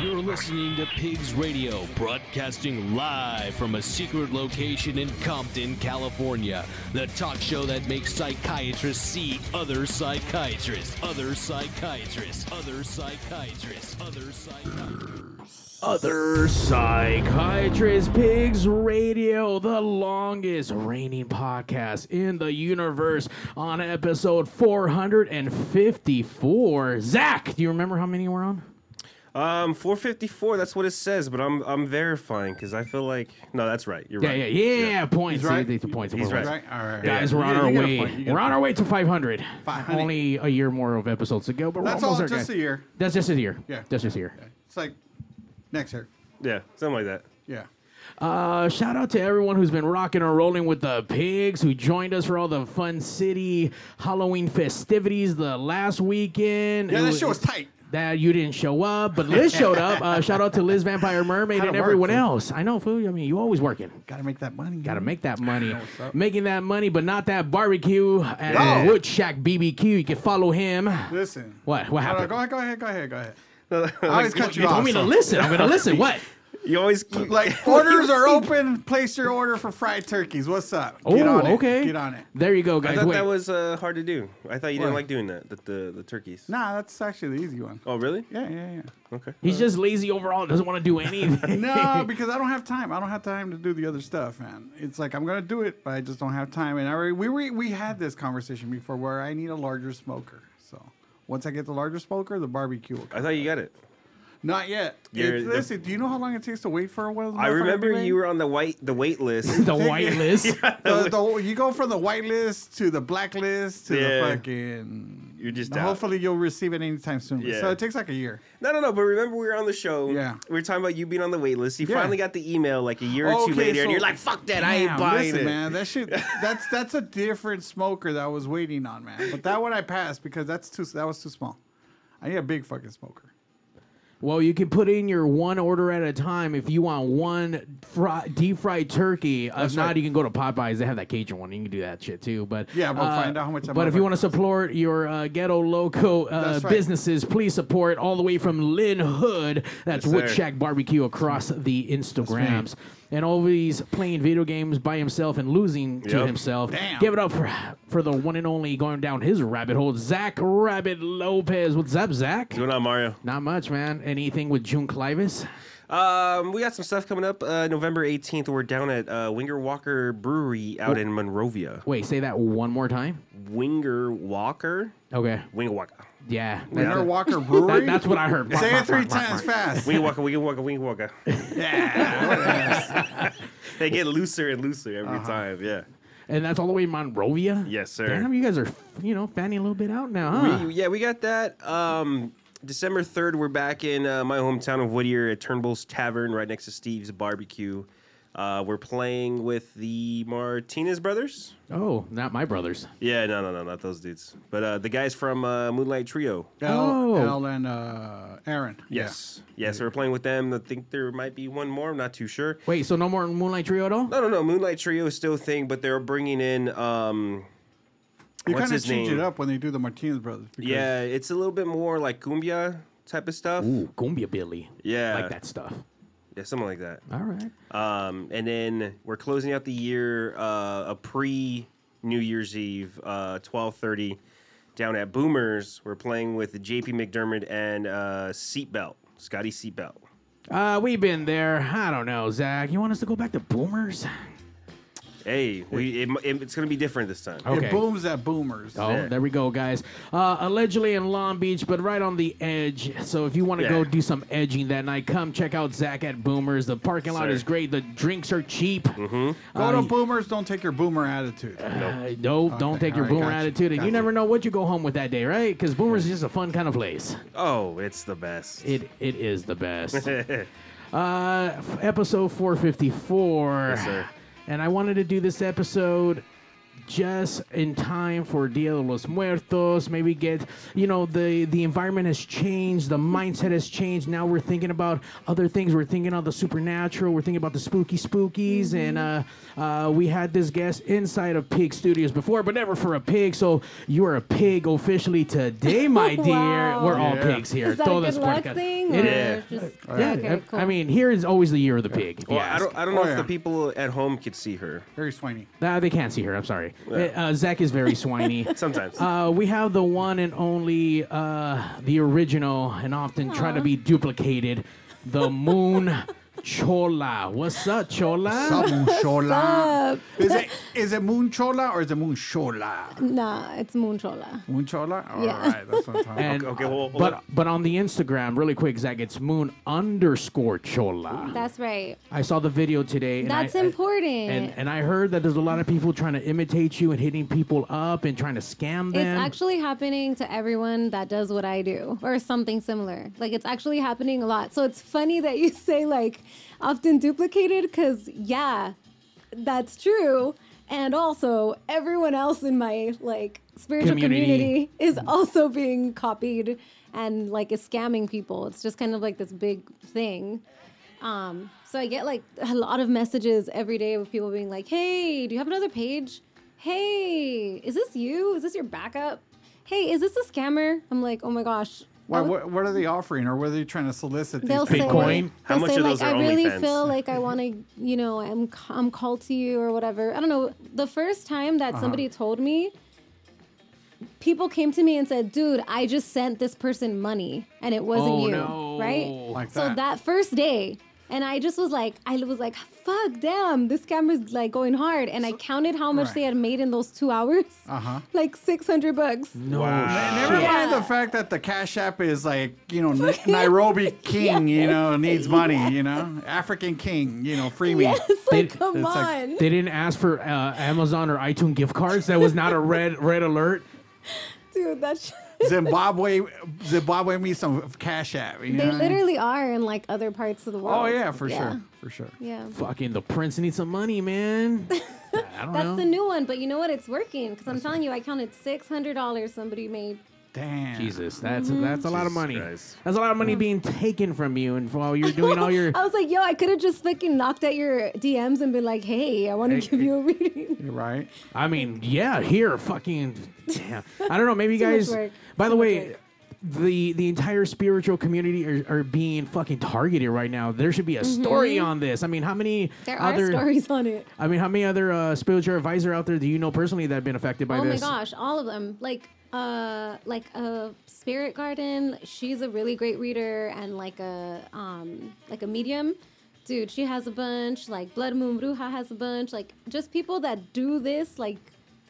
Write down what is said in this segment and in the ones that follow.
You're listening to Pigs Radio, broadcasting live from a secret location in Compton, California. The talk show that makes psychiatrists see other psychiatrists, other psychiatrists, other psychiatrists, other psychiatrists. Other Psychiatrist Pigs Radio, the longest reigning podcast in the universe, on episode 454. Zach, do you remember how many we're on? Um, 454. That's what it says, but I'm I'm verifying because I feel like no, that's right. You're Yeah, right. yeah, yeah, yeah. Points. He's right. See, the points. He's right. Right? All right. Guys, we're on You- our you get a way. point, you get a We're on our way to 500. 500. Only a year more of episodes to go, but we're That's almost all there, just guys. a year. That's just a year. Yeah. That's just a year. It's like next year. Yeah, something like that. Yeah. Uh, shout out to everyone who's been rocking and rolling with the pigs, who joined us for all the Fun City Halloween festivities the last weekend. Yeah, It that was- shit was tight. That you didn't show up, but Liz showed up. Uh, shout out to Liz Vampire Mermaid Gotta and work, everyone fool. else. I know, fool. I mean, you always working. Gotta make that money. Got to make that money. Making that money, but not that barbecue at No. Wood Shack BBQ. You can follow him. Listen. What? What No, no, happened? go ahead, go ahead, go ahead, go ahead. I always cut you, You off. told me to so- listen. I'm going to listen. What? You always keep Like orders are open. Place your order for fried turkeys. What's up? Get Oh, on it. okay. Get on it. There you go, guys. I guys. thought Wait. that was uh, hard to do. I thought you didn't What? like doing that. The the, the turkeys. Nah, that's actually the easy one. Oh really? Yeah, yeah, yeah. Okay. He's just lazy overall. Doesn't want to do anything. No, because I don't have time. I don't have time to do the other stuff, man. It's like I'm gonna do it, but I just don't have time. And I already, we we we had this conversation before where I need a larger smoker. So once I get the larger smoker, the barbecue will I thought you got it. Not yet. You're It's- the- listen, do you know how long it takes to wait for one of those? I motherfuckers remember to be you were on the white the wait list. the white list. the, the, you go from the white list to the black list to Yeah. the fucking. You're just out. Hopefully, you'll receive it anytime soon. Yeah. So it takes like a year. No, no, no. But remember, we were on the show. Yeah. We were talking about you being on the wait list. You Yeah. finally got the email like a year or two Okay, later, and you're like, "Fuck that! I ain't buying listen, it." man. That shit. That's that's a different smoker that I was waiting on, man. But that one I passed because that's too. That was too small. I need a big fucking smoker. Well, you can put in your one order at a time if you want one fry, deep fried turkey. That's if not, right. you can go to Popeyes. They have that Cajun one. You can do that shit too. But Yeah, but uh, find out how much that But if you want to support your uh, ghetto loco uh, right. businesses, please support all the way from Lynwood. That's Yes, Wood Barbecue across the Instagrams. And always playing video games by himself and losing to Yep. himself. Damn. Give it up for for the one and only going down his rabbit hole, Zach Rabbit Lopez. What's up, Zach? Going on, Mario? Not much, man. Anything with June Clivis? Um, we got some stuff coming up. Uh, November 18th, we're down at uh, Winger Walker Brewery out in Monrovia. Wait, say that one more time. Winger Walker, Okay. Winger Walker, Yeah. Winter that's, Walker Brewery. that- that's what I heard. Say it three times fast. Winger Walker, Winger Walker, Winger Walker. Yeah. they get looser and looser every Uh-huh. time. Yeah. And that's all the way in Monrovia? Yes, sir. Damn, you guys are, you know, fanning a little bit out now, huh? We, yeah, we got that. Um, December 3rd, we're back in uh, my hometown of Whittier at Turnbull's Tavern, right next to Steve's Barbecue. Uh, we're playing with the Martinez brothers. oh, not my brothers. Yeah, no, no, no, not those dudes. But uh, the guys from uh, Moonlight Trio. L, Oh. L and uh, Aaron. Yes. Yes, we're playing with them. I think there might be one more. I'm not too sure. Wait, so no more Moonlight Trio at all? No, no, no. Moonlight Trio is still a thing, but they're bringing in. Um, You kind of change name? it up when they do the Martinez brothers. because- yeah, it's a little bit more like cumbia type of stuff. Ooh, Cumbia Billy. Yeah. Like that stuff. Yeah, something like that. All right. Um, and then we're closing out the year uh, a pre New Year's Eve, uh, twelve thirty, down at Boomers. We're playing with JP McDermott and uh, Seatbelt, Scotty Seatbelt. Uh, we've been there. I don't know, Zach. You want us to go back to Boomers? Hey, we it, it- it's gonna be different this time. Okay. It booms at boomers. Oh, Yeah. there we go, guys. Uh, allegedly in Long Beach, but right on the edge. So if you want to go Yeah. do some edging that night, come check out Zach at Boomers. The parking lot Sir. is great. The drinks are cheap. Mm-hmm. Go to boomers. Don't take your boomer attitude. Uh, no, don't Okay, take your all right, boomer gotcha, attitude, and you gotcha. never know what you go home with that day, right? Because Boomers is just a fun kind of place. Oh, it's the best. It it is the best. uh, f- episode 454. Yes, sir. And I wanted to do this episode just in time for Dia de los Muertos. Maybe get, you know, the the environment has changed, the mindset has changed. Now we're thinking about other things. We're thinking of the supernatural. We're thinking about the spooky spookies. And uh, uh, we had this guest inside of Pig Studios before, but never for a pig. So you are a pig officially today, my dear. We're all Yeah. pigs here. Is that a Todas good luck thing? It or is. Just, Yeah, okay, I, cool. I mean, here is always the year of the pig. if you well, I don't, I don't know Oh, if yeah. the people at home could see her. Very swiney. Uh, they can't see her. I'm sorry. Uh, Zach is very swiney. Sometimes. Uh, we have the one and only, uh, the original, and often try to be duplicated, the Moon Chola. What's up, Chola? Sup, Moon Chola. Is it is it Moon Chola or is it Moon Chola? Nah, it's Moon Chola. Moon Chola. All right, Yeah. that's what I'm talking And, about. Okay, hold- hold but on. but on the Instagram, really quick, Zach, it's Moon underscore Chola. That's right. I saw the video today. And That's I- I- important. and and I heard that there's a lot of people trying to imitate you and hitting people up and trying to scam them. It's actually happening to everyone that does what I do or something similar. Like it's actually happening a lot. So it's funny that you say like often duplicated because yeah, that's true. And also, everyone else in my like spiritual Community. community is also being copied and like is scamming people. It's just kind of like this big thing. Um, so I get like a lot of messages every day of people being like, "Hey, do you have another page? Hey, is this you? Is this your backup? Hey, is this a scammer?" I'm like, "Oh my gosh." Why, I'll- what, what are they offering, or what are they trying to solicit? These They'll people? say, Bitcoin? How they'll much say of like, those are I really OnlyFans? feel like I want to, you know, I'm I'm called to you or whatever. I don't know. The first time Uh-huh. that somebody told me, people came to me and said, "Dude, I just sent this person money and it wasn't Oh, you." no. Right? Like so that. that first day, and I just was like, I was like, "Fuck, damn, this camera's like going hard." And I counted how much Right. they had made in those two hours. Uh huh. Like six hundred bucks. No Never shit. mind the fact that the Cash App is like, you know, N- Nairobi King, you know, needs money, you know, African King, you know, free me. Yes, like They- come it's on. like- They didn't ask for uh, Amazon or iTunes gift cards. That was not a red red alert. Dude, that's Zimbabwe, Zimbabwe me some Cash App. You They know? literally are in like other parts of the oh, world. Oh yeah, for sure, for sure. Yeah. Fucking the prince needs some money, man. I don't That's know. the new one, but you know what? It's working because I'm telling you, I counted six hundred dollars somebody made. Damn. Jesus, that's Mm-hmm. that's a lot of money. Christ. That's a lot of money being taken from you, and while you're doing all your I was like, yo, I could have just fucking knocked at your DMs and been like, hey, I want to Hey, give you a reading. You're right. I mean, yeah, here, fucking, damn. I don't know. Maybe you Too much guys. work. By Too the much way, work. the the entire spiritual community are, are being fucking targeted right now. There should be a story on this. I mean, how many Mm-hmm. There are other? stories on it. I mean, how many other uh, spiritual advisor out there do you know personally that have been affected by this? oh this? my gosh, all of them. Like, uh, like a spirit garden. She's a really great reader and like a um, like a medium. Dude, she has a bunch. Like Blood Moon Bruja has a bunch. Like just people that do this like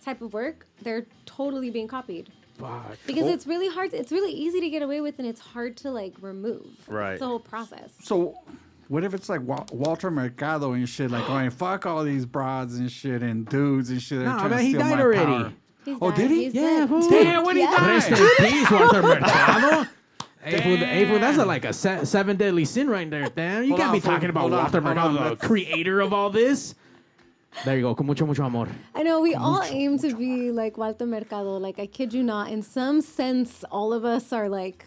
type of work, they're totally being copied. Fuck. because it's really hard it's really easy to get away with and it's hard to like remove Right. it's the whole process So, what if it's like Wa- Walter Mercado and shit, like going fuck all these broads and shit and dudes and shit. that are Nah, trying man, to he steal died my already. power. He's Oh, dead. did he? He's Yeah, dead. fool. Damn, when he Yeah. died. Rest in peace, Walter Mercado. Hey, fool, hey, fool, that's a, like a se- seven deadly sin right there, damn. You Hold can't on, be fool, talking about hold on, Walter Mercado, the creator of all this. There you go, con mucho, mucho amor. i know we all aim to be like walter mercado like i kid you not in some sense all of us are like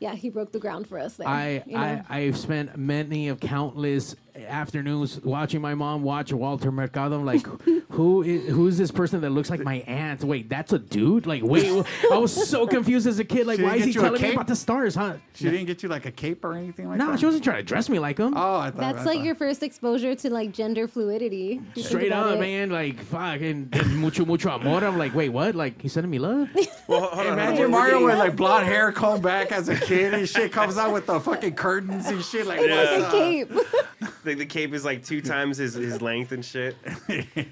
yeah he broke the ground for us there I, you know? I I've spent many of countless afternoons watching my mom watch Walter Mercado. I'm like, who is who's this person that looks like my aunt? Wait, that's a dude? Like, wait, I was so confused as a kid. Like, She why didn't is he get you a telling me cape? about the stars, huh? She didn't get you like a cape or anything like No, that. she wasn't trying to dress me like him. Oh, I thought that's I like thought- your first exposure to like gender fluidity if you think Straight about up, it. man. Like, fucking mucho, mucho amor. I'm like, wait, what? Like, he's sending me love? Well, hold on. hold on. Imagine We're Mario with like blonde hair combed back as a kid and shit comes out with the fucking curtains and shit like Yeah. what's the up? cape the, the cape is like two times his, his length and shit.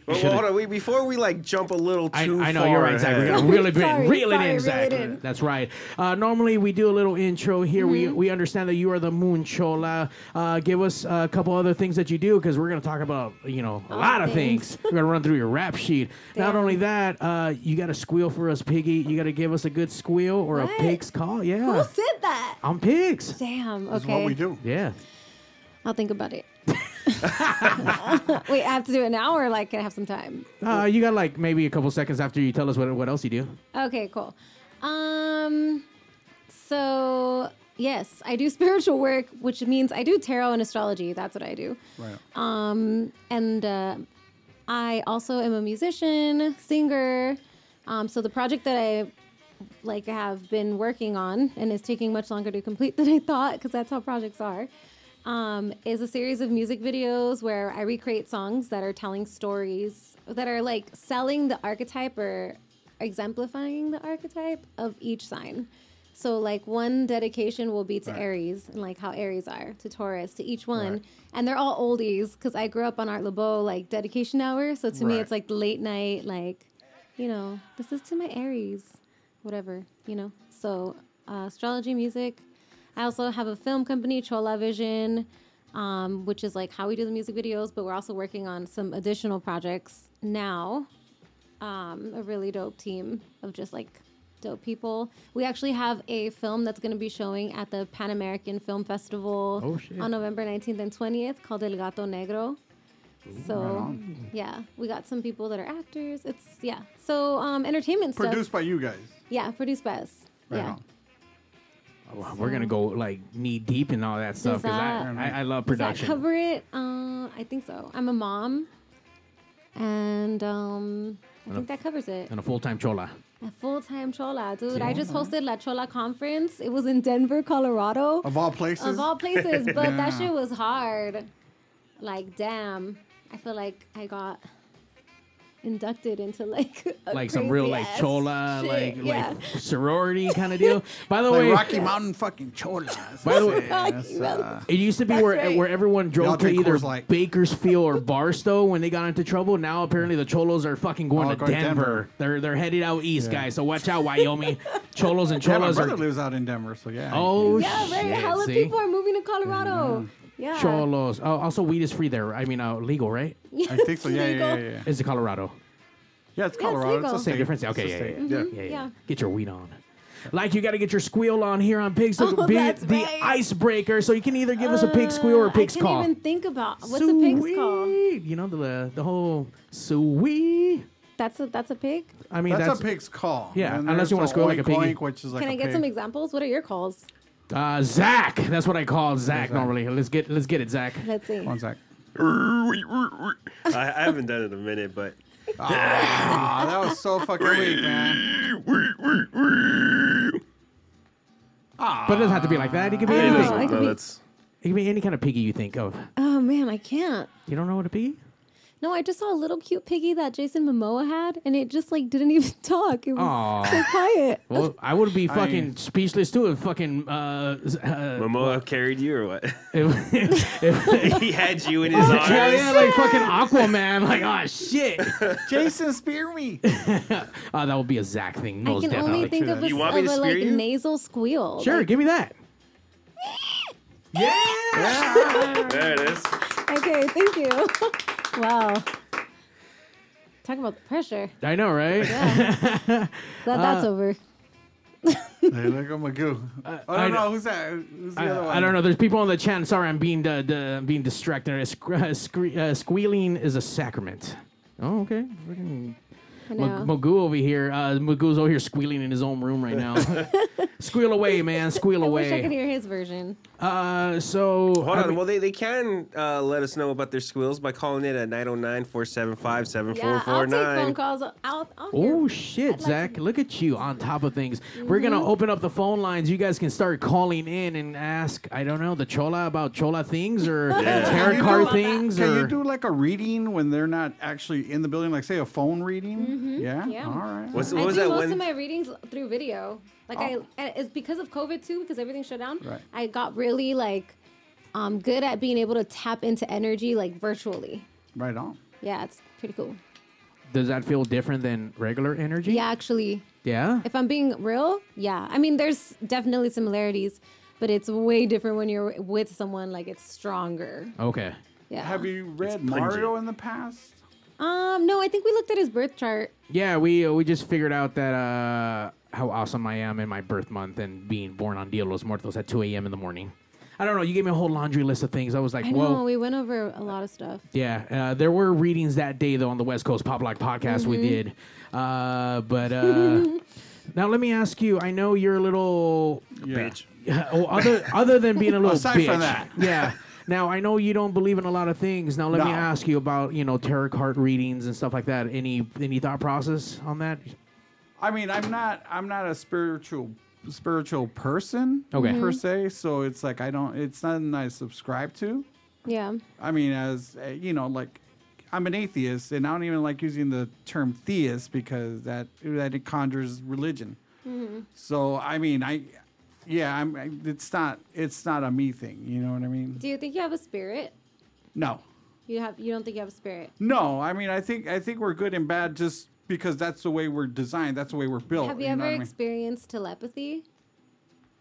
Well, well, hold on. We, before we like jump a little I, too I know far you're right, Zach. We're gonna reel it in, Sorry, reel it in, reel Zach. it in. That's right. Uh, normally we do a little intro here. We Mm-hmm. we understand that you are the Moon Chola. Uh, give us a couple other things that you do because we're gonna talk about you know a lot of things. things. we're gonna run through your rap sheet. Not only that, uh, you got to squeal for us, Piggy. You got to give us a good squeal or What? a pig's call. Yeah. Who Yeah, said that I'm pigs. damn That's okay what we do. Yeah. i'll think about it wait i have to do it now or like can i have some time Uh, you got like maybe a couple seconds after you tell us what what else you do. Okay, cool. Um, so yes, I do spiritual work, which means I do tarot and astrology. That's what I do. Right. Um, and uh, I also am a musician, singer. Um, so the project that I like have been working on and is taking much longer to complete than I thought because that's how projects are. Um, is a series of music videos where I recreate songs that are telling stories that are like selling the archetype or exemplifying the archetype of each sign. So like one dedication will be to Right. Aries and like how Aries are to Taurus to each one, Right. and they're all oldies because I grew up on Art Laboe like dedication hour. So to me, it's like late night, like you know, this is to my Aries, whatever, you know. So uh, astrology, music. I also have a film company, Chola Vision, um, which is like how we do the music videos, but we're also working on some additional projects now. Um, a really dope team of just like dope people. We actually have a film that's going to be showing at the Pan American Film Festival Oh, on November 19th and 20th called El Gato Negro. So, yeah, we got some people that are actors. It's, yeah. So, um, entertainment stuff. Produced by you guys. Yeah, produced by us. Right yeah. on. Well, We're gonna go like knee deep in all that stuff because I, I I love Does that production. cover it? Uh, I think so. I'm a mom. And um, I think that covers it. and a full time chola. A full time Chola, dude. I just hosted La Chola conference. It was in Denver, Colorado. Of all places. Of all places, but that shit was hard. Like, damn. I feel like I got inducted into like a Like some real like chola, shit. like yeah. like sorority kind of deal. By the like way, Rocky Mountain fucking cholas. By the way- Rocky uh, Mountain. It used to be That's where right. where everyone drove to drink either Coors Light. Bakersfield or Barstow when they got into trouble. Now apparently the Cholos are fucking going Oh, to going Denver. Denver. They're they're headed out east, Yeah. guys. So watch out, Wyoming. Cholos and yeah, my Cholas brother are lives out in Denver, so yeah. oh Yeah, right. shit. Hella see? people are moving to Colorado. Mm-hmm. Yeah. Cholos. Oh, also weed is free there. I mean, uh, legal, right? Yeah, I think so. it's Yeah, yeah, yeah, yeah. Is it Colorado? Yeah, it's Yeah, it's Colorado. legal. a Same difference. Okay, yeah, state. yeah, yeah. yeah, yeah. Yeah. Get your weed on. Like you got to get your squeal on here on Pigs. Oh, be that's the right. icebreaker. So you can either give us a pig squeal or a Uh, pig's I can't call. even think about what's a pig's call. Sweet. You know the the whole sweet. That's a that's a pig. I mean That's, that's, a pig's call. Yeah, unless you wanna squeal like a oink piggy. oink, which is like Can a I get pig. some examples? What are your calls? Uh, Zach. That's what I call Zach Zach. normally. Let's get let's get it, Zach. Let's see. One sec. I, I haven't done it in a minute, but Ah, that was so fucking weak, man. But it doesn't have to be like that. It can be Oh, anything. I could no, be- that's It can be any kind of piggy you think of. Oh man, I can't. You don't know what a piggy? No, I just saw a little cute piggy that Jason Momoa had, and it just like didn't even talk. It was Aw. so quiet. Well, I would be I- fucking speechless too if fucking uh, uh Momoa carried you or what? if, if, he had you in his Hell arms. yeah, like fucking Aquaman. Like, oh shit. Jason, spear me. Uh, that would be a Zach thing, I most can definitely. only think of a, You want me of to a spear like you? nasal squeal. Sure, Like, give me that. Yeah, there it is. okay, thank you. Wow. Talk about the pressure. I know, right? Yeah. that, that's Uh, over. Hey, look at Magoo. I Uh, I don't know. know who's that. Who's the I, other one? I don't know. There's people on the chat. Sorry, I'm being uh, d- being distracted. Uh, sque- uh, uh, squealing is a sacrament. Oh, okay. Freaking I Mag- Magoo over here. Uh, Magoo's over here squealing in his own room right now. Squeal away, man. Squeal I wish I could hear his version. Uh, so Hold on. mean- Well, they, they can uh, let us know about their squeals by calling it at 909 475 Yeah, I'll take phone 7449. calls. I'll, I'll hear. Oh shit, I'd like Zach! to- Look at you on top of things. We're gonna open up the phone lines. You guys can start calling in and ask. I don't know the chola about chola things or Yeah. tarot Can you card do- things Can or you do like a reading when they're not actually in the building, like say a phone reading? Yeah. Mm-hmm. Yeah. All right. What's, I was do that most one? of my readings through video. Like Oh. I, it's because of COVID too, because everything shut down. Right. I got really like, um, good at being able to tap into energy like virtually. Right on. Yeah, it's pretty cool. Does that feel different than regular energy? Yeah, actually, Yeah. if I'm being real, yeah. I mean, there's definitely similarities, but it's way different when you're with someone. Like it's stronger. Okay. Yeah. Have you read. Mario in the past? Um, no, I think we looked at his birth chart. Yeah, we uh, we just figured out that uh, how awesome I am in my birth month and being born on Dia de los Muertos at 2 a.m. in the morning. I don't know. You gave me a whole laundry list of things. I was like, I know whoa. we went over a lot of stuff. Yeah, uh, there were readings that day though on the West Coast Pop Lock podcast we Mm-hmm. did. Uh, but uh, now let me ask you. I know you're a little Bitch. oh, other other than being a little Aside bitch. from that. yeah. Now I know you don't believe in a lot of things. Now let me ask you about you know tarot card readings and stuff like that. Any any thought process on that? I mean, I'm not. I'm not a spiritual spiritual person. Okay. Per Mm-hmm. se, so it's like I don't. It's nothing I subscribe to. Yeah. I mean, as uh, you know, like I'm an atheist, and I don't even like using the term theist because that that it conjures religion. So I mean, I yeah, I'm. I- It's not. It's not a me thing. You know what I mean? Do you think you have a spirit? No, You have. You don't think you have a spirit? no. I mean, I think I think we're good and bad just because that's the way we're designed. That's the way we're built. have you, know ever what I mean? experienced telepathy?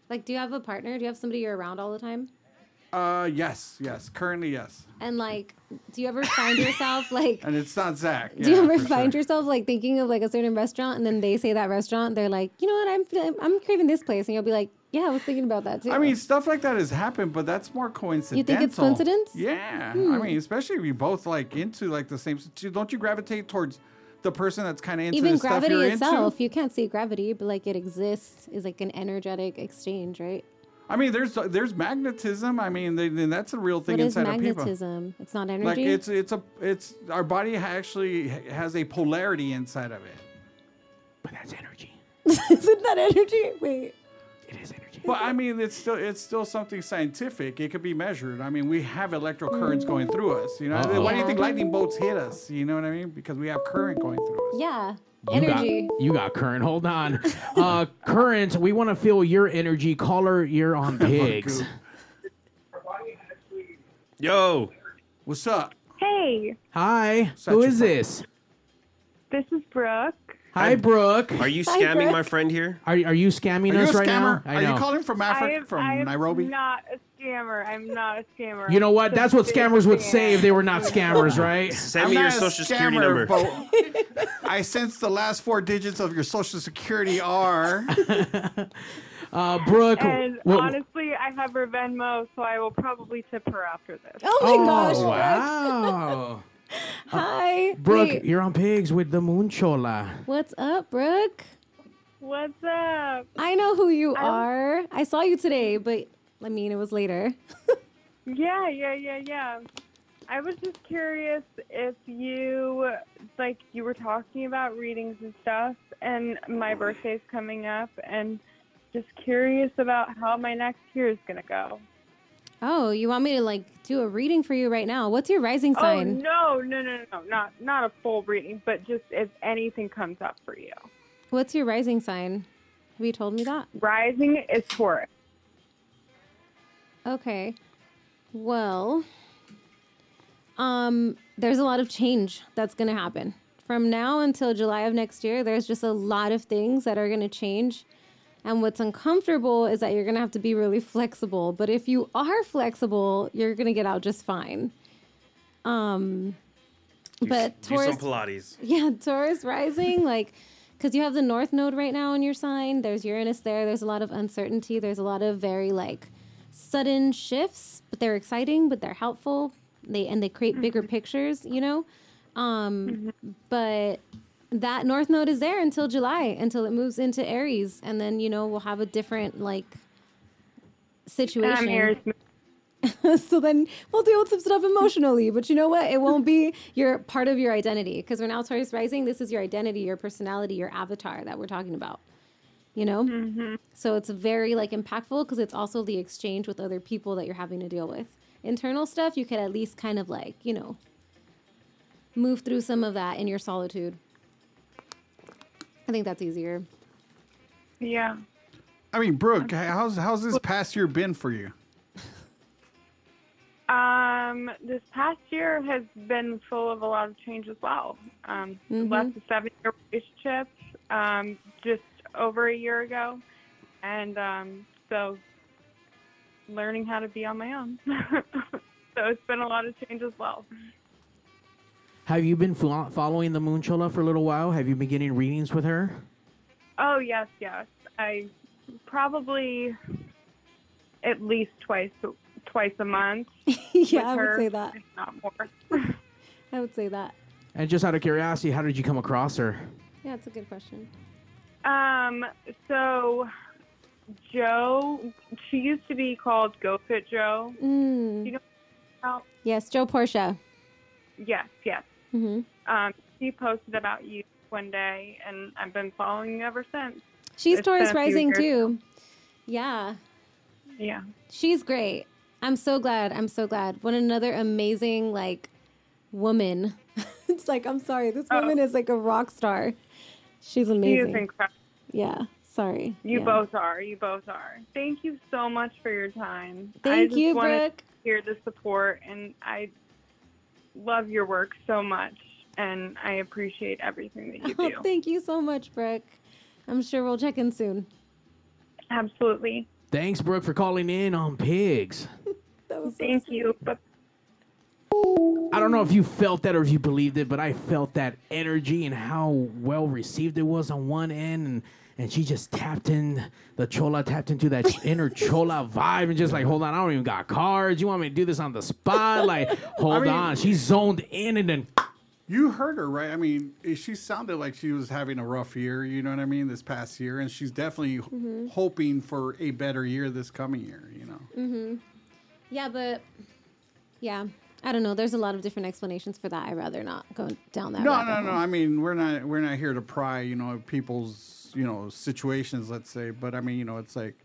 Like, do you have a partner? Do you have somebody you're around all the time? Uh, yes, yes. Currently, yes. And like, do you ever find yourself like? And it's not Zach. Do you ever find yourself like thinking of like a certain restaurant and then they say that restaurant, they're like, you know what, I'm feeling- I'm craving this place, and you'll be like, yeah, I was thinking about that too. I mean, stuff like that has happened, but that's more coincidental. You think it's coincidence? Yeah. Hmm. I mean, especially if you both like into like the same. Don't you gravitate towards the person that's kind of into even the stuff gravity you're itself, into? you can't see gravity, but like it exists is like an energetic exchange, right? I mean, there's there's magnetism. I mean, they, then that's a real thing What is inside of people. magnetism? It's not energy. Like it's it's a it's our body actually has a polarity inside of it. But that's energy. Isn't that energy? Wait. It is energy. But I mean, it's still it's still something scientific. It could be measured. I mean, we have electro currents going through us. You know, Uh-oh. why do you think lightning bolts hit us? You know what I mean? Because we have current going through us. Yeah. You got, energy. you got current. Hold on. Uh, current, we want to feel your energy. Caller, you're on pigs. Yo, What's up? Hey, Hi. Set Who your this? this is Brooke. Hi, Brooke. are you Hi, scamming my friend here? Are, are you scamming Are you a us right scammer? now? Are you calling from I Africa, am, from I am Nairobi? not a scammer. I'm not a scammer. You know what? That's what scammers would say if they were not scammers, right? Send I'm me your not a social security scammer, number. but I sense the last four digits of your social security are. Uh, Brooke. And what- honestly, I have her Venmo, so I will probably tip her after this. Oh my oh, gosh. Wow. Hi. Brooke, Wait, you're on pigs with the Moonchola. what's up, Brooke? What's up? I know who you I'm- are. I saw you today, but I mean, it was later. Yeah, yeah, yeah, yeah. I was just curious if you, like, you were talking about readings and stuff, and my birthday's coming up, and just curious about how my next year is going to go. Oh, you want me to like do a reading for you right now? What's your rising sign? Oh no, no, no, no, no, not not a full reading, but just if anything comes up for you. What's your rising sign? Have you told me that? Rising is Taurus. Okay. Well, um, there's a lot of change that's going to happen. From now until July of next year, there's just a lot of things that are going to change. And what's uncomfortable is that you're going to have to be really flexible. But if you are flexible, you're going to get out just fine. Um, but Do Taurus, some Pilates. yeah, Taurus rising, like, because you have the North Node right now in your sign. There's Uranus there. There's a lot of uncertainty. There's a lot of very like sudden shifts, but they're exciting, but they're helpful. They and they create bigger pictures, you know. Um, But that North Node is there until July, until it moves into Aries, and then you know we'll have a different like situation. So then we'll deal with some stuff emotionally. But you know what? It won't be your part of your identity because we're now Taurus rising. This is your identity, your personality, your avatar that we're talking about. You know, mm-hmm. so it's very like impactful because it's also the exchange with other people that you're having to deal with. Internal stuff you could at least kind of like you know move through some of that in your solitude. I think that's easier. Yeah. I mean, Brooke, how's how's this past year been for you? Um, this past year has been full of a lot of change as well. Um, left a seven-year relationship um, just over a year ago, and um, so learning how to be on my own. so it's been a lot of change as well. Have you been fo- following the Moonchola for a little while? Have you been getting readings with her? Oh yes, yes. I probably at least twice twice a month. yeah, I would her, say that. if not more. I would say that. And just out of curiosity, how did you come across her? Yeah, it's a good question. Um, so Joe, she used to be called Go Fit Joe. Mm. You know, how- Yes, Joe Portia. yes, yes. Hmm Um, she posted about you one day, and I've been following you ever since. She's It's Taurus been a few rising too. Yeah, Yeah. she's great. I'm so glad. I'm so glad. What another amazing like woman. it's like I'm sorry, this Oh. woman is like a rock star. She's amazing. She is incredible. yeah. Sorry. You Yeah. both are. You both are. Thank you so much for your time. Thank you, Brooke. hear the support, and I love your work so much, and I appreciate everything that you Oh, do. thank you so much, Brooke. I'm sure we'll check in soon. Absolutely. Thanks, Brooke, for calling in on pigs. That was so Thank you. But I don't know if you felt that or if you believed it, but I felt that energy and how well received it was on one end, and and she just tapped in the chola, tapped into that inner chola vibe, and just like, hold on, I don't even got cards. You want me to do this on the spot? Like, hold mean- on. She zoned in, and then You heard her, right? I mean, eh, she sounded like she was having a rough year, you know what I mean, this past year. And she's definitely Mm-hmm. hoping for a better year this coming year, you know? Yeah, but yeah, I don't know. There's a lot of different explanations for that. I'd rather not go down that. No, no, no. I mean, we're not we're not here to pry, you know, people's, you know, situations, let's say. But I mean, you know, it's like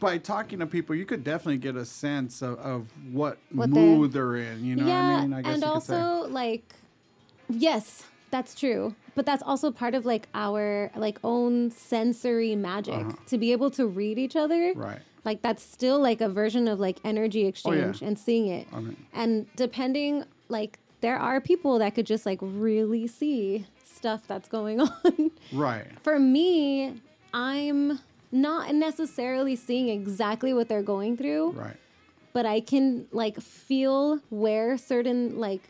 by talking to people, you could definitely get a sense of, of what, What they're- mood they're in, you know what I mean? I guess and you could say. also like, yes, that's true. But that's also part of like our like own sensory magic to be able to read each other. Uh-huh. Right. Like that's still like a version of like energy Oh, yeah. exchange and seeing it. I mean- and depending like there are people that could just like really see stuff that's going on. Right. For me, I'm not necessarily seeing exactly what they're going through Right. but I can like feel where certain like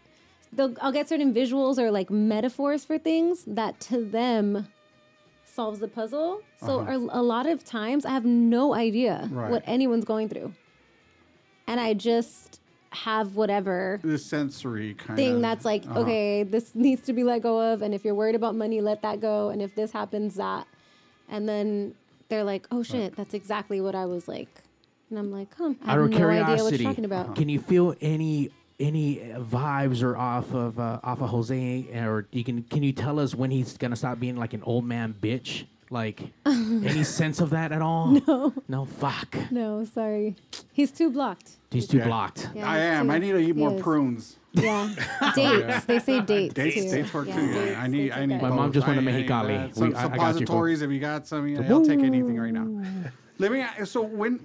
they'll, I'll get certain visuals or like metaphors for things that to them solves the puzzle. So a, a lot of times I have no idea Uh-huh. Right. what anyone's going through, and I just have whatever The sensory kind of thing of that's like uh-huh. okay this needs to be let go of and if you're worried about money let that go and if this happens that and then they're like oh shit that's exactly what i was like and i'm like huh i out have of no curiosity, idea what you're talking about can you feel any any uh, vibes or off of uh, off of Jose, or you can can you tell us when he's gonna stop being like an old man bitch? Like any sense of that at all? No, no. Fuck, no sorry he's too blocked he's too Yeah. blocked. Yeah, I he's am. too- I need to eat he more is. prunes. yeah dates they say dates Dates, too. dates work yeah, too. dates, Yeah, I need, I need. good. My mom both. just wanted I- I need Mexicali. that. Uh, we- Some I- I got you, suppositories, if you got some, yeah, I'll take anything right now. Let me. ask- So when,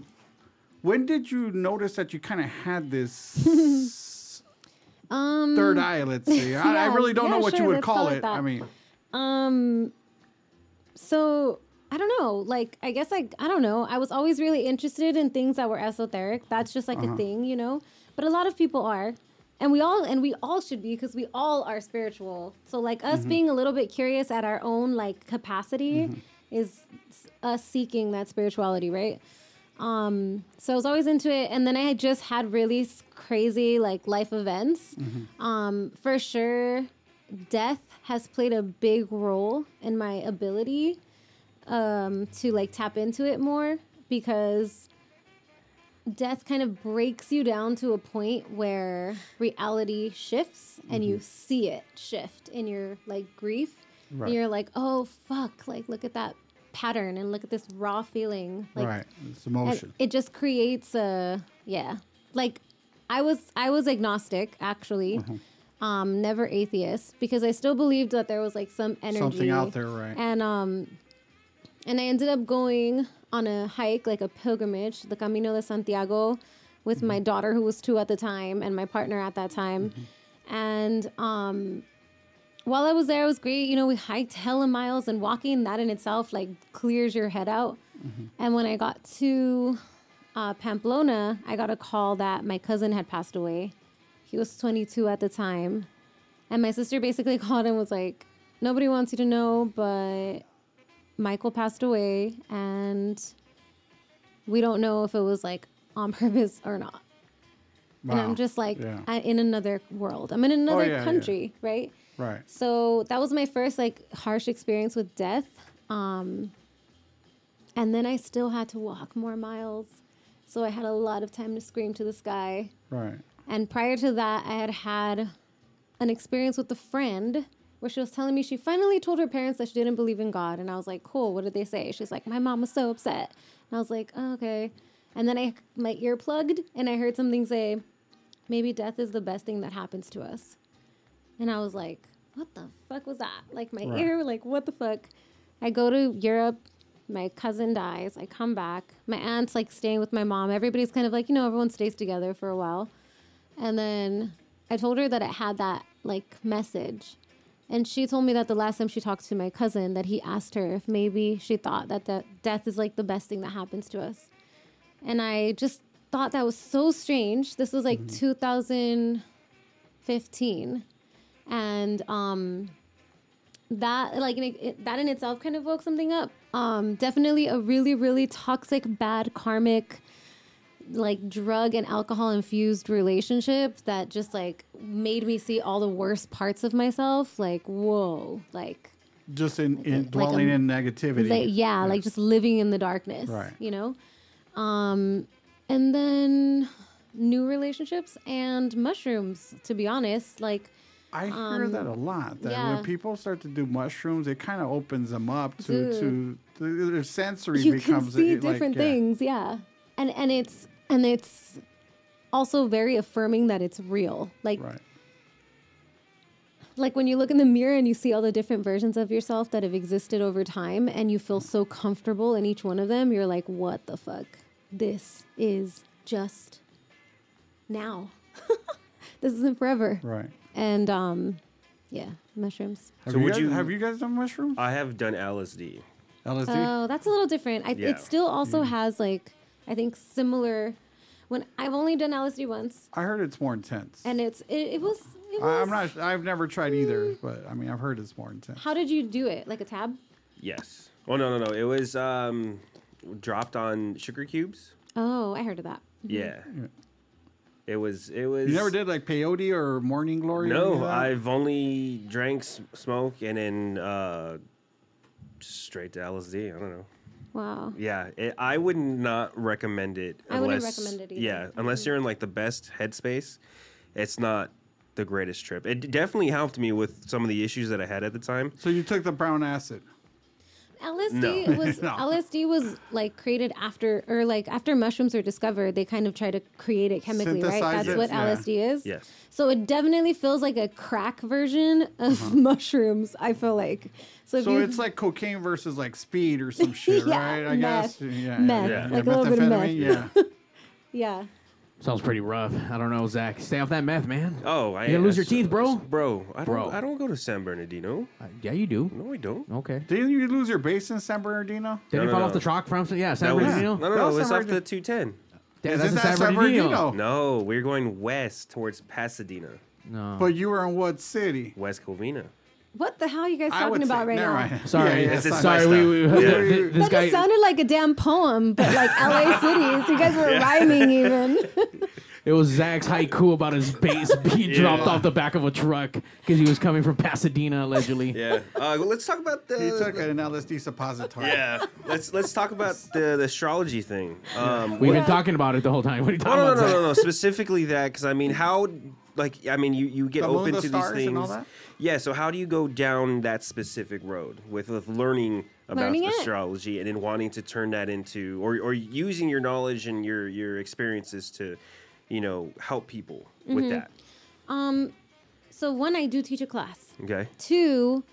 when did you notice that you kind of had this um third eye? Let's say. I, I really don't know yeah, what you would call call it that. I mean, Um, so I don't know. Like, I guess like I don't know. I was always really interested in things that were esoteric. That's just like Uh-huh. a thing, you know. But a lot of people are, and we all and we all should be because we all are spiritual. So like Mm-hmm. us being a little bit curious at our own like capacity Mm-hmm. is us seeking that spirituality, right? Um, so I was always into it, and then I had just had really crazy like life events. Um, for sure, death has played a big role in my ability um, to like tap into it more because death kind of breaks you down to a point where reality shifts and you see it shift in your like grief. Right. And you're like, oh fuck, like look at that pattern and look at this raw feeling. Like right. It's emotion. it just creates a yeah. Like I was I was agnostic actually. Mm-hmm. Um, never atheist because I still believed that there was like some energy Something out there, right. And um and I ended up going on a hike, like a pilgrimage, the Camino de Santiago, with Mm-hmm. my daughter who was two at the time and my partner at that time. Mm-hmm. And um while I was there, it was great. You know, we hiked hella miles and walking that in itself like clears your head out. And when I got to uh, Pamplona, I got a call that my cousin had passed away. He was 22 at the time. And my sister basically called and was like, Nobody wants you to know, but Michael passed away. And we don't know if it was like on purpose or not. And I'm just like Yeah. Oh, I, in another world. I'm in another yeah, yeah. country, right? Right. So that was my first like harsh experience with death. Um, and then I still had to walk more miles. So I had a lot of time to scream to the sky. Right. And prior to that, I had had an experience with a friend where she was telling me she finally told her parents that she didn't believe in God. And I was like, cool, what did they say? She's like, my mom was so upset. And I was like, oh, okay. And then I my ear plugged and I heard something say, maybe death is the best thing that happens to us. And I was like, what the fuck was that? Like my Right. ear, like what the fuck? I go to Europe. My cousin dies. I come back. My aunt's like staying with my mom. Everybody's kind of like, you know, everyone stays together for a while. And then I told her that it had that like message. And she told me that the last time she talked to my cousin that he asked her if maybe she thought that the death is like the best thing that happens to us. And I just thought that was so strange. This was like Mm-hmm. 2015, and um, that like it, that in itself kind of woke something up. Um, definitely a really really toxic, bad karmic, like drug and alcohol infused relationship that just like made me see all the worst parts of myself. Like whoa, like Just in, in Like dwelling a- in negativity. like, yeah, like just living in the darkness. Right. You know? Um, and then new relationships and mushrooms, to be honest. Like, I hear that a lot. That Um, yeah. when people start to do mushrooms, it kind of opens them up to Dude. to the, their sensory you becomes can see it, like, different yeah. things. Yeah. And, and it's, and it's also very affirming that it's real. Like, Right. like when you look in the mirror and you see all the different versions of yourself that have existed over time and you feel so comfortable in each one of them, you're like, what the fuck? This is just now. this isn't forever. Right. And um yeah, mushrooms. Have So you would guys, you- have you guys done mushrooms? I have done LSD. LSD. Oh, that's a little different. I, Yeah. It still also Mm. has like I think similar when I've only done LSD once I heard it's more intense. and it's it, it was it was I, I'm not. I've never tried either, but I mean, I've heard it's more intense. How did you do it? Like a tab? Yes. Oh no no no! It was um, dropped on sugar cubes. Oh, I heard of that. Yeah. It was. It was. You never did like peyote or morning glory? No. I've only drank s- smoke and then uh, just straight to LSD. I don't know. Wow. Yeah, it, I would not recommend it. I wouldn't recommend it either. Yeah, unless you're in like the best headspace, it's not the greatest trip. It definitely helped me with some of the issues that I had at the time. So you took the brown acid. LSD No. was No. LSD was like created after or like after mushrooms are discovered, they kind of try to create it chemically, right? That's it, what yeah. LSD is. Yes. So it definitely feels like a crack version of mushrooms. I feel like. So, Uh-huh. So it's like cocaine versus like speed or some shit, Yeah, right? I meth. guess. Yeah. Meth, yeah, like a little bit of meth. Yeah. yeah. Sounds pretty rough. I don't know, Zach. Stay off that meth, man. Oh, I You gonna lose your teeth, bro? Bro, I don't. Bro. I don't go to San Bernardino. Uh, yeah, you do. No, I don't. Okay. Didn't you lose your base in San Bernardino? Did No, he no, fall no. off the truck from? Yeah, San That was, Bernardino. no, no, No, no. It's San off the 210. Yeah, Isn't that's in that San San Bernardino. Bernardino? No, we're going west towards Pasadena, No. But you were in what city? West Covina. What the hell are you guys I would talking about say, right never now? mind. sorry, Yeah, yeah, This sorry. my. We, we, stuff. Yeah. th- this That guy. just sounded like a damn poem, but like LA cities. You guys were rhyming even. It was Zach's haiku about his bass being dropped off the back of a truck because he was coming from Pasadena allegedly. Yeah. Uh, well, let's talk about the. He took an LSD suppository. Yeah. let's let's talk about the, the astrology thing. Um, We've been talking about it the whole time. What are you no, talking no, no, about? no, Zach? no, no. Specifically that, because I mean, how, like, I mean, you you get The moon, open the to stars, these and all things. that? Yeah. So how do you go down that specific road with, with learning about Learning it. astrology and then wanting to turn that into or or using your knowledge and your your experiences to, you know, help people with Mm-hmm. that. Um, so one, I do teach a class. Okay. Two,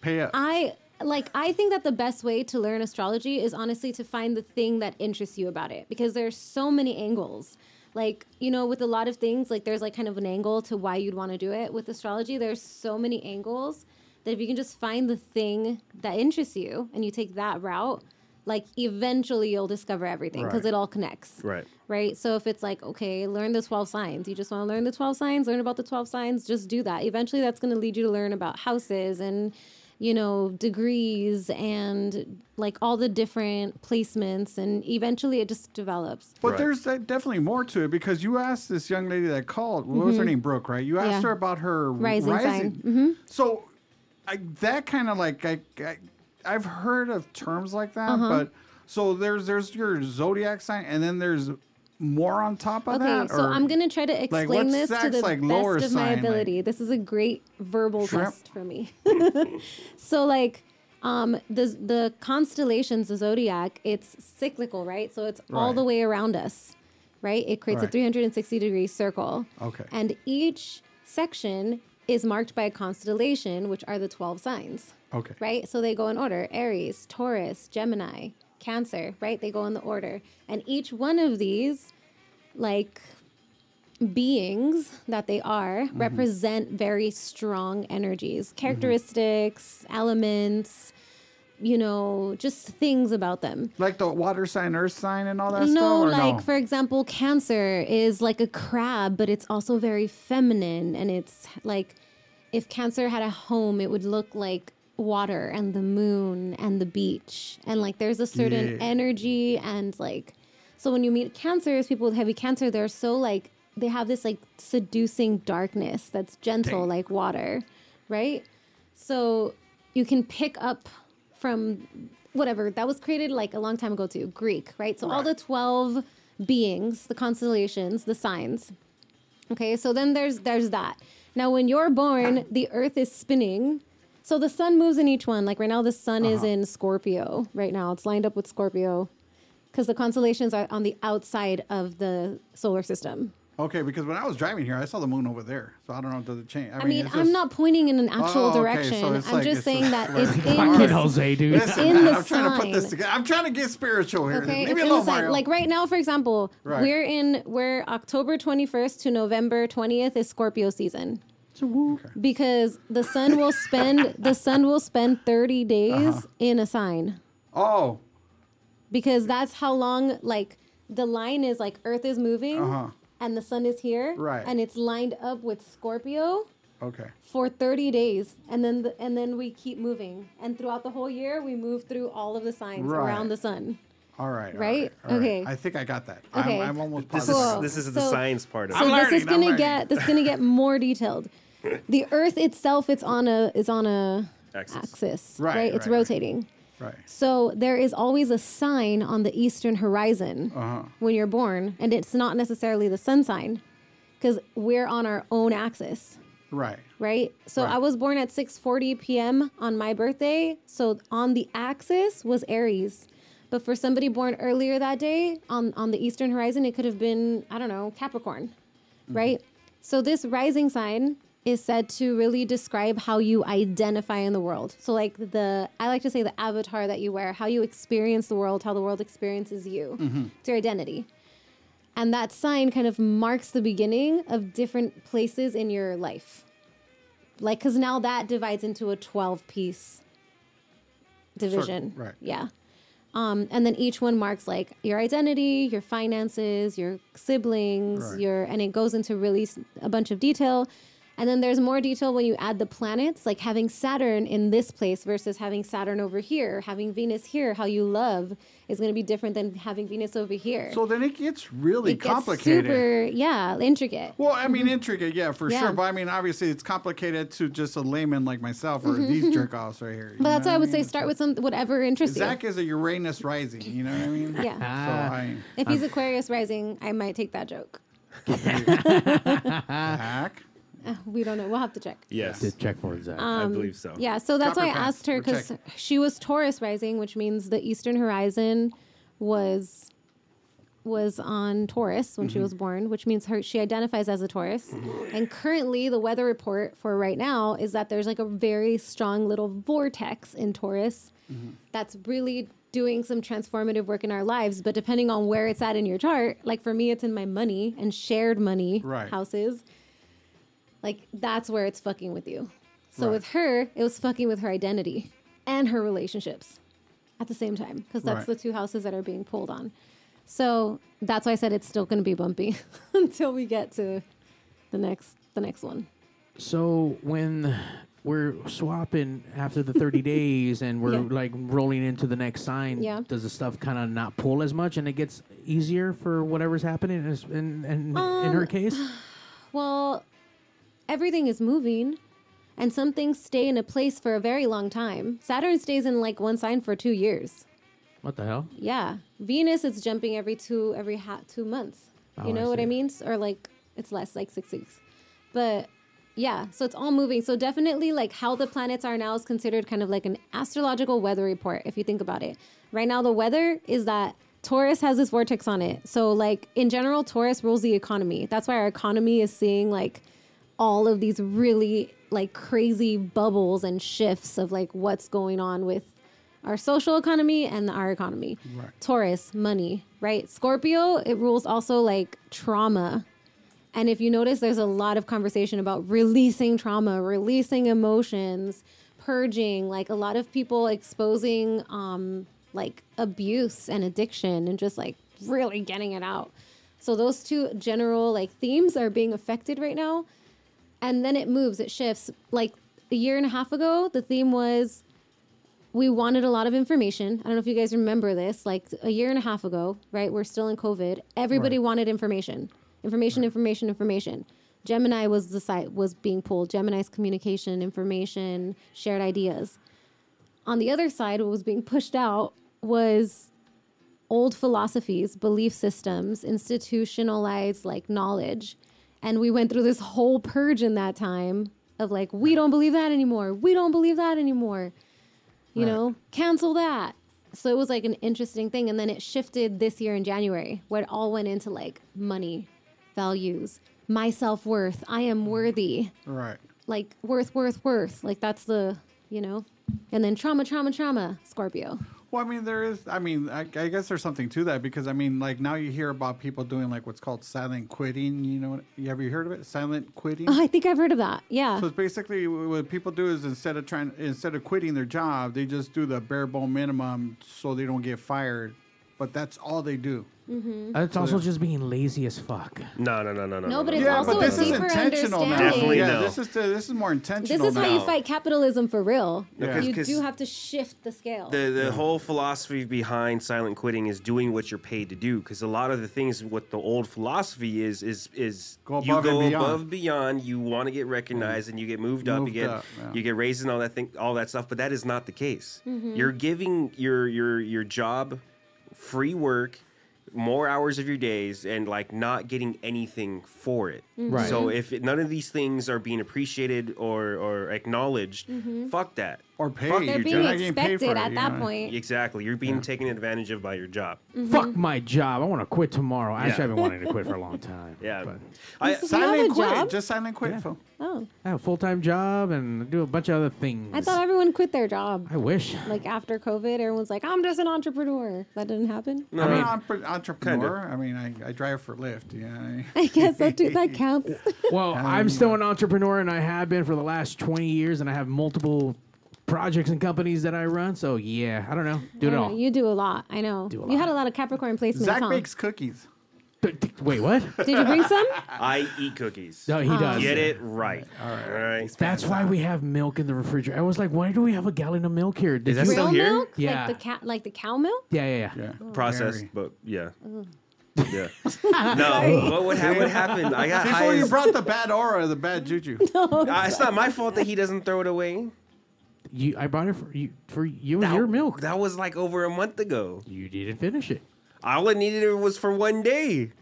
Pay up. I like I think that the best way to learn astrology is honestly to find the thing that interests you about it because there's so many angles. Like, you know, with a lot of things, like there's like kind of an angle to why you'd want to do it. With astrology, there's so many angles that if you can just find the thing that interests you and you take that route, like eventually you'll discover everything because Right. it all connects Right. right? So if it's like, okay, learn the 12 signs, you just want to learn the 12 signs, learn about the 12 signs, just do that. Eventually that's going to lead you to learn about houses and, you know, degrees and like all the different placements. And eventually it just develops. But Right. there's uh, definitely more to it because you asked this young lady that called. What was her name? Brooke, right? You asked Mm-hmm. Yeah. her about her Rising sign. Mm-hmm. So, I, that kind of like I, I, I've heard of terms like that, Uh-huh. but so there's there's your zodiac sign, and then there's more on top of Okay, that. so I'm going to try to explain what's this to the like, best of my sign, like- ability. this is a great verbal Shrimp? test for me. so like um the the constellations, the zodiac, it's cyclical, right? So it's all the way around us, right? It creates a 360 degree circle. Okay. And each section is marked by a constellation, which are the 12 signs Okay. right? So they go in order Aries, Taurus, Gemini, Cancer, right? They go in the order. And each one of these, like beings that they are, mm-hmm. represent very strong energies, mm-hmm. characteristics, elements. you know, just things about them. Like the water sign, earth sign, and all that no, stuff. Or like no? for example, Cancer is like a crab, but it's also very feminine, and it's like if Cancer had a home, it would look like water and the moon and the beach, and like there's a certain Yeah. energy and like so when you meet Cancers, people with heavy Cancer, they're so like they have this like seducing darkness that's gentle like water, right? So you can pick up from whatever that was created like a long time ago too, Greek, right? So all the 12 beings, the constellations, the signs. Okay, so then there's there's that. Now when you're born, the earth is spinning. So the sun moves in each one. Like right now the sun is Uh-huh. in Scorpio. Right now it's lined up with Scorpio cuz the constellations are on the outside of the solar system. Okay, because when I was driving here, I saw the moon over there. So I don't know, does it change? I mean, it's I'm just- not pointing in an actual Oh, okay, so direction. it's I'm like- just it's saying just that like- it's in Fuck the it, Jose, dude. It's Listen, in man, the I'm trying to put this sign. together. I'm trying to get spiritual here. Okay, Leave it's me in the alone, sign. Mario. Like right now, for example, Right. we're in we're October 21st to November 20th is Scorpio season. Because the sun will spend the sun will spend 30 days Uh-huh. in a sign. Oh, Because that's how long like the line is like Earth is moving Uh-huh. and the sun is here. Right. And it's lined up with Scorpio okay. for 30 days and then the, and then we keep moving and throughout the whole year we move through all of the signs Right. around the sun All right. all Right? all Okay. I think I got that. Okay. I'm, I'm almost This positive. is this is the So- science part of it. so it. this is learning, I'm gonna get this is gonna get more detailed the earth itself it's on a is on a Axis. axis Right, right, it's right, right. rotating Right. so there is always a sign on the eastern horizon Uh-huh. when you're born and it's not necessarily the sun sign because we're on our own axis Right. right? So Right. I was born at 6:40 p.m. on my birthday. So on the axis was Aries. But for somebody born earlier that day on on the eastern horizon, it could have been I don't know Capricorn, right? So this rising sign is said to really describe how you identify in the world. So like the I like to say the avatar that you wear, how you experience the world, how the world experiences you. It's your identity. And that sign kind of marks the beginning of different places in your life. Like, because now that divides into a 12 piece division. right. Yeah. Um, and then each one marks like your identity, your finances, your siblings, Right. your, and it goes into really a bunch of detail. And then there's more detail when you add the planets, like having Saturn in this place versus having Saturn over here, having Venus here. How you love is going to be different than having Venus over here. So then it gets really it gets complicated. super, yeah, intricate. Well, I mean, mm-hmm. intricate, yeah, for Yeah. sure. But I mean, obviously, it's complicated to just a layman like myself or mm-hmm, these mm-hmm. jerk offs right here. But that's know why I what would say mean? start with some whatever interests Zach is a Uranus rising. You know what I mean? Yeah. So I. Ah. If he's Aquarius rising, I might take that joke. Zach. Uh, we don't know. We'll have to check. Yes, To check for it, Zach. I believe so. Yeah, so that's Drop why I pants. asked her We're because checking. she was Taurus rising, which means the eastern horizon was was on Taurus when she Mm-hmm. was born, which means her she identifies as a Taurus. And currently, the weather report for right now is that there's like a very strong little vortex in Taurus Mm-hmm. that's really doing some transformative work in our lives. But depending on where it's at in your chart, like for me, it's in my money and shared money Right. houses. Like that's where it's fucking with you. So Right. with her, it was fucking with her identity and her relationships at the same time because that's Right. the two houses that are being pulled on. So that's why I said it's still going to be bumpy until we get to the next the next one. So when we're swapping after the 30 days and we're Yeah. like rolling into the next sign, Yeah. does the stuff kind of not pull as much and it gets easier for whatever's happening in, in, in, in Um, her case? Well, everything is moving and some things stay in a place for a very long time. Saturn stays in like one sign for 2 years. What the hell? Yeah. Venus is jumping every two every ha- 2 months. Oh, You I know what I mean? Or like it's less like 6 weeks. But yeah, so it's all moving. So definitely like how the planets are now is considered kind of like an astrological weather report if you think about it. Right now the weather is that Taurus has this vortex on it. So like in general Taurus rules the economy. That's why our economy is seeing like all of these really like crazy bubbles and shifts of like what's going on with our social economy and our economy. Right. Taurus, money, right? Scorpio, it rules also like trauma. And if you notice, there's a lot of conversation about releasing trauma, releasing emotions, purging, like a lot of people exposing um like abuse and addiction and just like really getting it out. So those two general like themes are being affected right now. And then it moves, it shifts. Like a year and a half ago, the theme was we wanted a lot of information. I don't know if you guys remember this. Like a year and a half ago, right? We're still in COVID. Everybody Right. wanted information, information, information, information. Gemini was the site was being pulled. Gemini's communication, information, shared ideas. On the other side, what was being pushed out was old philosophies, belief systems, institutionalized like knowledge. And we went through this whole purge in that time of like, we don't believe that anymore. We don't believe that anymore. You Right. know, cancel that. So it was like an interesting thing. And then it shifted this year in January where it all went into like money, values, my self worth. I am worthy. Right. Like worth, worth, worth. Like that's the, you know, and then trauma, trauma, trauma, Scorpio. Well, I mean, there is. I mean, I, I guess there's something to that because I mean, like now you hear about people doing like what's called silent quitting. You know, you have you heard of it? Silent quitting. Oh, I think I've heard of that. Yeah. So it's basically what people do is instead of trying, instead of quitting their job, they just do the bare bone minimum so they don't get fired. But that's all they do. Mm-hmm. That's also just being lazy as fuck. No, no, no, no, no. No, but it's yeah, also but a this is deeper intentional now. understanding. Definitely yeah, no. this is the, this is more intentional. This intentional. is how you fight capitalism for real. Yeah. You 'Cause- do have to shift the scale. The the whole philosophy behind silent quitting is doing what you're paid to do. Because a lot of the things, what the old philosophy is, is is Go you above and go above beyond. You want to get recognized, and you get moved, up. You get up, yeah. you get raised and all that thing, all that stuff. But that is not the case. Mhm. You're giving your your your job free work. More hours of your days and like not getting anything for it. Right. So if it, none of these things are being appreciated or or acknowledged, Mhm. fuck that. Or paid. your They're being job. not getting paid expected for it, at you that know? point. Exactly. You're being taken advantage of by your job. Mm-hmm. Fuck my job. I want to quit tomorrow. Actually, Yeah. I've been wanting to quit for a long time. Yeah. But I, So do Silent a quit. job? Just silent quit. phone. Oh, I have a full time job and do a bunch of other things. I thought everyone quit their job. I wish. Like after COVID, everyone's like, "I'm just an entrepreneur." That didn't happen. No, I'm an entre- entrepreneur. I mean, I, I drive for Lyft. Yeah. I guess that do, that counts. Well, I'm still an entrepreneur and I have been for the last 20 years and I have multiple projects and companies that I run. So, yeah, I don't know. Do it know, all. You do a lot. I know. Do a You had a lot of Capricorn placements. Zach huh? bakes cookies. Wait, what? Did you bring some? I eat cookies. No, he ah. does. Get it right. All right. All right. That's why we have milk in the refrigerator. I was like, why do we have a gallon of milk here? Did Is that you- still Real here? milk? Yeah. Like the cat, like the cow milk. Yeah, yeah, yeah. Yeah. Processed, Very. but yeah. Mm. Ugh. Yeah. no. What would happen? What happened? I got high. Before you as- brought the bad aura, the bad juju. Uh, it's not my fault that he doesn't throw it away. You, I bought it for you. For you and That- your milk. That was like over a month ago. You didn't finish it. All I needed was for one day.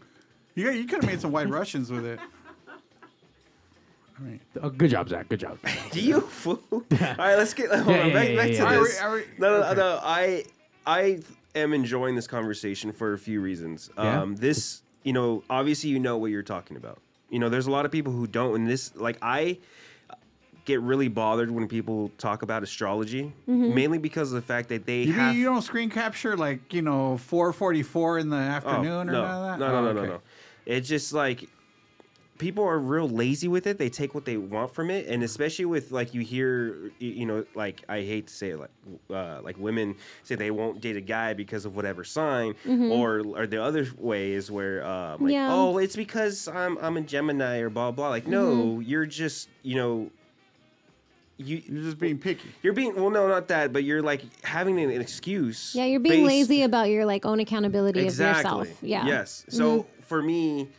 You, you could have made some white Russians with it. I mean, Oh, good job, Zach. Good job. Do you fool? All right, let's get hold Yeah, on, yeah, back, yeah, back yeah, to yeah. Are we- this. are we- no, no, okay. no. I I am enjoying this conversation for a few reasons. Yeah? Um, this, you know, obviously you know what you're talking about. You know, there's a lot of people who don't, and this, like, I get really bothered when people talk about astrology, mainly because of the fact that they you, have. mean you don't screen capture like you know 4:44 in the Oh, afternoon or no, none of that? No, no, Oh, no, no, no. It's just like people are real lazy with it. They take what they want from it, and especially with like you hear, you know, like I hate to say it, like uh, like women say they won't date a guy because of whatever sign, or or the other way is where um, like Yeah. oh it's because I'm I'm a Gemini or blah blah. Like no, you're just you know. You, You're just being picky. you're being well no not that but you're like having an, an excuse Yeah, you're being based- lazy about your like own accountability exactly. of yourself. Yeah. Yes. So for me,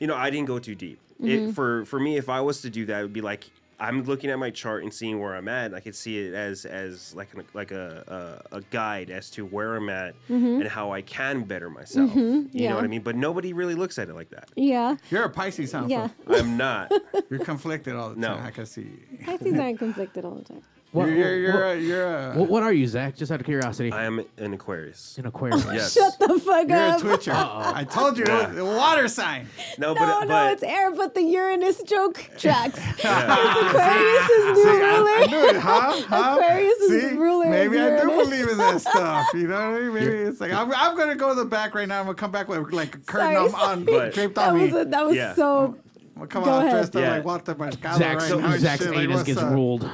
you know, I didn't go too deep. It, mm-hmm. for for me, if I was to do that, it would be like I'm looking at my chart and seeing where I'm at. I could see it as as like an, like a, a a guide as to where I'm at mm-hmm. and how I can better myself. Mm-hmm. You know what I mean? But nobody really looks at it like that. Yeah. You're a Pisces, huh? Yeah. I'm not. You're conflicted all the No. time. I can see. Pisces aren't conflicted all the time. What, you're you're, what, a, you're a uh, what, what are you, Zach? Just out of curiosity. I am an Aquarius. An Aquarius. Yes. Shut the fuck you're a up. twitcher. I told you, Yeah. the water sign. No, No, but uh, no, but it's air, but the Uranus joke tracks. yeah. Aquarius is new I ruler. knew it, huh? huh? Aquarius is See? ruler Maybe I do believe in that stuff. You know what I mean? Maybe it's like I'm, I'm gonna go to the back right now. I'm gonna come back with like a curtain Sorry, on, on But- draped That on was me. a, that was Yeah. so. I'm gonna come Go out ahead. dressed up Yeah. like Walter Mercado Zach's, right now. Zach's shit, anus what's gets up? ruled.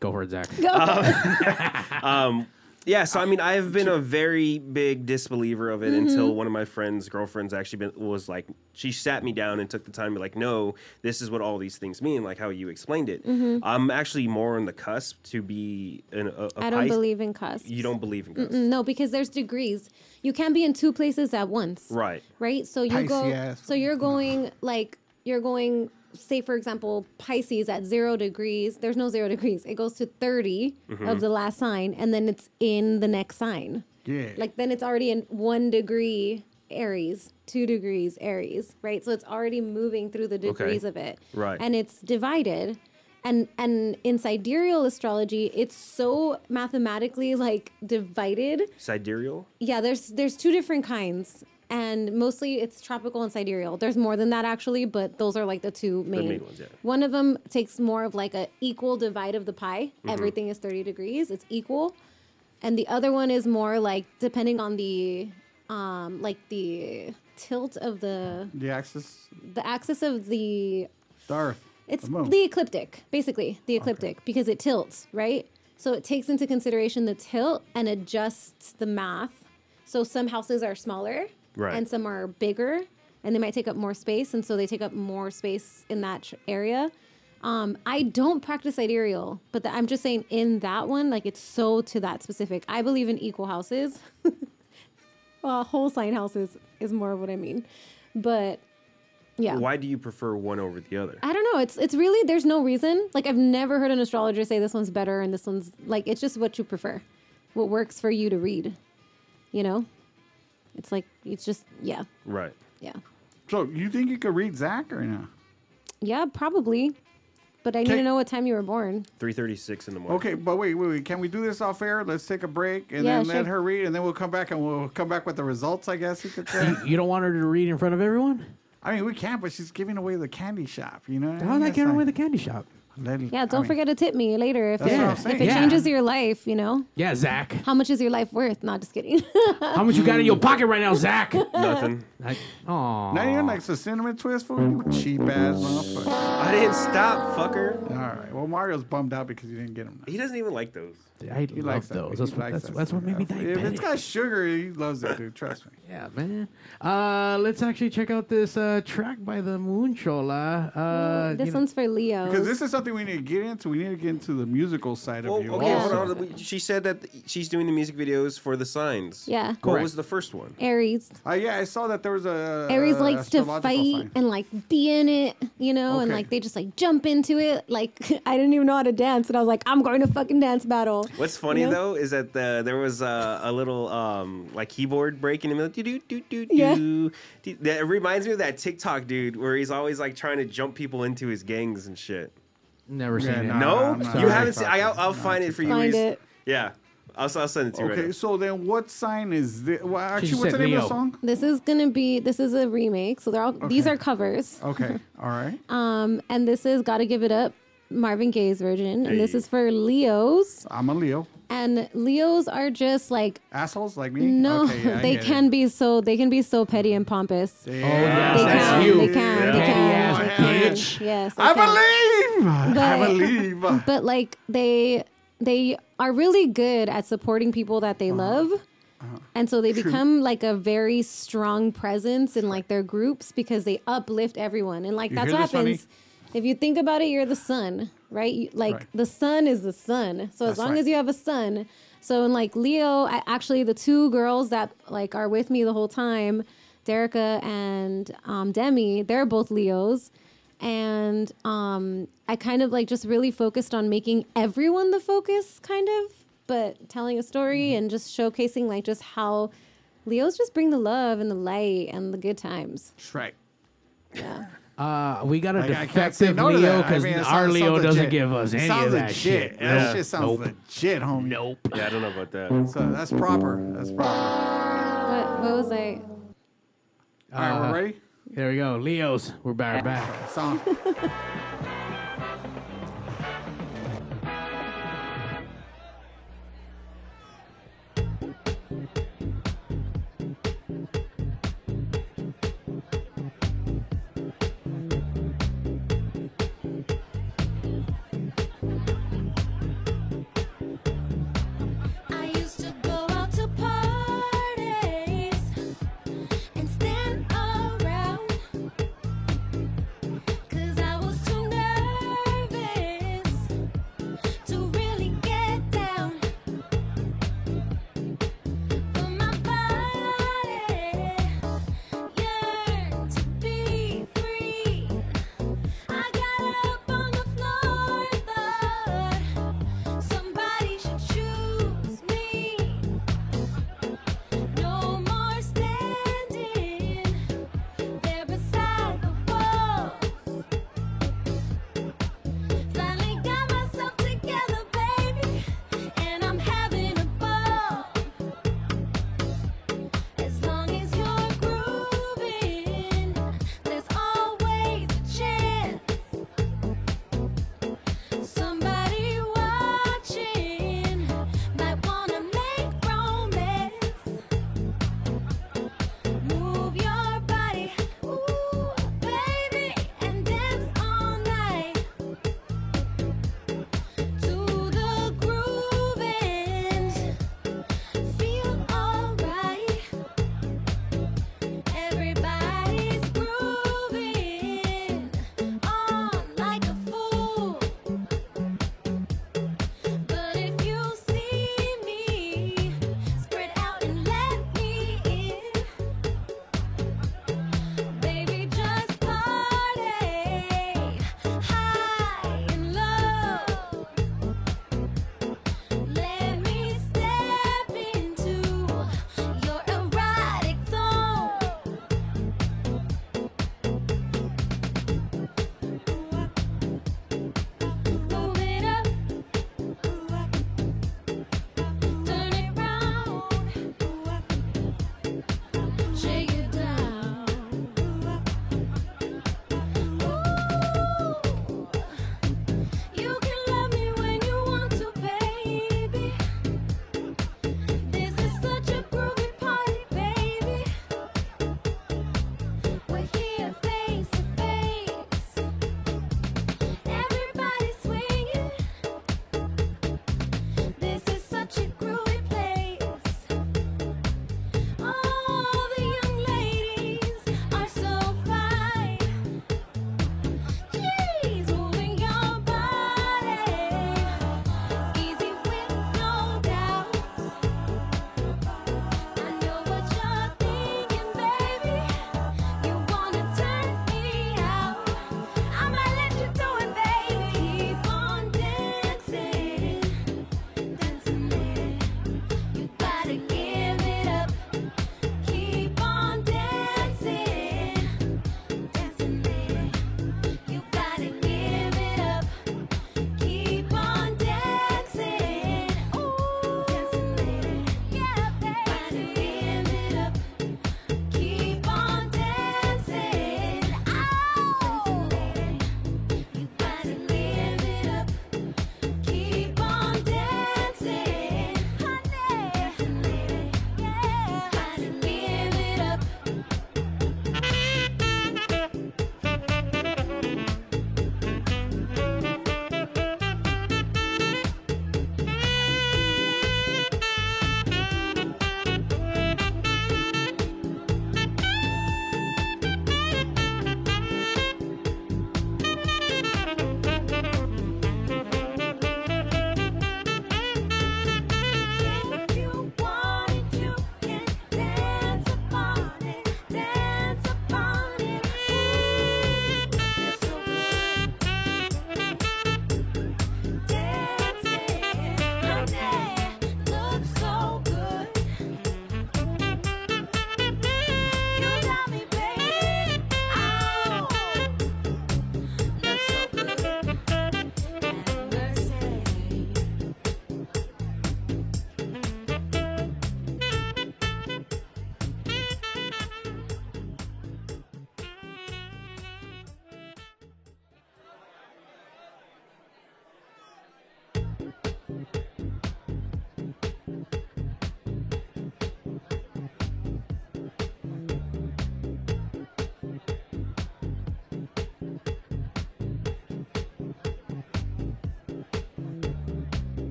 Go for it, Zach. um, yeah, so I mean, I've been a very big disbeliever of it Mm-hmm. until one of my friends' girlfriends actually been, was like, she sat me down and took the time to be like, no, this is what all these things mean, like how you explained it. I'm actually more on the cusp to be an, a, a Mm-hmm. I don't Pis- believe in cusps. You don't believe in cusps, Mm, No, because there's degrees. You can't be in two places at once. right? right? So you go, so you're going like you're going, say for example, Pisces at zero degrees. There's no zero degrees. It goes to 30 of mm-hmm. the last sign, and then it's in the next sign. Yeah. Like then it's already in one degree Aries, two degrees Aries, right? So it's already moving through the degrees of it, Right. And it's divided. And, and in sidereal astrology, it's so mathematically like divided Sidereal. yeah, there's there's two different kinds, and mostly it's tropical and sidereal. There's more than that actually, but those are like the two main. main ones, yeah. One of them takes more of like a equal divide of the pie. Mm-hmm. Everything is 30 degrees. It's equal, and the other one is more like depending on the, um, like the tilt of the The axis, the axis of the the Earth. it's the the ecliptic, basically the ecliptic, because it tilts, right? So it takes into consideration the tilt and adjusts the math. So some houses are smaller, Right. and some are bigger, and they might take up more space, and so they take up more space in that tr- area. Um, I don't practice sidereal, but the, I'm just saying in that one, like it's so to that specific. I believe in equal houses. well, whole sign houses is more of what I mean, but yeah. Why do you prefer one over the other? I don't know. It's it's really there's no reason. Like I've never heard an astrologer say this one's better and this one's like it's just what you prefer. What works for you to read. You know? It's like it's just yeah. Right. Yeah. So you think you could read Zach or no? Yeah, probably. But I need Okay. to know what time you were born. Three thirty-six in the morning. Okay, but wait, wait, wait. Can we do this off air? Let's take a break and Yeah, then let her read, and then we'll come back and we'll come back with the results. I guess you could say. You don't want her to read in front of everyone? I mean, we can't, but she's giving away the candy shop. You know? How's that That's giving like- away the candy shop? Let- Yeah, don't mean, forget to tip me later if it, what if it Yeah. changes your life, you know? Yeah, Zach. How much is your life worth? Not just kidding. How much you got in your pocket right now, Zach? Nothing. Oh. Now you're like the cinnamon twist food. You cheap ass motherfucker. I didn't stop, fucker. All right. Well, Mario's bummed out because you didn't get him. He doesn't even like those. I He love likes that. those. He That's, what, likes that's, that that's what made me stuff. If it's diabetic. got sugar, he loves it, dude. Trust me. Yeah, man. Uh, let's actually check out this uh, track by the Moonchola. Uh, this you know- one's for Leo. Because this is something we need to get into. We need to get into the musical side Well, of you. okay, also. hold on. She said that she's doing the music videos for the signs. Yeah. What Correct. was the first one? Aries. Uh, yeah, I saw that there was a. Aries uh, likes to astrological fight sign. and like be in it, you know, and Okay. like they just like jump into it. Like I didn't even know how to dance, and I was like, I'm going to fucking dance battle. What's funny know? though is that the, there was a, a little um, like keyboard break in the middle. Do do do do Yeah. do. That reminds me of that TikTok dude where he's always like trying to jump people into his gangs and shit. Never seen Yeah, it. nah. no, you haven't seen. I, I'll, I'll Not find it for you. Find it. Yeah, I'll, I'll send it to you. Okay, right so then what sign is this? Well, actually, just what's the said name of the song? This is gonna be this is a remake, so they're all these are covers. Okay, all right. Um, and this is "Gotta Give It Up," Marvin Gaye's version, and this is for Leos. I'm a Leo. And Leos are just like Assholes like me? no, Okay, yeah, they get it. can be so they can be so petty and pompous. Yeah. yes, They that's can, you. they can, they Petty can, they can. Yes, I believe. I But- believe. but like they they are really good at supporting people that Uh-huh. they love and so they become like a very strong presence in like their groups because they uplift everyone and like You that's what this, honey? happens if you think about it you're the sun right You- like Right. the sun is the sun so as long right. as you have a sun so in like leo I, actually the two girls that like are with me the whole time Derica and um, Demi, they're both Leos. And um, I kind of like just really focused on making everyone the focus, kind of, but telling a story Mm-hmm. and just showcasing like just how Leos just bring the love and the light and the good times. That's right. Yeah. Uh, we got a Like, I can't say defective no to Leo that. I because mean, it our sounds- Leo sounds doesn't legit. give us any sounds of that legit. shit. That Nope. shit sounds Nope. legit, homie. Nope. Yeah, I don't know about that. So that's proper. That's proper. What, what was I? All right, Uh, we're ready. There we go. Leos, we're back. back. Song.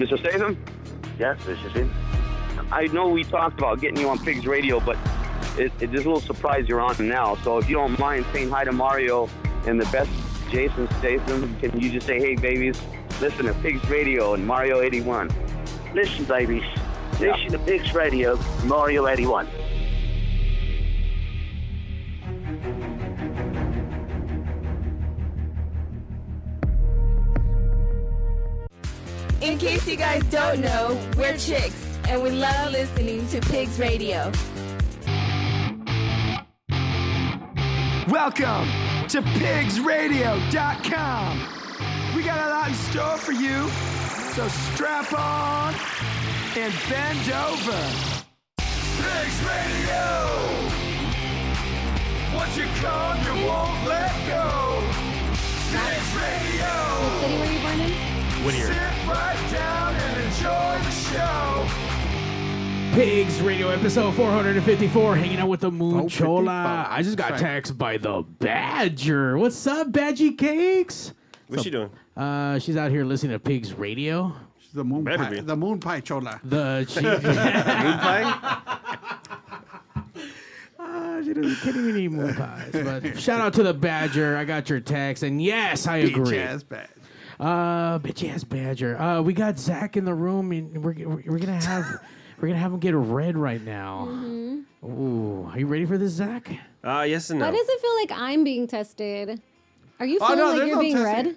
Mr. Statham? Yes, this is him. I know we talked about getting you on Pigs Radio, but it, it, there's a little surprise you're on now. So if you don't mind saying hi to Mario and the best Jason Statham, can you just say, hey, babies, listen to Pigs Radio and Mario 81? Listen, babies. Listen to Pigs Radio, Mario 81. You guys don't know, we're chicks, and we love listening to Pigs Radio. Welcome to pigsradio.com. We got a lot in store for you, so strap on and bend over. Pigs Radio! Once you come, you won't let go. Pigs Radio! What city were you born in? Whittier. Sit right down and enjoy the show. Pigs Radio episode 454, hanging out with the Moon Chola. I just got That's right. by the Badger. What's up, Badgy Cakes? What's she doing? Uh, she's out here listening to Pigs Radio. She's the moon Better pie. be. The moon pie chola. The she, Moon pie? Ah, she doesn't can't even moon pies. But shout out to the Badger. I got your text, and yes, I agree. Bitch ass bad. Uh, bitch ass Badger. Uh, we got Zach in the room, and we're we're, we're gonna have we're gonna have him get red right now. Ooh, are you ready for this, Zach? Uh, yes and no. Why does it feel like I'm being tested? Are you Oh, feeling no, like you're no being testing.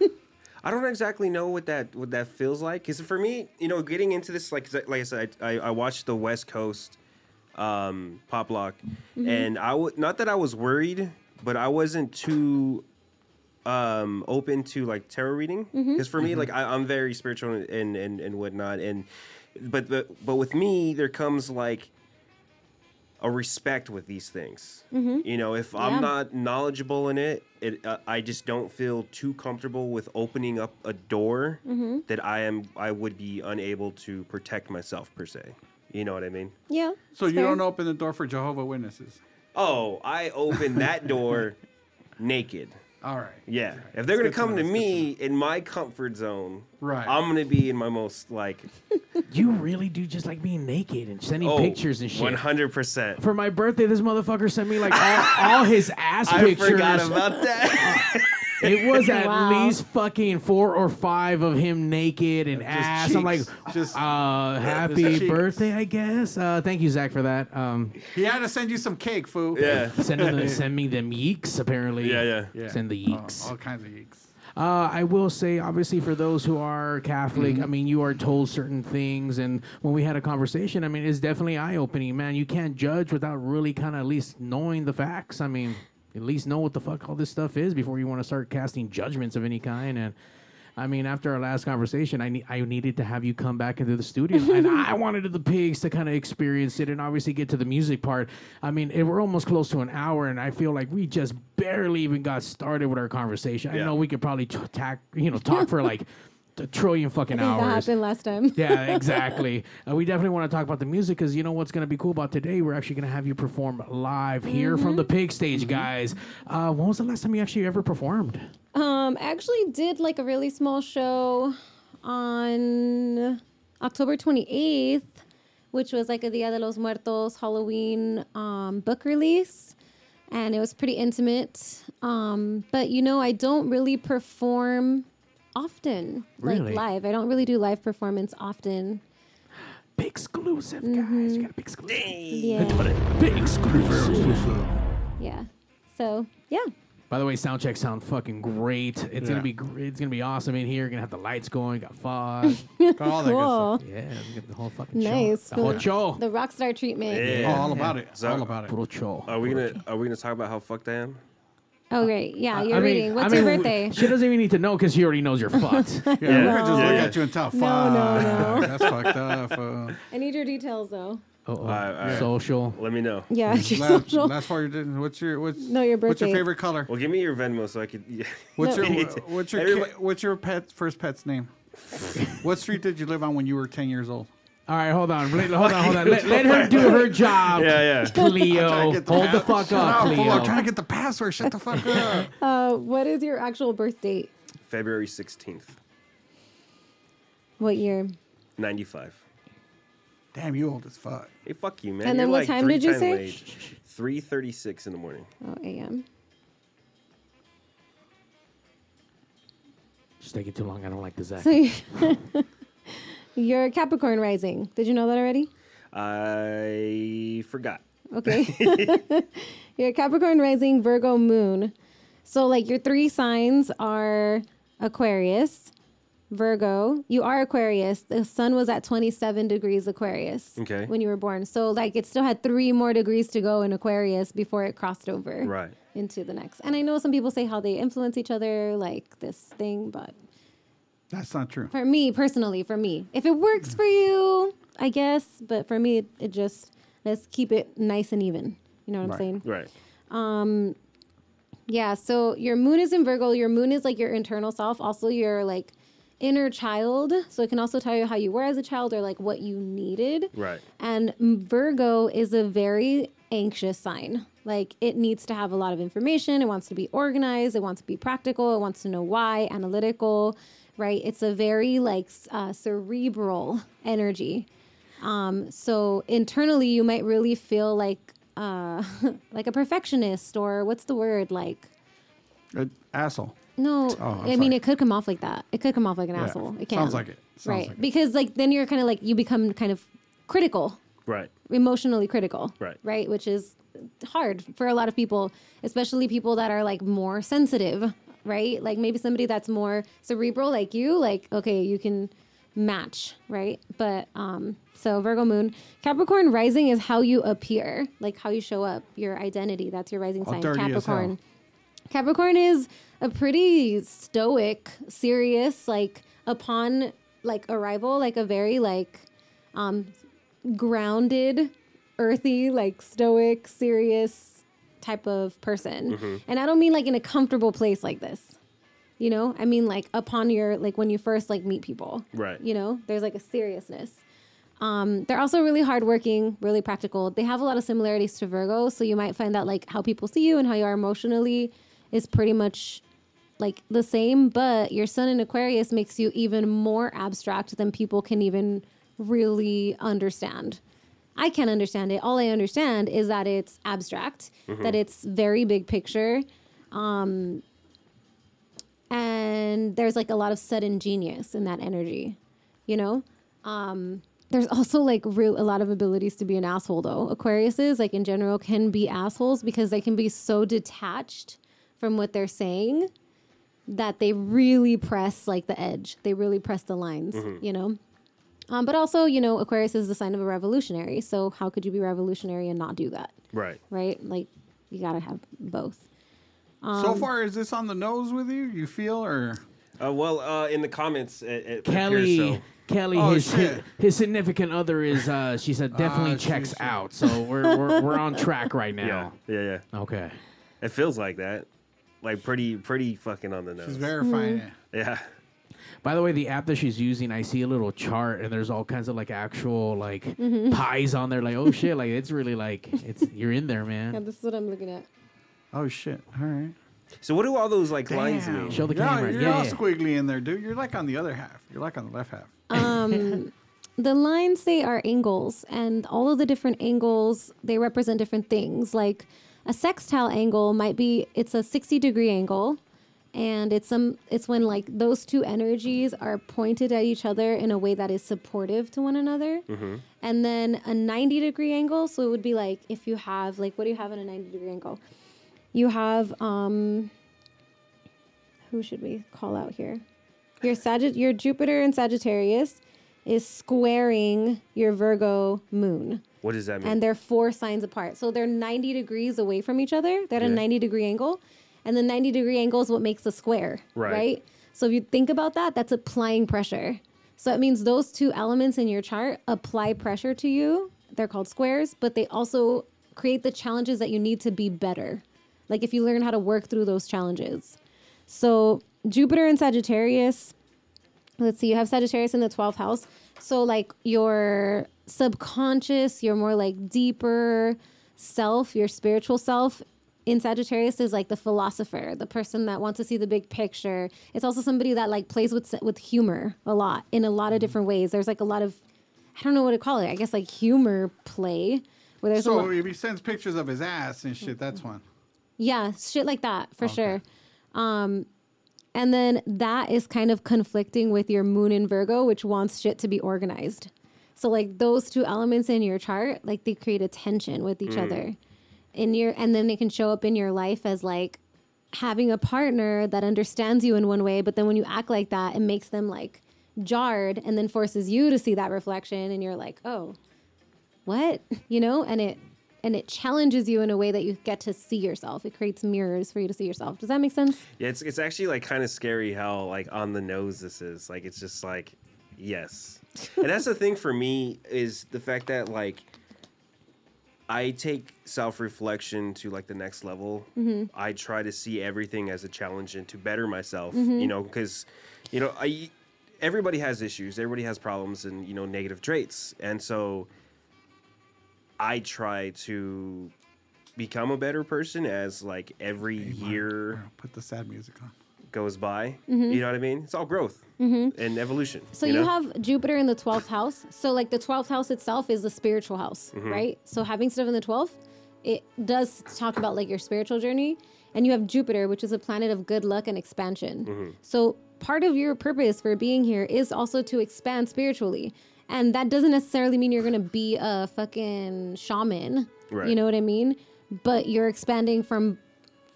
red? I don't exactly know what that what that feels like. Because for me, you know, getting into this, like like I said, I, I watched the West Coast um, pop lock, and I w- not that I was worried, but I wasn't too um, open to like tarot reading. Because for me, like I, I'm very spiritual and, and and whatnot, and but but but with me, there comes like a respect with these things. You know, if Yeah. I'm not knowledgeable in it, it uh, I just don't feel too comfortable with opening up a door that I am I would be unable to protect myself per se. You know what I mean? Yeah. So you fair. don't open the door for Jehovah Witnesses. Oh, I open that door naked. All right. Yeah. If they're gonna It's good to come to me in my comfort zone, Right. I'm gonna be in my most like You really do just like being naked and sending oh, pictures and shit. 100. percent For my birthday, this motherfucker sent me like all, all his ass I pictures. forgot about that. It was at Wow. least fucking four or five of him naked and ass. I'm like, cheeks. Just- uh, just happy cheeks. birthday, I guess. Uh, thank you, Zach, for that. Um, He had to send you some cake, fool. yeah. send him the, send me them yeeks. Apparently, Yeah, yeah. Yeah. Send the Oh, yeeks. all kinds of yeeks. Uh, I will say, obviously, for those who are Catholic, I mean, you are told certain things, and when we had a conversation, I mean, it's definitely eye-opening, man. You can't judge without really kind of at least knowing the facts. I mean, at least know what the fuck all this stuff is before you want to start casting judgments of any kind. And I mean, after our last conversation, I ne- I needed to have you come back into the studio, and I wanted the pigs to kind of experience it and obviously get to the music part. I mean, it, we're almost close to an hour, and I feel like we just barely even got started with our conversation. I know we could probably t- tack, you know, talk for like a trillion fucking I think that hours. happened last time. Yeah, exactly. uh, we definitely want to talk about the music because you know what's going to be cool about today? We're actually going to have you perform live here from the pig stage, guys. Uh, when was the last time you actually ever performed? Um, I actually did like a really small show on October 28th, which was like a Dia de los Muertos Halloween um, book release. And it was pretty intimate. Um, but you know, I don't really perform often, Really? like live. I don't really do live performance often. Big exclusive, guys. You mm-hmm. got a big exclusive. Yeah. Big exclusive. Yeah. So, yeah. By the way, sound check sound fucking great. It's Yeah. gonna be great. It's gonna be awesome in here. Gonna have the lights going. Got fog. Got all that good Cool. stuff. yeah, we got the whole fucking Nice. show. The whole show. The rock star treatment. Yeah. Oh, all about it. So- all about it. Puro show. Are we gonna Are we gonna talk about how fucked I am? Oh, great. Yeah, you're mean- reading. What's I your birthday? She doesn't even need to know because she already knows you're fucked. Yeah, we could just Yeah, look yeah. at you and tell. Fuck. No, no, no. That's fucked up. Uh, I need your details, though. Oh, All right, all right. Social. Let me know. Yeah, your last, social. last part you did. What's your what's No, your What's your birthday. favorite color? Well, give me your Venmo so I could. Yeah. What's No. your what's your Everybody- ki- what's your pet first pet's name? what street did you live on when you were ten years old? All right, hold on. Let, hold on, hold on. Let, let her do her job. Yeah, yeah. Cleo. Trying to get Hold the fuck Shut up, fool. Cleo. I'm trying to get the password. Shut the fuck up. Uh, what is your actual birth date? February 16th. What year? 95. Damn, you old as fuck. Hey, fuck you, man. And You're then what like time three did you times say? late. 3.36 in the morning. Oh, a.m. Just taking too long. I don't like the Zach. So you- you're Capricorn rising. Did you know that already? I forgot. Okay. you're Capricorn rising, Virgo moon. So like your three signs are Aquarius, Virgo. You are Aquarius. The sun was at 27 degrees Aquarius Okay. when you were born. So like it still had three more degrees to go in Aquarius before it crossed over Right. into the next. And I know some people say how they influence each other, like this thing, but That's not true. for me personally, for me, if it works for you, I guess. But for me, it, it just let's keep it nice and even. You know what I'm saying? Right. Um, yeah. So your moon is in Virgo. Your moon is like your internal self, also your like inner child. So it can also tell you how you were as a child or like what you needed. Right. And Virgo is a very anxious sign. Like it needs to have a lot of information. It wants to be organized. It wants to be practical. It wants to know why, analytical, right? It's a very like uh, cerebral energy. Um, so internally, you might really feel like uh, like a perfectionist, or what's the word? Like Good asshole. no, Oh, I'm I mean it could come off like that. It could come off like an Yeah. asshole. It can. Sounds like it. Sounds right? like it. Because like then you're kind of like you become kind of critical Right. emotionally critical. Right. Right. Which is hard for a lot of people, especially people that are like more sensitive. Right. Like maybe somebody that's more cerebral, like you. Like okay, you can match. Right. But um, so Virgo Moon, Capricorn rising is how you appear, like how you show up, your identity. That's your rising sign. Capricorn. Capricorn is a pretty stoic, serious, like upon like arrival, like a very like um grounded, earthy, like stoic, serious type of person. Mhm. And I don't mean like in a comfortable place like this. You know? I mean like upon your like when you first like meet people. Right. You know, there's like a seriousness. Um, they're also really hardworking, really practical. They have a lot of similarities to Virgo, so you might find that like how people see you and how you are emotionally is pretty much like the same. But your Sun in Aquarius makes you even more abstract than people can even really understand. I can't understand it. All I understand is that it's abstract, Mhm. that it's very big picture, um, and there's like a lot of sudden genius in that energy, you know. Um, there's also like real a lot of abilities to be an asshole though. Aquariuses like in general can be assholes because they can be so detached from what they're saying that they really press like the edge. They really press the lines, Mhm. you know. Um, but also, you know, Aquarius is the sign of a revolutionary. So how could you be revolutionary and not do that? Right. Right? Like you gotta have both. Um, so far, is this on the nose with you? You feel or? Uh, well, uh, in the comments, it, it Kelly, appears so. Kelly, Oh, his, shit. his significant other is. Uh, she said definitely Ah, checks shit. out. So we're, we're we're on track right now. Yeah, yeah, yeah. Okay. It feels like that. Like pretty, pretty fucking on the nose. She's verifying Mm-hmm. it. Yeah. By the way, the app that she's using, I see a little chart, and there's all kinds of like actual like Mhm. pies on there. Like, oh shit, like it's really like it's you're in there, man. Yeah, this is what I'm looking at. Oh shit! All right. So what do all those like lines Damn. mean? Show the Yeah, camera. You're Yeah, all yeah. squiggly in there, dude. You're like on the other half. You're like on the left half. Um, the lines they are angles, and all of the different angles they represent different things. Like a sextile angle might be it's a sixty degree angle, and it's some it's when like those two energies are pointed at each other in a way that is supportive to one another. Mm-hmm. And then a 90 degree angle. So it would be like if you have, like, what do you have in a 90 degree angle? You have, um, who should we call out here? Your Sagitt- your Jupiter in Sagittarius is squaring your Virgo moon. What does that mean? And they're four signs apart. So they're 90 degrees away from each other. They're at a 90 degree angle. And the 90 degree angle is what makes the square. Right. Right. So if you think about that, that's applying pressure. So it means those two elements in your chart apply pressure to you. They're called squares, but they also create the challenges that you need to be better. Like if you learn how to work through those challenges. So Jupiter and Sagittarius, let's see, you have Sagittarius in the 12th house. So like your subconscious, your more like deeper self, your spiritual self in Sagittarius is like the philosopher, the person that wants to see the big picture. It's also somebody that like plays with with humor a lot in a lot of different ways. There's like a lot of I don't know what to call it. I guess like humor play where there's So if he sends pictures of his ass and shit, that's one. yeah, shit like that for sure. Um, and then that is kind of conflicting with your moon in Virgo, which wants shit to be organized. So like those two elements in your chart, like they create a tension with each Mm. other. In your and then they can show up in your life as like having a partner that understands you in one way, but then when you act like that, it makes them like jarred and then forces you to see that reflection and you're like, "Oh, what?" You know, and it and it challenges you in a way that you get to see yourself. It creates mirrors for you to see yourself. Does that make sense? Yeah, it's it's actually like kind of scary how like on the nose this is. Like it's just like yes. and that's the thing for me is the fact that like I take self-reflection to like the next level. Mhm. I try to see everything as a challenge and to better myself, Mhm. you know, cuz you know, I everybody has issues, everybody has problems and you know negative traits. And so I try to become a better person as like every year Put the sad music on. Goes by. Mhm. You know what I mean? It's all growth Mhm. and evolution. So you, know? have Jupiter in the 12th house. So like the 12th house itself is the spiritual house, Mhm. right? So having stuff in the 12th, it does talk about like your spiritual journey. And you have Jupiter, which is a planet of good luck and expansion. Mhm. So part of your purpose for being here is also to expand spiritually. And that doesn't necessarily mean you're going to be a fucking shaman. Right. You know what I mean? But you're expanding from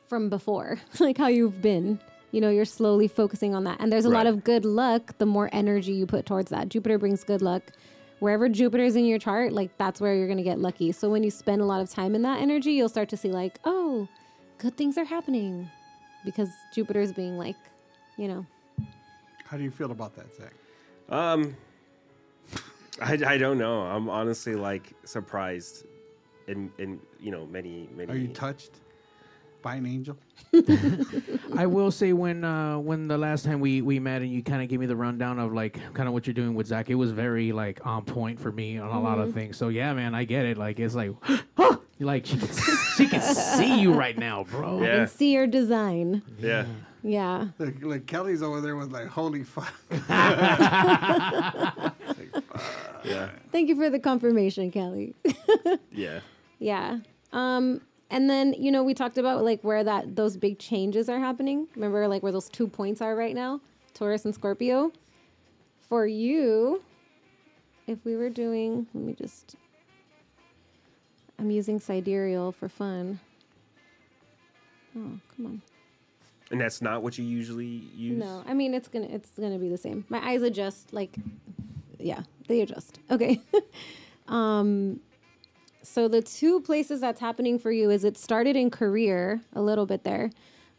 from before, like how you've been. You know, you're slowly focusing on that. And there's a lot of good luck the more energy you put towards that. Jupiter brings good luck. Wherever Jupiter is in your chart, like that's where you're going to get lucky. So when you spend a lot of time in that energy, you'll start to see like, "Oh, good things are happening." Because Jupiter is being like, you know, How do you feel about that, Zach? Um, I, I don't know. I'm honestly like surprised, in in you know many many. Are you touched by an angel? I will say when uh, when the last time we, we met and you kind of gave me the rundown of like kind of what you're doing with Zach, it was very like on point for me on a lot of Mhm. things. So yeah, man, I get it. Like it's like, like she can she can see you right now, bro. I can see your design. Yeah. Yeah. Like, like Kelly's over there with like, holy fuck. Yeah. Thank you for the confirmation, Kelly. Yeah. yeah. Um and then, you know, we talked about like where that those big changes are happening. Remember like where those two points are right now? Taurus and Scorpio. For you, if we were doing, let me just I'm using sidereal for fun. Oh, come on. And that's not what you usually use. No, I mean it's gonna it's gonna be the same. My eyes adjust like, yeah, they adjust. Okay. um, so the two places that's happening for you is it started in career a little bit there,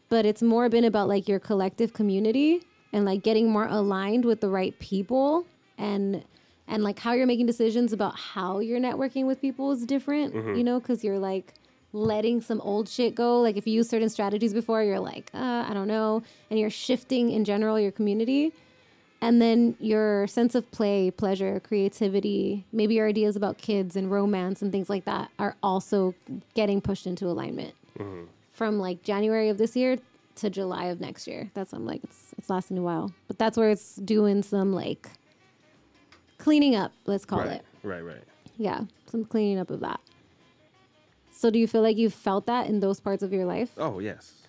but it's more been about like your collective community and like getting more aligned with the right people and and like how you're making decisions about how you're networking with people is different. Mhm. You know, because you're like letting some old shit go. Like if you use certain strategies before, you're like, uh, I don't know, and you're shifting in general your community. And then your sense of play, pleasure, creativity, maybe your ideas about kids and romance and things like that are also getting pushed into alignment Mhm. from like January of this year to July of next year. That's I'm like it's it's lasting a while, but that's where it's doing some like cleaning up. Let's call right. it. Right. Right. Yeah, some cleaning up of that. So do you feel like you've felt that in those parts of your life? Oh yes.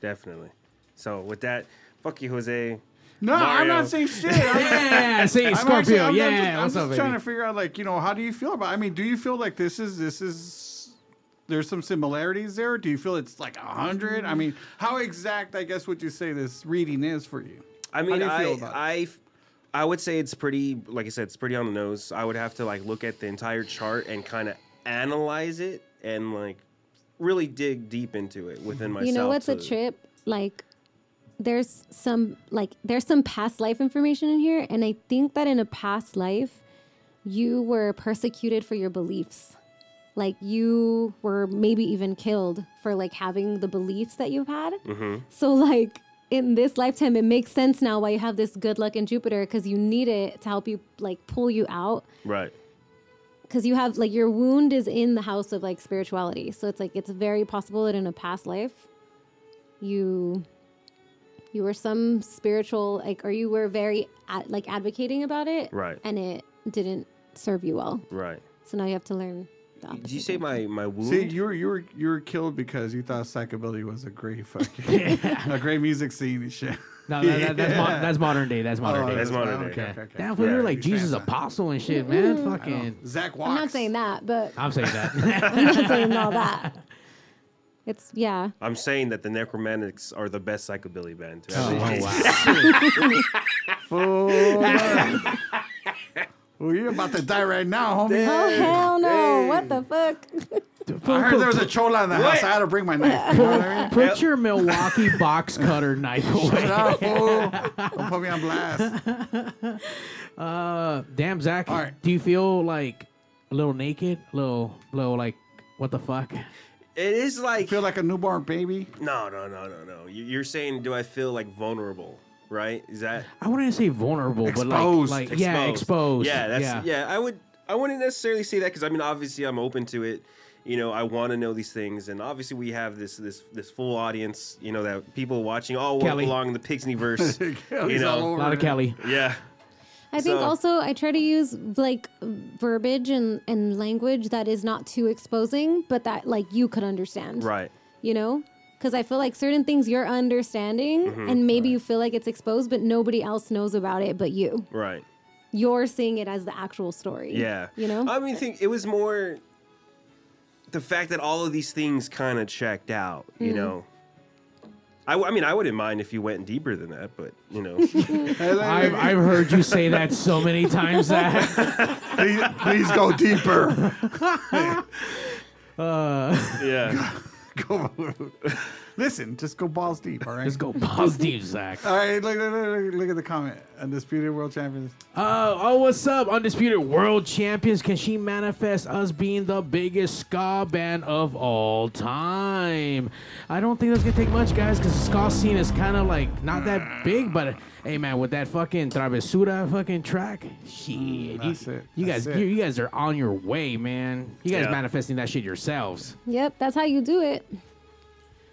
Definitely. So with that, fuck you, Jose. No, I'm not saying shit. I'm Yeah, say I'm Scorpio. actually- I'm, yeah, I'm just, I'm what's just up, trying baby? to figure out, like, you know, how do you feel about? I mean, do you feel like this is this is there's some similarities there? Do you feel it's like a hundred? I mean, how exact, I guess, would you say this reading is for you? I How mean, do you feel I, about it? I, I would say it's pretty. Like I said, it's pretty on the nose. I would have to like look at the entire chart and kind of analyze it and like really dig deep into it within myself. you know what's a trip? Like there's some like there's some past life information in here and I think that in a past life you were persecuted for your beliefs. Like you were maybe even killed for like having the beliefs that you've had. Mm-hmm. So like in this lifetime, it makes sense now why you have this good luck in Jupiter because you need it to help you like pull you out. Right. because you have like your wound is in the house of like spirituality. So it's like it's very possible that in a past life, you you were some spiritual like or you were very ad, like advocating about it, Right. And it didn't serve you well. Right. So now you have to learn. The Did you say my my wound? See, you were you were you were killed because you thought psychobilly was a great fucking a great music scene and shit. No, that, that, that's, mo- that's modern day. That's modern Oh, day. that's modern Okay. day. Okay, okay. Damn, fool, you're like Jesus saying apostle and shit, man. Mm-hmm. Fucking. Zach I'm not saying that, but I'm saying that. I'm not saying all that. It's yeah. I'm saying that the Nekromantix are the best psychobilly band. to Oh, ever oh, exist. Well, you're about to die right now, homie. Oh hell no! What the fuck? I heard there was a chola in the house. I had to bring my knife. You know I mean? Put your Milwaukee box cutter knife away. Shut up, fool. Don't put me on blast. Uh, damn, Zach. All right. Do you feel like a little naked? A little, little like, what the fuck? It is like feel like a newborn baby. No, no, no, no, no. You- You're saying, do I feel like vulnerable? Right? Is that I wouldn't say vulnerable, Exposed. but like, like yeah, exposed. Yeah, that's yeah. yeah. I would. I wouldn't necessarily say that because I mean, obviously, I'm open to it. You know, I want to know these things, and obviously, we have this this this full audience. You know, that people watching all Kelly. belong in the Pixneyverse. you Kelly's all know, over A lot of Kelly. yeah. I think So- also I try to use like verbiage and, and language that is not too exposing, but that like you could understand. Right. You know? Because I feel like certain things you're understanding Mhm. and maybe you feel like it's exposed, but nobody else knows about it but you. Right. You're seeing it as the actual story. Yeah. You know? I mean, think it was more the fact that all of these things kind of checked out. You Mhm. know. I, w- I mean, I wouldn't mind if you went deeper than that, but you know. I've, I've heard you say that so many times, That please, please go deeper. Uh, yeah. go. Listen, just go balls deep. All right. Let's go balls deep, Zach. All right. Look, look, look, look at the comment. Undisputed world champions. Uh, oh, what's up? Undisputed World Champions. Can she manifest us being the biggest ska band of all time? I don't think that's going to take much, guys, because the ska scene is kind of like not that big, but hey, man, with that fucking Travesura fucking track, shit. Mm, that's you, it. You That's guys, it. You, you guys are on your way, man. You guys Yeah. manifesting that shit yourselves. Yep, that's how you do it.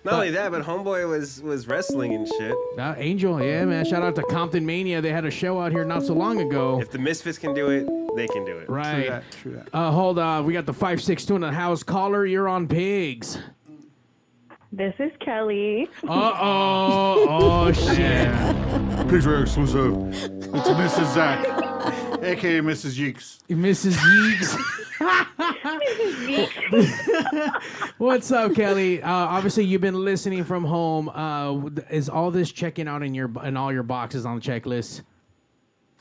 Not only that, but Homeboy was was wrestling and shit. Uh, Angel, yeah, man. Shout out to Compton Mania. They had a show out here not so long ago. If the Misfits can do it, they can do it. Right. that, true that. Uh, hold on. We got the 562 in the house. Caller, you're on pigs. This is Kelly. Uh oh. Oh, shit. Pigs are exclusive. It's Mrs. Zach, aka Mrs. Mrs. Yeeks. Mrs. Yeeks. What's up, Kelly? Uh, obviously, you've been listening from home. Uh, is all this checking out in your in all your boxes on the checklist?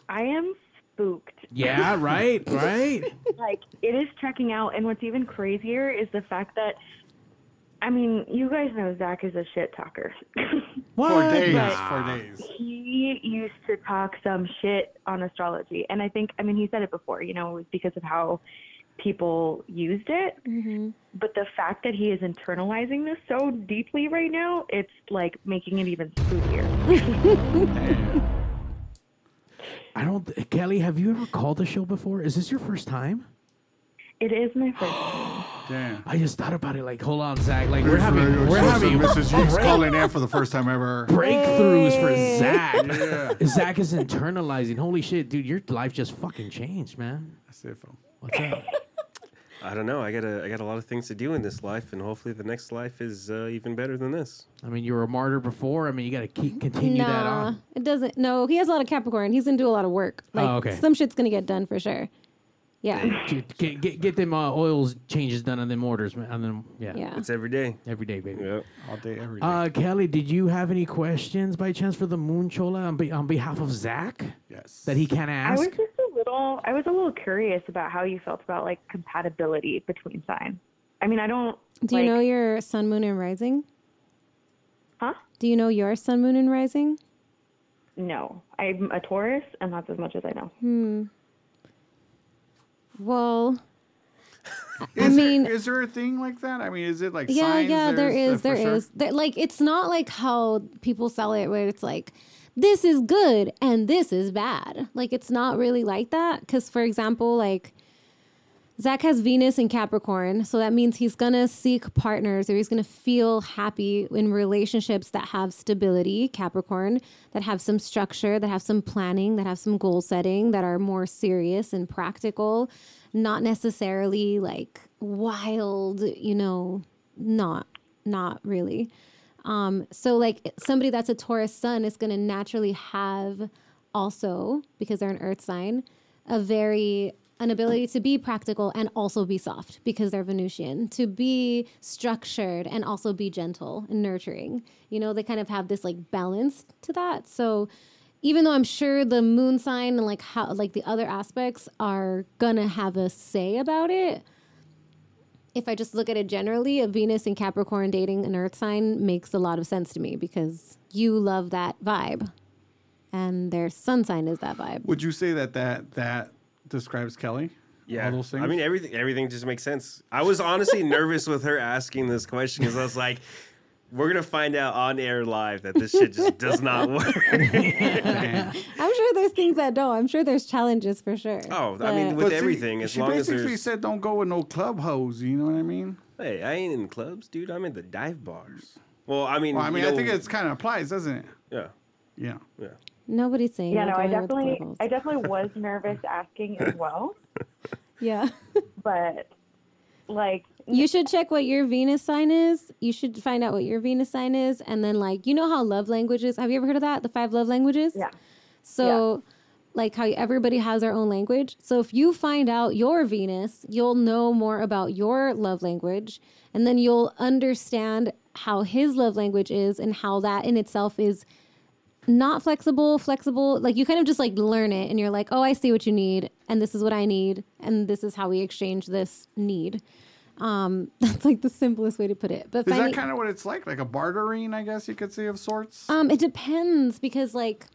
I am spooked. Yeah, right, right. like it is checking out, and what's even crazier is the fact that. I mean, you guys know Zach is a shit talker. For days. But For days. He used to talk some shit on astrology, and I think, I mean, he said it before. You know, it was because of how people used it. Mm-hmm. But the fact that he is internalizing this so deeply right now, it's like making it even spookier. I don't. Kelly, have you ever called the show before? Is this your first time? It is my first time. Damn. I just thought about it. Like, hold on, Zach. Like, we're Pigs having Radio we're having Mrs. Yeeks break- calling in for the first time ever. breakthroughs for Zach. Yeah. Zach is internalizing. Holy shit, dude, your life just fucking changed, man. That's it, Phil. What's up? I don't know. I got a I got a lot of things to do in this life, and hopefully the next life is uh, even better than this. I mean, you were a martyr before. I mean, you got to keep continue that Nah, on. it doesn't. No, he has a lot of Capricorn. He's gonna do a lot of work. Like Oh, okay. some shit's gonna get done for sure. Yeah. Get, get, get, get them uh, oils changes done on them orders, man. On them, yeah. Yeah. It's every day. Every day, baby. Yep. All day, every day. Uh, Kelly, did you have any questions by chance for the Moon Chola on, be, on behalf of Zach yes. that he can ask. I was just a little, I was a little curious about how you felt about like compatibility between signs. I mean, I don't. Do you like- know your sun, moon, and rising? Huh? Do you know your sun, moon, and rising? No, I'm a Taurus, and that's as much as I know. Hmm. Well, I Is mean, there, is there a thing like that? I mean, is it like yeah, signs? yeah, there uh, there for is. There- like, it's not like how people sell it, where it's like, this is good and this is bad. Like, it's not really like that. Because, for example, like Zach has Venus in Capricorn, so that means he's gonna seek partners or he's gonna feel happy in relationships that have stability, Capricorn, that have some structure, that have some planning, that have some goal setting, that are more serious and practical, not necessarily like wild, you know, not not really. Um, so like somebody that's a Taurus sun is gonna naturally have also, because they're an earth sign, a very an ability to be practical and also be soft because they're Venusian, to be structured and also be gentle and nurturing. You know, they kind of have this like balance to that. So even though I'm sure the moon sign and like how like the other aspects are gonna have a say about it, if I just look at it generally, a Venus and Capricorn dating an earth sign makes a lot of sense to me because you love that vibe. And their sun sign is that vibe. Would you say that that that describes Kelly? Yeah, All those things? I mean everything. Everything just makes sense. I was honestly nervous with her asking this question because I was like, "We're gonna find out on air live that this shit just does not work." I'm sure there's things that don't. I'm sure there's challenges for sure. Oh, I mean, with see, everything, as she long as basically there's. said, "Don't go with no club hoes." You know what I mean? Hey, I ain't in clubs, dude. I'm in the dive bars. Well, I mean, Well, I mean, you I think know- it's kind of applies, doesn't it? yeah, Yeah. yeah. Nobody's saying. Yeah, no, I definitely. I definitely was nervous asking as well, Yeah. but like, You should check what your Venus sign is. You should find out what your Venus sign is. And then, like, you know how love languages, have you ever heard of that? The five love languages? Yeah. So, like, how everybody has their own language. So, if you find out your Venus, you'll know more about your love language. And then you'll understand how his love language is and how that in itself is not flexible, flexible. Like you kind of just like learn it and you're like, oh, I see what you need, and this is what I need, and this is how we exchange this need. Um, that's like the simplest way to put it. But Is finding, that kind of what it's like? Like a bartering, I guess you could say, of sorts? um, it depends because like,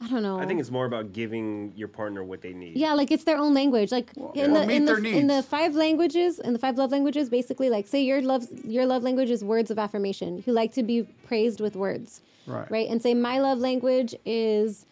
I don't know. I think it's more about giving your partner what they need. Yeah, like it's their own language. Like in Well, the in the in the five languages, in the five love languages, basically, like say your love your love language is words of affirmation. You like to be praised with words, Right. Right, and say my love language is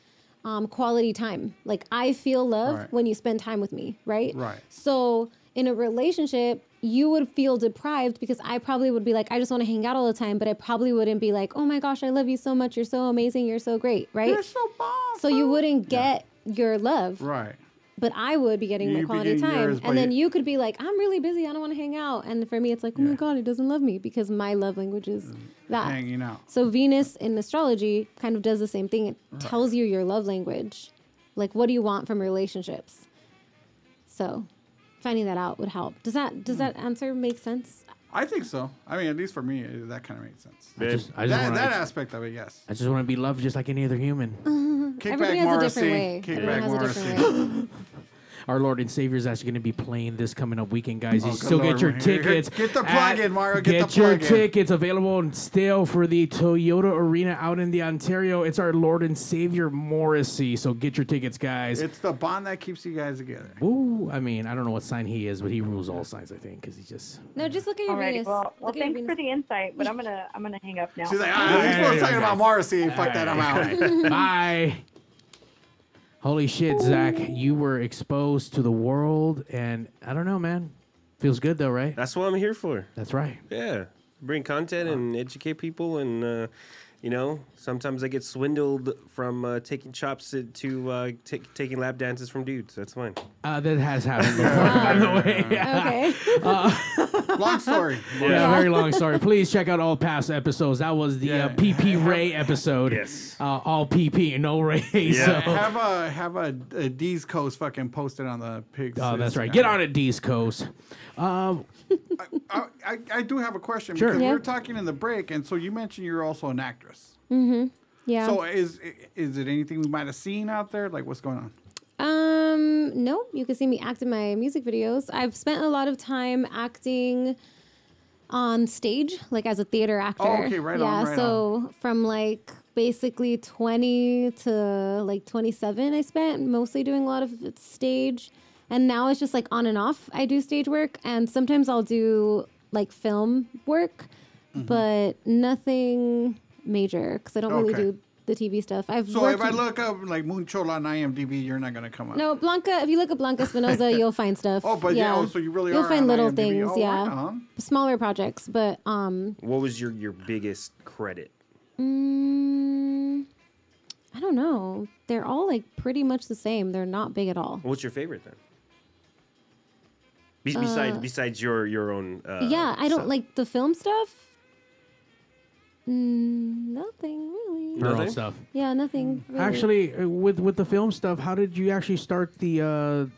um, quality time. Like I feel love Right. when you spend time with me, right? Right. So in a relationship, you would feel deprived because I probably would be like, I just want to hang out all the time, but I probably wouldn't be like, oh my gosh, I love you so much. You're so amazing. You're so great, right? You're so bomb. So you wouldn't get your love. Right. But I would be getting You'd my be quality getting time. yours, but and then you- you could be like, I'm really busy. I don't want to hang out. And for me, it's like, oh my God, he doesn't love me because my love language is that. Hanging out. So Venus in astrology kind of does the same thing. It tells you your love language. Like, what do you want from relationships? So finding that out would help. Does that does hmm. that answer make sense? I think so. I mean, at least for me, it- that kind of makes sense. I just- I just that wanna- that aspect of it, yes. I just want to be loved just like any other human. Kickback Everybody back, has a Morrissey. different way. Kick Everyone has a different Morrissey. way. Our Lord and Savior is actually going to be playing this coming up weekend, guys. Oh, you good still Lord, get your tickets. Get the plug at- in, Mario. Get the your plug in. tickets available and still for the Toyota Arena out in the Ontario. It's our Lord and Savior Morrissey. So get your tickets, guys. It's the bond that keeps you guys together. Ooh, I mean, I don't know what sign he is, but he rules all signs, I think, because he just. No, just look at your Alrighty, Venus. well, well Look at your thanks Venus. for the insight, but I'm gonna I'm gonna hang up now. She's like, ah, these folks talking about Morrissey. Fuck that, I'm out. Bye. Holy shit, Zach! You were exposed to the world, and I don't know, man. Feels good though, right? That's what I'm here for. That's right. Yeah, bring content and educate people, and uh, you know, sometimes I get swindled from uh, taking chops to, to uh, take taking lap dances from dudes. That's fine. Uh, that has happened before, by the way. Okay. Long story. Yeah, very long story. Please check out all past episodes. That was the uh, PP Ray episode. Yes. Uh, all PP, no Ray. So. Have a have a, a D's coast fucking posted on the pigs. Oh, that's right. Get on it, D's Coast. Um, I, I, I do have a question Sure. because we Yeah. were talking in the break, and so you mentioned you're also an actress. Mm-hmm. Yeah. So is is it anything we might have seen out there? Like what's going on? Um, no, you can see me act in my music videos. I've spent a lot of time acting on stage, like as a theater actor. Oh, okay, right yeah, on, right so from like basically 20 to like 27, I spent mostly doing a lot of stage. And now it's just like on and off. I do stage work, and sometimes I'll do like film work, Mm-hmm. but nothing major because I don't really do the TV stuff. I've So if I look up like Moon Chola on IMDb, you're not gonna come up. No, Blanca. If you look at Blanca Spinoza, you'll find stuff. Oh, but yeah, oh, so you really you'll are find on little IMDb. things. Oh, yeah, right on. smaller projects, but um, What was your your biggest credit? mm, I don't know. They're all like pretty much the same. They're not big at all. What's your favorite then? Be- besides Uh, besides your your own. Uh, yeah, I don't stuff. like the film stuff. Mm, nothing really. Her own Nothing? stuff. Yeah, nothing. Really. Actually, uh, with with the film stuff, how did you actually start the uh,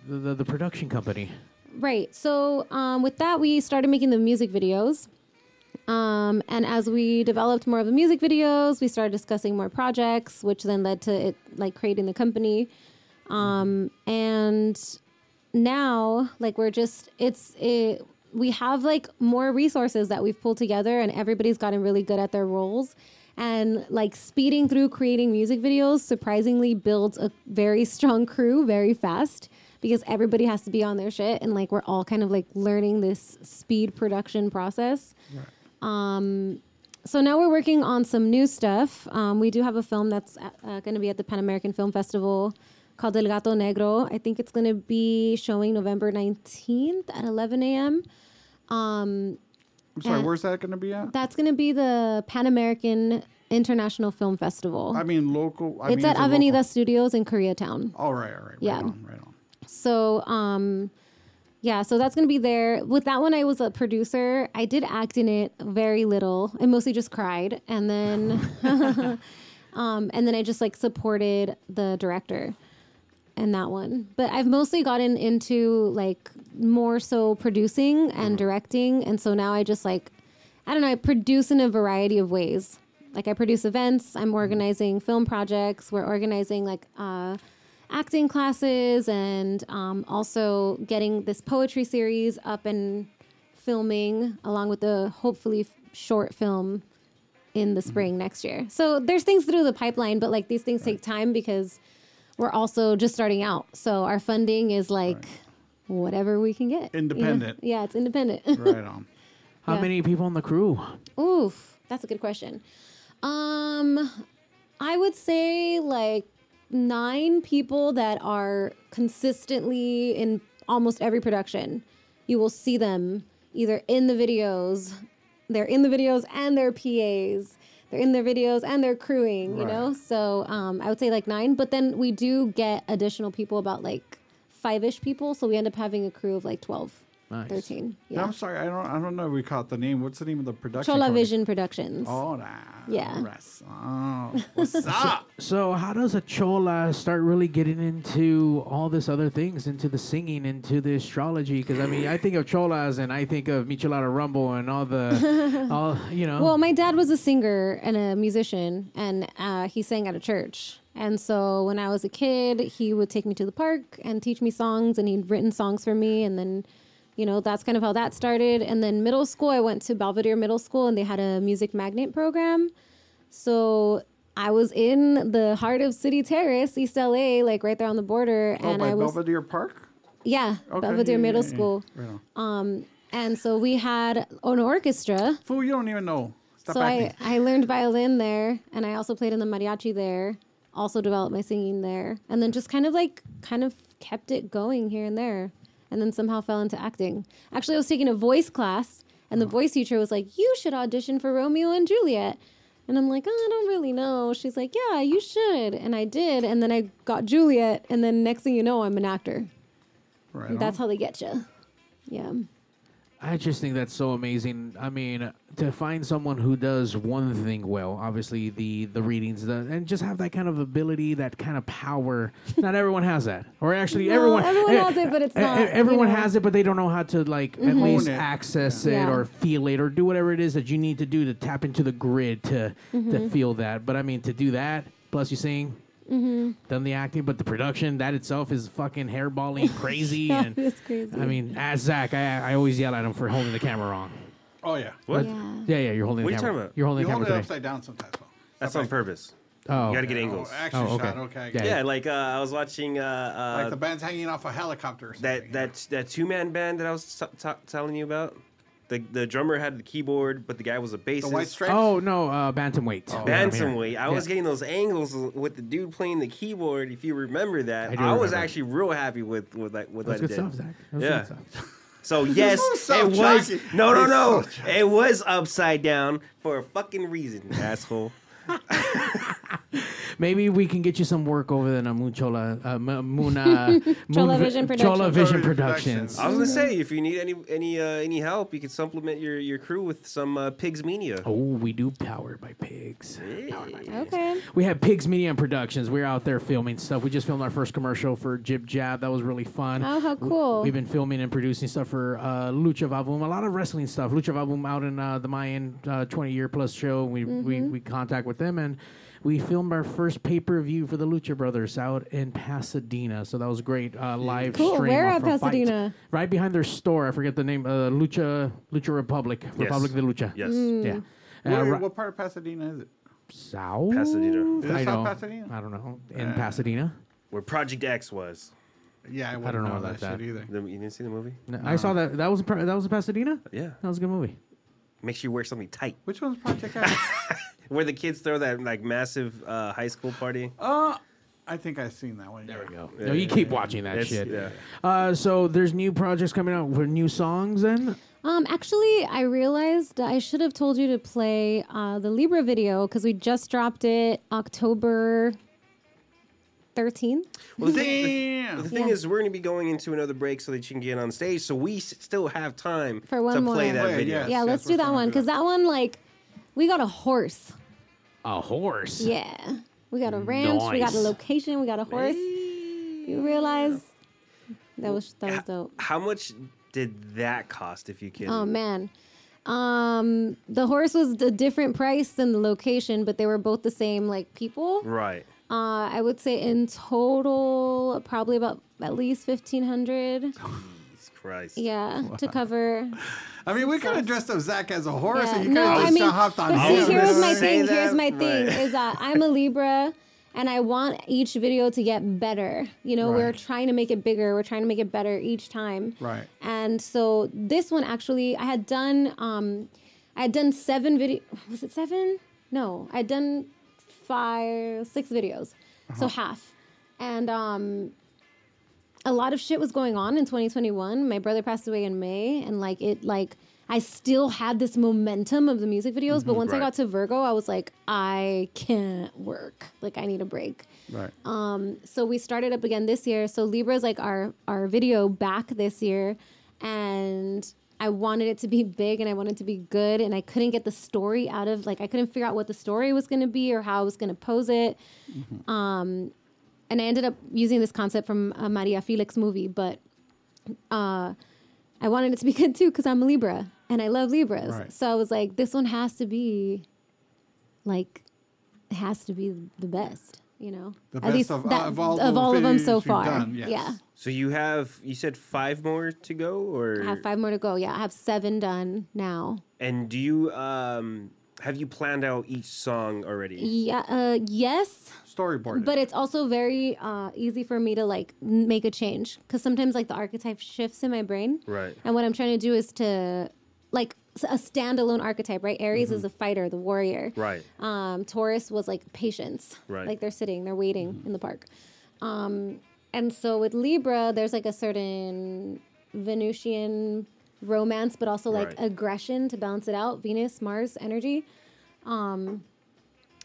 the, the, the production company? Right. So um, with that, we started making the music videos. Um, and as we developed more of the music videos, we started discussing more projects, which then led to it like creating the company. Um, and now, like we're just it's it. We have like more resources that we've pulled together, and everybody's gotten really good at their roles. And like speeding through creating music videos surprisingly builds a very strong crew very fast because everybody has to be on their shit and like we're all kind of like learning this speed production process. Um, so now we're working on some new stuff. Um, we do have a film that's uh, going to be at the Pan American Film Festival called El Gato Negro. I think it's going to be showing November 19th at 11 a.m. Um, I'm sorry, where's that gonna be at? That's going to be the Pan American International Film Festival. I mean, local. I it's mean, at Avenida local? Studios in Koreatown. All right, all right. Yeah. Right on, right on. So, um, yeah, so that's gonna be there. With that one, I was a producer. I did act in it very little. I mostly just cried, and then, um, and then I just like supported the director in that one. But I've mostly gotten into like more so producing and directing, and so now I just like, I don't know, I produce in a variety of ways. Like I produce events. I'm organizing film projects. We're organizing like. Uh, acting classes and um, also getting this poetry series up and filming along with the hopefully f- short film in the spring next year. So there's things through the pipeline, but like these things take time because we're also just starting out. So our funding is like whatever we can get. you know? Independent. Yeah, it's independent. Right on. How Yeah. many people in the crew? Oof, that's a good question. Um, I would say like nine people that are consistently in almost every production. You will see them either in the videos, they're in the videos and they're PAs. They're in their videos and they're crewing, you know? So um, I would say like nine, but then we do get additional people, about like five ish people. So we end up having a crew of like 12, Nice. 13. Yeah. Yeah. I'm sorry, I don't. I don't know if we caught the name. What's the name of the production? Chola company? Vision Productions. Oh, nah. Yeah. Rest. Oh, what's up? So how does a chola start really getting into all this other things, into the singing, into the astrology? Because I mean, I think of cholas and I think of Michelada Rumble and all the, all you know. Well, my dad was a singer and a musician, and uh, he sang at a church. And so when I was a kid, he would take me to the park and teach me songs, and he'd written songs for me. And then, you know, that's kind of how that started. And then middle school, I went to Belvedere Middle School, and they had a music magnet program. So I was in the heart of City Terrace, East LA, like right there on the border. Oh, and by I was Belvedere Park. yeah, Okay, Belvedere yeah, Middle yeah, yeah. School. Right on. Um, and so we had an orchestra. Fool, you don't even know. Stop so I. I learned violin there, and I also played in the mariachi there. Also developed my singing there, and then just kind of like kind of kept it going here and there, and then somehow fell into acting. Actually, I was taking a voice class, and the uh-huh. voice teacher was like, "You should audition for Romeo and Juliet." And I'm like, oh, I don't really know. She's like, yeah, you should. And I did. And then I got Juliet. And then next thing you know, I'm an actor. Right That's how they get you. Yeah. I just think that's so amazing. I mean, to find someone who does one thing well, obviously the the readings, the, and just have that kind of ability, that kind of power. Not everyone has that, or actually, No, everyone everyone eh, has it, but it's eh, not, Everyone you know. has it, but they don't know how to like at Mhm. least it. access it Yeah. or feel it or do whatever it is that you need to do to tap into the grid to to Mhm. feel that. But I mean, to do that, plus you sing, Mm-hmm. done the acting, but the production that itself is fucking hairballing crazy. Yeah, and it's crazy. I mean, as Zach, I, I always yell at him for holding the camera wrong. Oh yeah. What? Yeah. Yeah, yeah, you're holding What the are you camera. talking about? You're holding You the hold camera it today. upside down sometimes. though. That's Stop on purpose. Oh. You got to get Oh, angles. action Oh, okay. shot. Okay. I Yeah, get it. Yeah, like uh, I was watching uh, Like uh, the band's hanging off a helicopter. Or something. that that that two man band that I was t- t- telling you about. The the drummer had the keyboard, but the guy was a bassist. Oh no, uh, bantamweight. Yeah, I'm. Bantamweight. I was Yeah. getting those angles with the dude playing the keyboard. If you remember that, I I, do was remember. actually real happy with with that with That's what I good did. stuff, Zach. That's yeah. good stuff. So yes, it was. No, no, no. It was upside down for a fucking reason, asshole. Maybe we can get you some work over there in Muchola, uh, M- Muna, Chola Moon- Vision Chola Productions. Vision Productions. I was gonna say if you need any any uh, any help, you can supplement your, your crew with some uh, Pigs Media. Oh, we do powered by pigs. Okay. We have Pigs Media Productions. We're out there filming stuff. We just filmed our first commercial for Jib Jab. That was really fun. Oh, how cool. We've been filming and producing stuff for uh, Lucha VaVoom, a lot of wrestling stuff. Lucha VaVoom out in uh, the Mayan uh, 20 year plus show. We, we Mm-hmm. we contact with them and we filmed our first pay per view for the Lucha Brothers out in Pasadena. So that was great. Uh, live Cool. stream. Where off at from Fight. Pasadena? Right behind their store. I forget the name. Uh, Lucha Lucha Republic. Yes. Republic de Lucha. Yes. Mm. Yeah. Uh, Where- ri- what part of Pasadena is it? South Pasadena. Is it I South don't, Pasadena? I don't know. In Uh, Pasadena. Where Project X was. Yeah, I, don't know know about that, that. shit either. The- you didn't see the movie? No, I saw that. That was in, that was in Pasadena. Yeah. That was a good movie. Make sure you wear something tight. Which one's Project X? Where the kids throw that like massive uh, high school party. uh, I think I've seen that one. There we go. No, you keep watching that It's- shit. yeah. Uh, so there's new projects coming out with new songs. Then Um, actually, I realized I should have told you to play uh, the Libra video because we just dropped it October 13th. Well, the thing, the, the thing Yeah. is, we're going to be going into another break so that you can get on stage. So we s- still have time For one to more. play that Play it, video. yes. yeah, let's yes, do we're that gonna one do because that one, like, we got a horse. A horse. Yeah. We got a ranch, we got a location, we got a horse. You realize that was that was dope. How much did that cost, if you can? Oh man. Um the horse was a different price than the location, but they were both the same like people. Right. Uh I would say in total probably about at least 1500. Jesus Christ. Yeah, to cover I mean, we could have dressed up Zach as a horse, Yeah. and you could No, have I just mean, hopped on but see, here's my thing. that, Here's my thing right. is that I'm a Libra, and I want each video to get better. You know, we're trying to make it bigger. We're trying to make it better each time. Right. And so this one actually, I had done, um, I had done seven video. Was it seven? No, I had done five, six videos, so half. And um, a lot of shit was going on in 2021. My brother passed away in May, and like it, like I still had this momentum of the music videos. But once I got to Virgo, I was like, I can't work. Like I need a break. Right. Um, so we started up again this year. So Libra is like our our video back this year, and I wanted it to be big and I wanted it to be good, and I couldn't get the story out of like I couldn't figure out what the story was going to be or how I was going to pose it. Um, and I ended up using this concept from a Maria Felix movie, but uh, I wanted it to be good too because I'm a Libra and I love Libras. Right. So I was like, this one has to be like, it has to be the best, you know? The At best least of- that- of all of all of them so far. done, yes. Yeah. So you have, you said five more to go, or I have five more to go. Yeah, I have seven done now. and do you um have you planned out each song already? Yeah, uh, yes. Storyboard. But it's also very uh, easy for me to like make a change because sometimes like the archetype shifts in my brain. Right. And what I'm trying to do is to like a standalone archetype, right? Aries is a fighter, the warrior. Right. Um, Taurus was like patience. Right. Like they're sitting, they're waiting in the park. Um, and so with Libra, there's like a certain Venusian romance, but also like Right. aggression to balance it out. Venus, Mars energy. Um,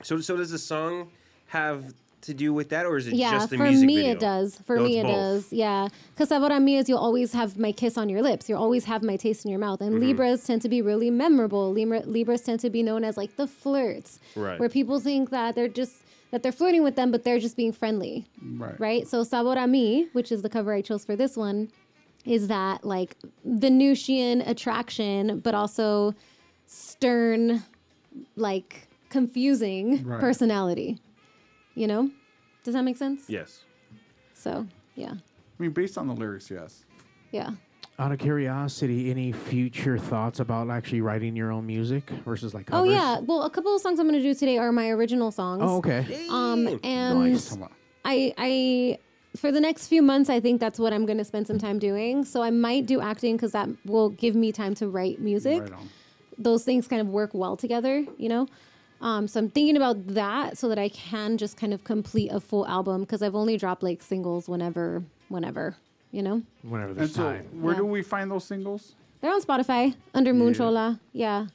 So so does the song have to do with that, or is it yeah, just the music? Yeah, for me video? it does. For No, me it both. does. Yeah, because sabor me is you'll always have my kiss on your lips. You'll always have my taste in your mouth. Mm-hmm. And Libras tend to be really memorable. Libra, Libras tend to be known as like the flirts, Right. where people think that they're just that they're flirting with them, but they're just being friendly, right. right? So sabor a mí, which is the cover I chose for this one, is that like Venusian attraction, but also stern, like confusing Right. personality. You know, does that make sense? Yes. So yeah, I mean, based on the lyrics, yes. yeah. Out of curiosity, any future thoughts about actually writing your own music versus like Oh yeah. Well, a couple of songs I'm gonna do today are my original songs. Oh, okay. Um, and Nice. I I for the next few months, I think that's what I'm going to spend some time doing. So I might do acting because that will give me time to write music. Right on. Those things kind of work well together, you know? Um, so I'm thinking about that so that I can just kind of complete a full album because I've only dropped like singles whenever, whenever, you know? Whenever And there's so, time. where Yeah. do we find those singles? They're on Spotify under Moonchola. Yeah.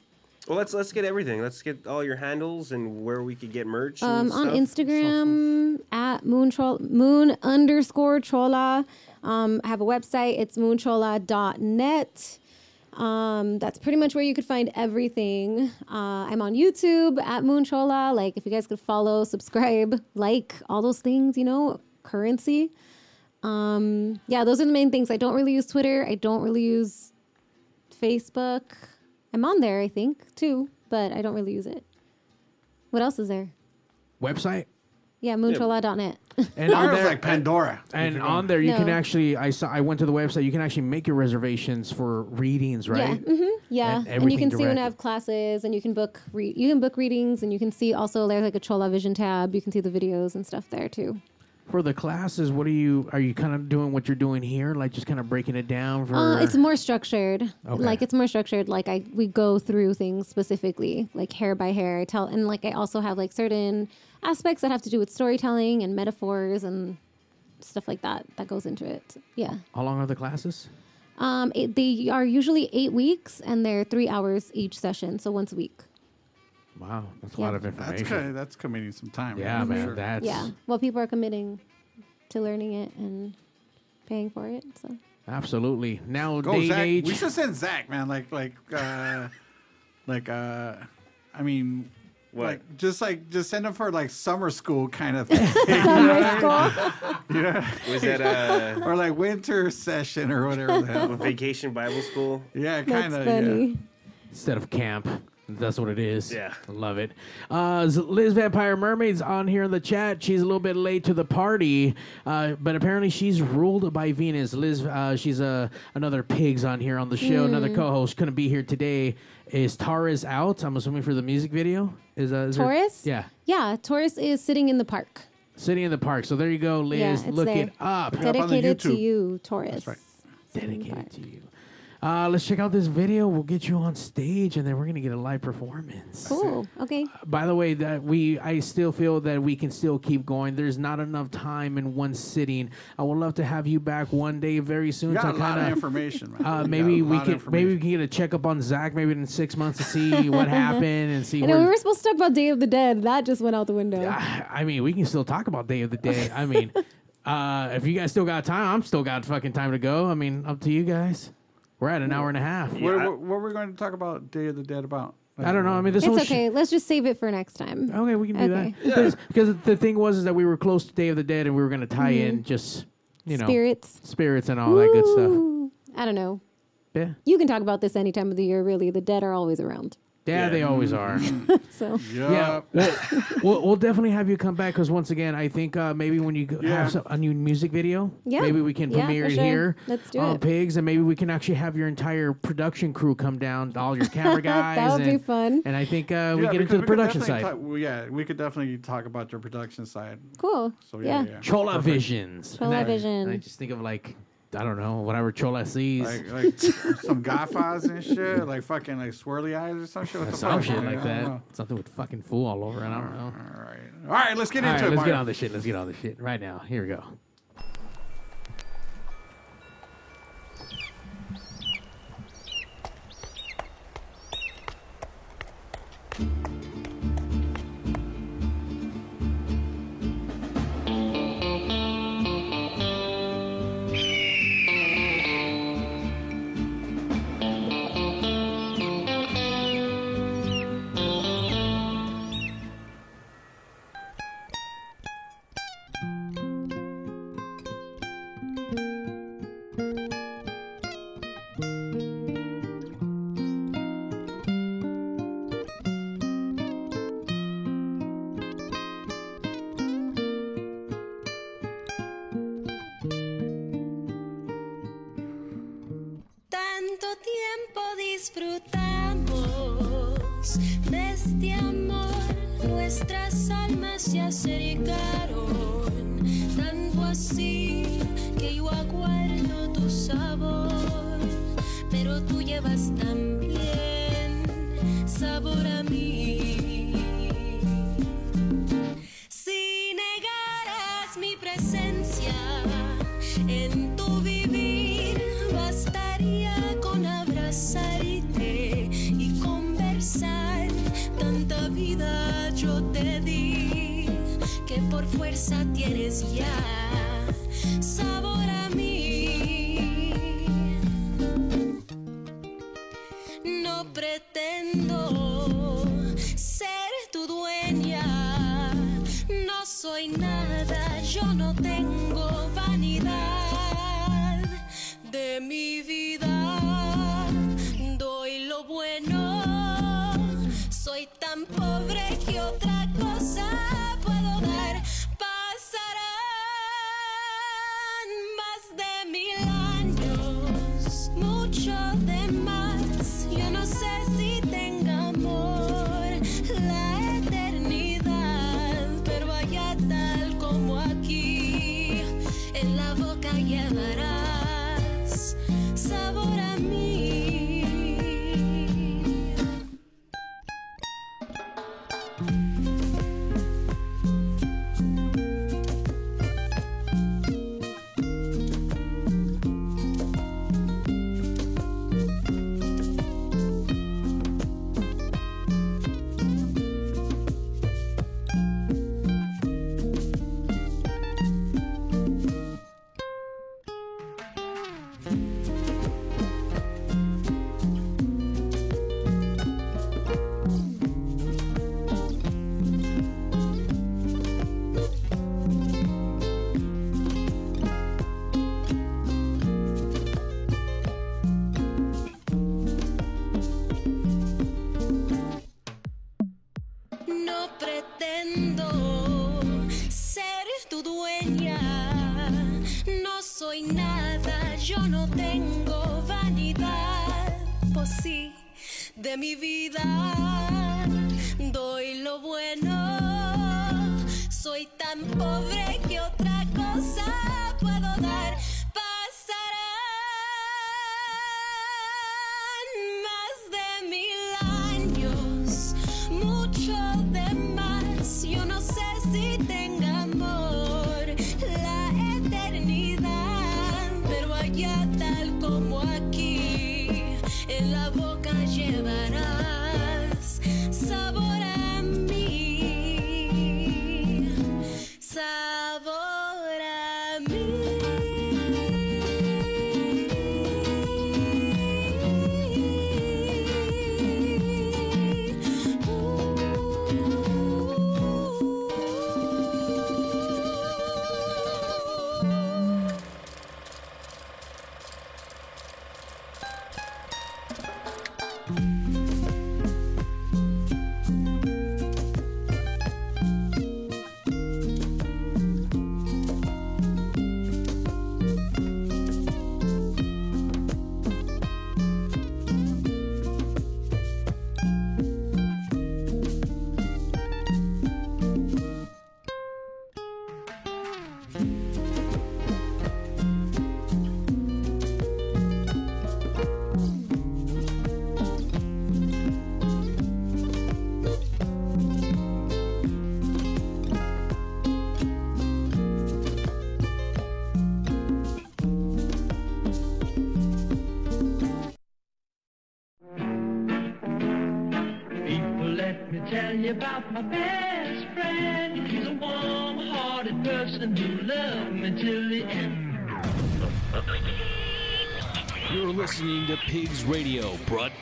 Well, let's let's get everything. Let's get all your handles and where we could get merch. and Um, on. Instagram at moon Chol- moon underscore chola. Um, I have a website. It's moonchola.net. Um, that's pretty much where you could find everything. Uh, I'm on YouTube at Moonchola. Like, if you guys could follow, subscribe, like, all those things, you know, currency. Um, yeah, those are the main things. I don't really use Twitter. I don't really use Facebook. I'm on there, I think, too, but I don't really use it. What else is there? Website. Yeah, moonchola.net. And on there, like Pandora. And on there, you can actually. I saw. I went to the website. You can actually make your reservations for readings, right? Yeah, hmm yeah, And and, you everything can see when direct. I have classes, and you can book re- you can book readings, and you can see also there's like a Chola Vision tab. You can see the videos and stuff there too. For the classes, what are you? Are you kind of doing what you're doing here, like just kind of breaking it down for? Uh, it's more structured. Okay. Like it's more structured. Like I we go through things specifically, like hair by hair. I tell, and like I also have like certain aspects that have to do with storytelling and metaphors and stuff like that that goes into it. Yeah. How long are the classes? Um, it, they are usually eight weeks, and they're three hours each session, so once a week. Wow, that's a Yeah. lot of That's information. kind of, that's committing some time. Yeah, for man, sure. that's yeah. Well, people are committing to learning it and paying for it. So absolutely. Now, Go day and Zach. age. We should send Zach, man. Like like uh like uh I mean What? like just like just send him for like summer school kind of thing. summer school. yeah. Was that a or like winter session or whatever the hell. vacation Bible school? Yeah, That's kind of. Yeah. funny. instead of camp. That's what it is. Yeah. I love it. Uh, Liz Vampire Mermaid's on here in the chat. She's a little bit late to the party, uh, but apparently she's ruled by Venus. Liz, uh, she's uh, another pigs on here on the show. Another Hmm. co-host couldn't be here today. Is Taurus out? I'm assuming for the music video. Is, uh, is there- Taurus? yeah. Yeah, Taurus is sitting in the park. Sitting in the park. So there you go, Liz. Yeah, it's Look there. it up. on the Dedicated to you, Taurus. That's right. Dedicated to you. Uh, let's check out this video. We'll get you on stage, and then we're gonna get a live performance. Cool. Okay. By the way, that we I still feel that we can still keep going. There's not enough time in one sitting. I would love to have you back one day very soon You got to a lot kind of of. information, man. Uh, You maybe got a we lot of can maybe we can get a checkup on Zach maybe in six months to see what happened and see I know we were supposed to talk about Day of the Dead. That just went out the window. I I mean, we can still talk about Day of the Dead. I mean, uh, if you guys still got time, I'm still got fucking time to go. I mean, up to you guys. We're at an hour and a half. What, what, what were we going to talk about Day of the Dead about? I don't know. I mean, this It's whole okay. Let's just save it for next time. Okay, we can do Okay. that. Because, because the thing was is that we were close to Day of the Dead and we were going to tie in just, you know, Mm-hmm. Spirits. spirits and all that good stuff. Ooh. I don't know. Yeah. You can talk about this any time of the year, really. The dead are always around. Yeah, they always are. So yeah. Well, we'll, we'll definitely have you come back because once again, I think uh, maybe when you go- Yeah. have some, a new music video, Yeah. maybe we can Yeah, premiere it sure. here Let's do on it. Pigs, and maybe we can actually have your entire production crew come down, all your camera guys. that would be and, fun. And I think uh, we Yeah, get into the could production definitely side. talk- well, yeah, we could definitely talk about your production side. Cool. So yeah, yeah. yeah. Chola Perfect. Visions. Chola And I- Vision. and I just think of like, I don't know, whatever Chola sees. Like, like some gafas and shit, like fucking like swirly eyes or some shit. What the some fuck, shit like that. know. Something with fucking fool all over it. I don't know. All right, all right, let's get All into right, it. let's get on this shit. Let's get on this shit right now. Here we go. eres ya. Sabor semi-V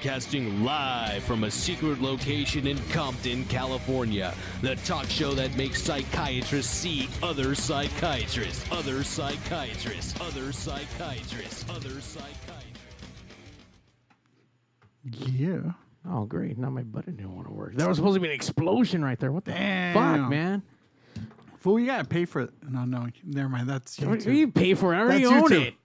broadcasting live from a secret location in Compton, California. The talk show that makes psychiatrists see other psychiatrists, other psychiatrists, other psychiatrists, other psychiatrists. Yeah. Oh, great. Now my button didn't want to work. That was supposed to be an explosion right there. What the Damn. fuck, man? Fool, you gotta pay for it. No, no, never mind. That's YouTube. You pay for it. I already own it.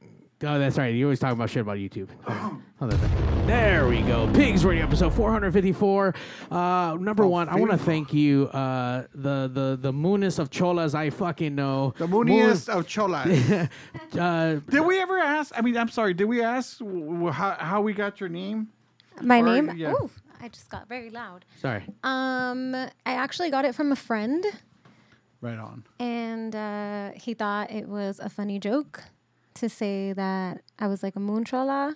Oh, that's right. You always talk about shit about YouTube. Other than- There we go. Pigs Radio episode 454. Uh, number Oh, one, I want to thank you, uh, the the the moonest of cholas I fucking know. The mooniest of cholas. uh, Did we ever ask? I mean, I'm sorry. Did we ask w- how, how we got your name? My Or- name? yeah. Ooh, I just got very loud. Sorry. Um, I actually got it from a friend, Right on. and uh, he thought it was a funny joke to say that I was like a moon chola,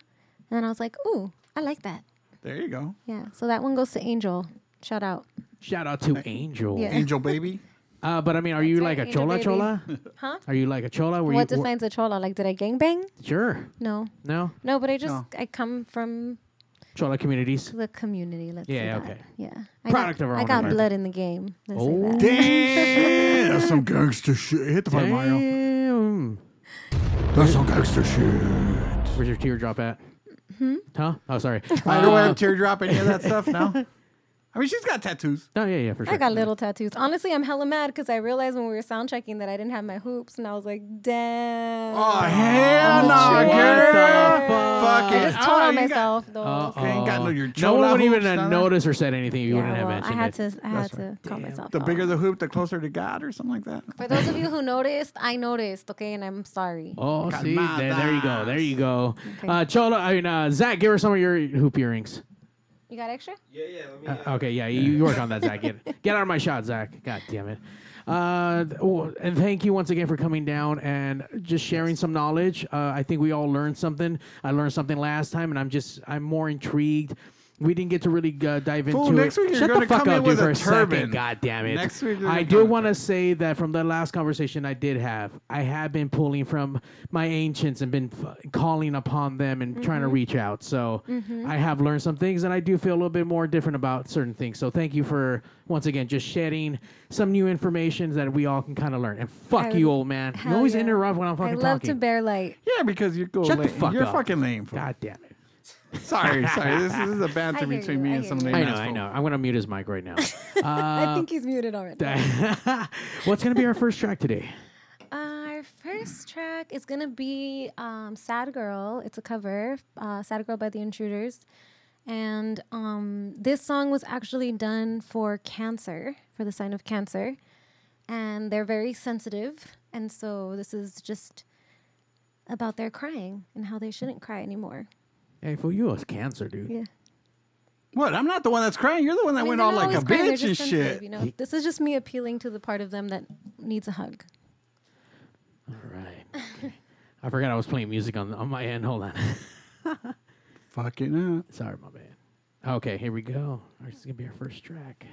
and then I was like, "Ooh, I like that." There you go. Yeah. So that one goes to Angel. Shout out. Shout out to Angel. Yeah. Angel baby. Uh, but I mean, are you right, like a Angel chola baby. chola? Huh? Are you like a chola? Were what you, defines a chola? Like, did I gangbang? Sure. No. No. No, but I just No. I come from Chola communities. the community. Let's Yeah, say that. okay. Yeah. I Product got, of our I own got environment. blood in the game. Let's say Oh. that. Damn, that's some gangster shit. Hit the button, Mario. Damn. That's some gangster shit. Where's your teardrop at? Hmm? Huh? Oh, sorry. I don't Uh, teardrop any of that stuff now. I mean, she's got tattoos. Oh yeah, yeah, for sure. I got little tattoos. Honestly, I'm hella mad because I realized when we were sound checking that I didn't have my hoops, and I was like, "Damn!" Oh hell no, What girl! the Fuck I it. just told Oh, on you got- myself though. Uh-oh. ain't got no- your no one would even hoops uh, notice or said anything if you yeah, wouldn't have well, I mentioned had it. to. I had to call myself. The bigger the hoop, the closer to God, or something like that. For those of you who noticed, I noticed. Okay, and I'm sorry. Oh, see, there, there you go, there you go. Uh, Chola, I mean, uh, Zach, give her some of your hoop earrings. You got extra? Yeah, yeah. Let me, Uh, okay, yeah, you, you work on that, Zach. Get, get out of my shot, Zach. God damn it. Uh, oh, and thank you once again for coming down and just sharing some knowledge. Uh, I think we all learned something. I learned something last time, and I'm just I'm more intrigued. We didn't get to really uh, dive into Fool, next it. week you're Shut gonna the fuck come in up, dude, with for a a second. turban. God damn it. Next week you're I gonna do come want to say that from the last conversation I did have, I have been pulling from my ancients and been f- calling upon them and trying to Mhm. reach out. So Mhm. I have learned some things, and I do feel a little bit more different about certain things. So thank you for once again just shedding some new information that we all can kind of learn. And fuck I you, would- old man. You hell always yeah. interrupt when I'm I fucking love to talking. bear light. Yeah, because you go Shut the lame. fuck You're up. fucking lame. fool. God damn it. Sorry, sorry. This, this is a banter hear between you, me I and hear some you. I know, I know. I'm gonna mute his mic right now. I Uh, think he's muted already. What's gonna be our first track today? Our first track is gonna be um, "Sad Girl." It's a cover, uh, "Sad Girl" by the Intruders, and um, this song was actually done for cancer, for the sign of cancer, and they're very sensitive, and so this is just about their crying and how they shouldn't cry anymore. Hey, for you, it's cancer, dude. Yeah. What? I'm not the one that's crying. You're the one that I mean, went they're all like a crying, bitch and just sensitive, shit. You know, this is just me appealing to the part of them that needs a hug. All right. I forgot I was playing music on on my end. Hold on. Fucking up. Sorry, my bad. Okay, here we go. All right, This is gonna be our first track.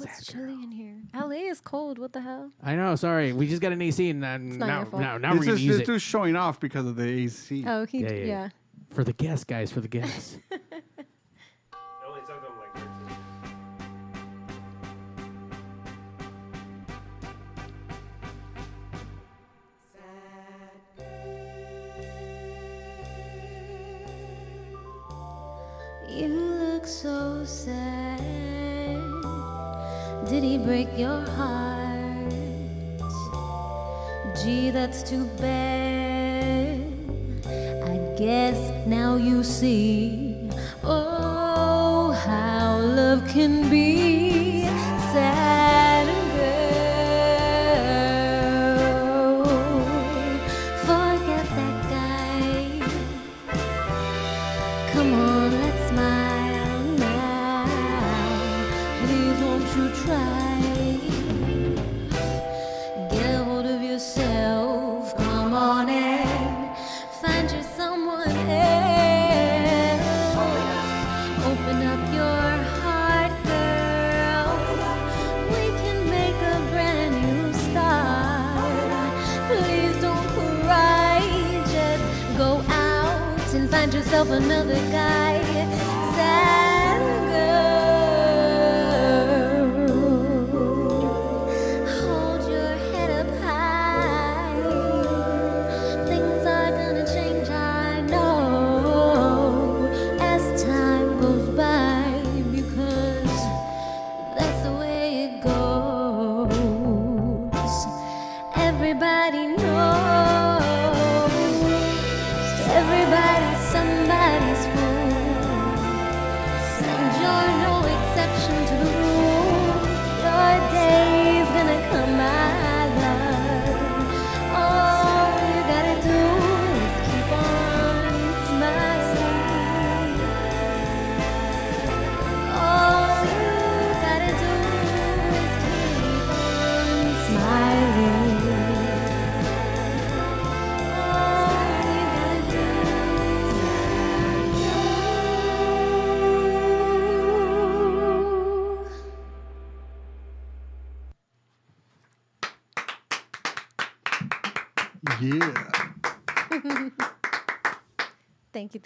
It's chilly in here. LA is cold. What the hell? I know. Sorry, we just got an AC, and uh, not now, now, now this we're gonna use this it dude's showing off because of the AC. Oh, he Yeah, yeah. yeah. For the guests, guys. For the guests. It only took them like 13. You look so sad. Did he break your heart? Gee, that's too bad. I guess now you see. Oh, how love can be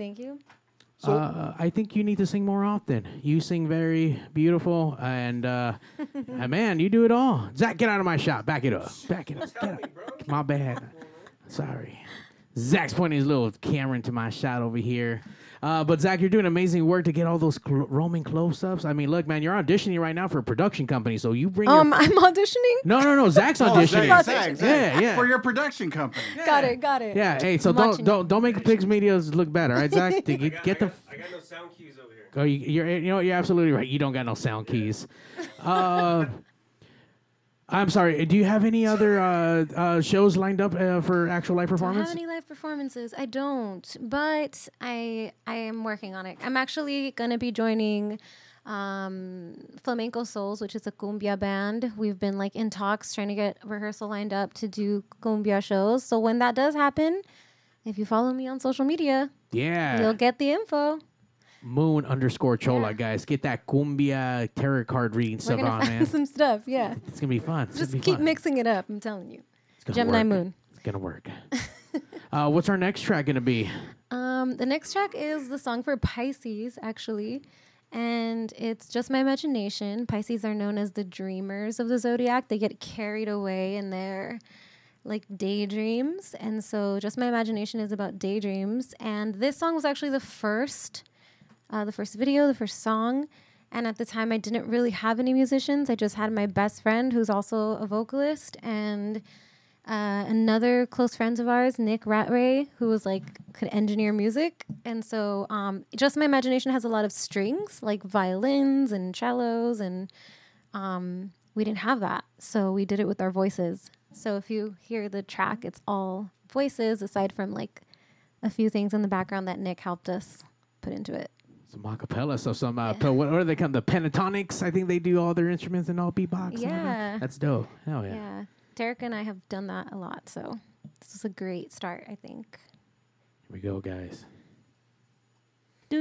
thank you, thank you. uh, I think you need to sing more often. You sing very beautiful, and uh, uh, man, you do it all. Zach, get out of my shot. Back it up. Back it up. Get up. My bad. Sorry. Zach's pointing his little camera into my shot over here. Uh, but Zach, you're doing amazing work to get all those cl- roaming close-ups. I mean, look, man, you're auditioning right now for a production company, so you bring. Um, your... I'm auditioning. No, no, no. Zach's Oh, auditioning. Zach, Zach, Zach. Yeah, yeah. For your production company. Got it, got it. Yeah, hey, so I'm don't don't don't make Pigs Medias look bad, all right, Zach? To get, get the. I got no sound cues over here. Oh, you, you're you know you're absolutely right. You don't got no sound keys. Uh, I'm sorry. Do you have any other uh, uh, shows lined up uh, for actual live Do I performance? have any live performances? I don't, but I I am working on it. I'm actually gonna be joining um, Flamenco Souls, which is a cumbia band. We've been like in talks, trying to get rehearsal lined up to do cumbia shows. So when that does happen, if you follow me on social media, Yeah. you'll get the info. Moon underscore Chola, guys. Get that cumbia tarot card reading We're stuff on, find man. some stuff. Yeah, It's gonna be fun. It's just be keep fun. mixing it up. I'm telling you. Gemini work. Moon. It's gonna work. uh, what's our next track gonna be? Um, the next track is the song for Pisces, actually. And it's just my imagination. Pisces are known as the dreamers of the zodiac. They get carried away in their like daydreams. And so just my imagination is about daydreams. And this song was actually the first, uh, the first video, the first song. And at the time, I didn't really have any musicians. I just had my best friend, who's also a vocalist, and uh, another close friends of ours, Nick Ratray, who was like could engineer music, and so um, just my imagination has a lot of strings, like violins and cellos, and um, we didn't have that, so we did it with our voices. So if you hear the track, it's all voices, aside from like a few things in the background that Nick helped us put into it. Some acapella stuff. Some uh, pe- what, what are they called? The Pentatonix. I think they do all their instruments and all beatbox. and. Yeah. That's dope. Hell yeah. Yeah, Derek and I have done that a lot, so this was a great start, I think. Here we go, guys. Each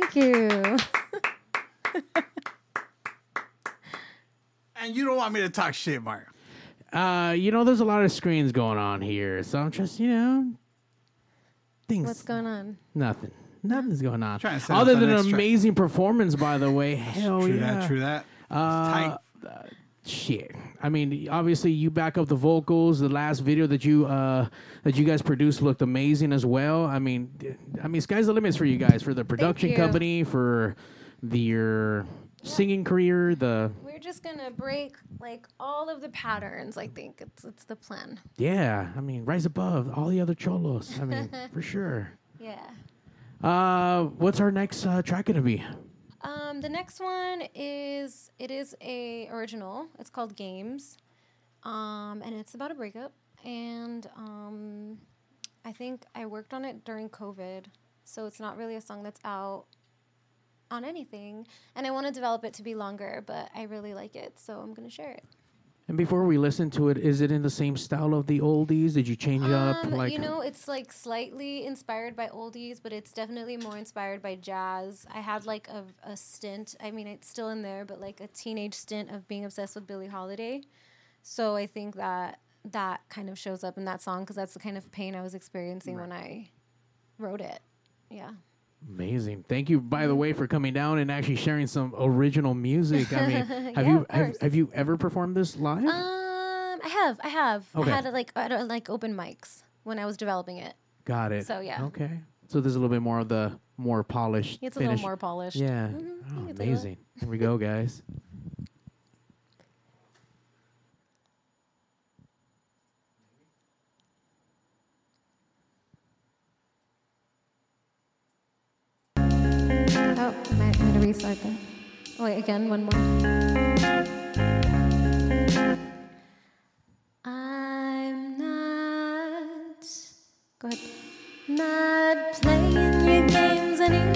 Thank you. And you don't want me to talk shit, Mark. Uh, you know, there's a lot of screens going on here, so I'm just, you know, things. What's going on? Nothing. Nothing's going on. Trying to Other than an next track. amazing performance, by the way. Hell true yeah. that, true that. Uh, tight. uh, shit. I mean, obviously, you back up the vocals. The last video that you uh that you guys produced looked amazing as well. I mean, I mean, sky's the limits for you guys for the production company for the your singing career. The We're just gonna break like all of the patterns. I think it's it's the plan. yeah. I mean, rise above all the other cholos. I mean, for sure. Yeah. Uh, what's our next uh, track gonna be? Um, the next one is it is a original. It's called Games, um, and it's about a breakup. And um, I think I worked on it during COVID, so it's not really a song that's out on anything. And I want to develop it to be longer, but I really like it, so I'm gonna share it. And before we listen to it, is it in the same style of the oldies? Did you change up? Um, Like you know, it's like slightly inspired by oldies, but it's definitely more inspired by jazz. I had like a, a stint. I mean, it's still in there, but like a teenage stint of being obsessed with Billie Holiday. So I think that that kind of shows up in that song because that's the kind of pain I was experiencing when I wrote it. Yeah. Amazing. Thank you, by the way, for coming down and actually sharing some original music. I mean, have Yeah, you have, have you ever performed this live? Um, I have, I have. Okay. I had like I had, like open mics when I was developing it. Got it. so, yeah. Okay. So there's a little bit more of the more polished. It's a little finish. more polished. Yeah. Mhm, Oh, you can do it. amazing. Here we go, guys. Oh, I might need to restart that. Oh, wait, again, one more. I'm not. Go ahead. Not playing your games anymore.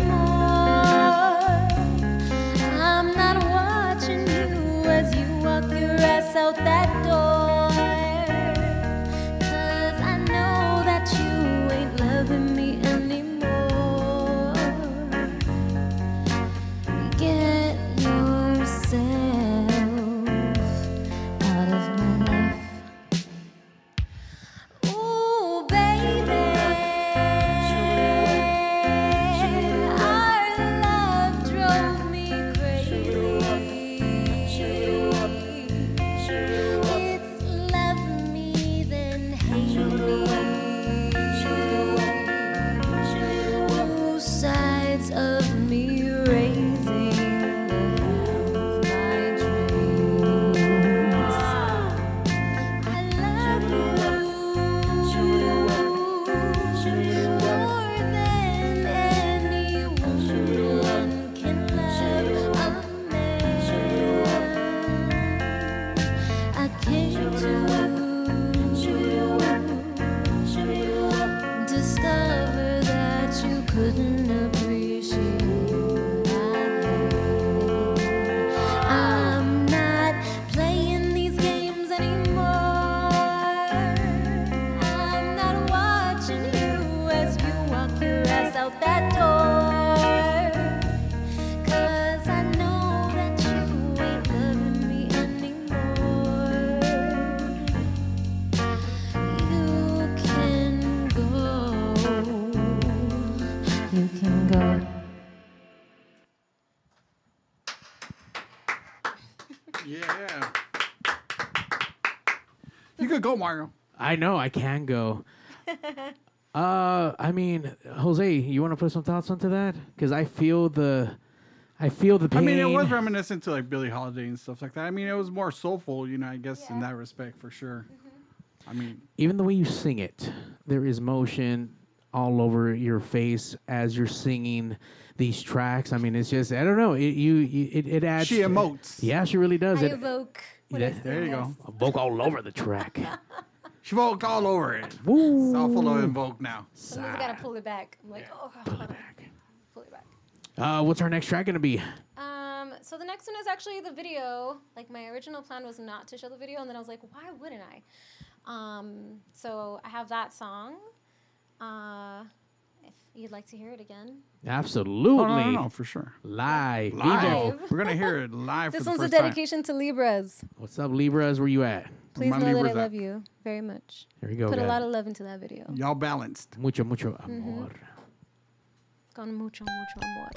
You could go, Mario. I know I can go. Uh, I mean, Jose, you want to put some thoughts onto that? Because I feel the, I feel the pain. I mean, it was reminiscent to like Billie Holiday and stuff like that. I mean, it was more soulful, you know. I guess in that respect, for sure. I mean, even the way you sing it, there is motion all over your face as you're singing these tracks. I mean, it's just I don't know. It you, you it, it adds. She emotes. Yeah, she really does. I it evoke. When Yeah. There you yes. go. evoke all over the track. she walked all over it. Woo. It's all full of invoke now. Sometimes I gotta pull it back. I'm like, oh, pull it back. Pull it back. Uh, what's our next track gonna be? Um, so the next one is actually the video. Like my original plan was not to show the video, and then I was like, why wouldn't I? Um, so I have that song. Uh, if you'd like to hear it again, Absolutely. Oh, no, no, no, for sure. Live. Live. We're gonna hear it live this for the one's a first time. dedication to Libras. What's up, Libras? Where you at? Please My know that I love up. you very much. Here we go, Put a lot of love into that video. Y'all balanced. Mucho, mucho Mhm. amor. Con mucho, mucho amor.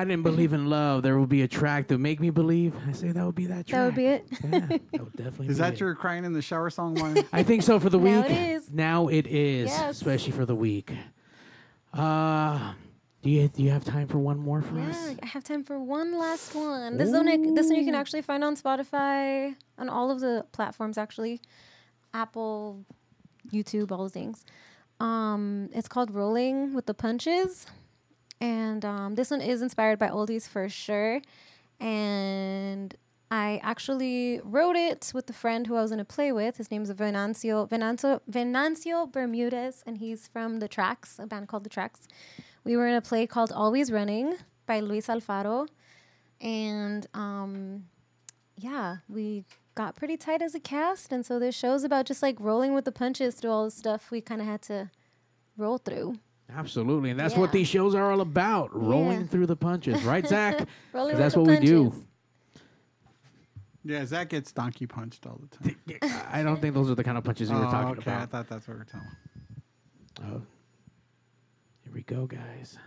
I didn't believe in love, there would be a track to make me believe. I say that would be that track. That would be it. Yeah, that would definitely Is be that it. your crying in the shower song one? I think so for the Now week. it is. Now it is, Yes. especially for the week. Uh, do you do you have time for one more for us? Yeah, I have time for one last one. This one, I- this one you can actually find on Spotify, on all of the platforms actually, Apple, YouTube, all the things. Um, it's called "Rolling with the Punches," and um, this one is inspired by oldies for sure. And I actually wrote it with the friend who I was gonna play with. His name is Venancio Venancio Venancio Bermudez, and he's from the Tracks, a band called the Tracks. We were in a play called Always Running by Luis Alfaro. And um, yeah, we got pretty tight as a cast. And so this show's about just like rolling with the punches through all the stuff we kind of had to roll through. Absolutely, and that's what these shows are all about: rolling Yeah. through the punches, right, Zach? 'Cause Rolling that's the what we do. Yeah, Zach gets donkey punched all the time. I don't think those are the kind of punches we were Oh, talking okay, I thought that's what we're talking. Oh, here we go, guys.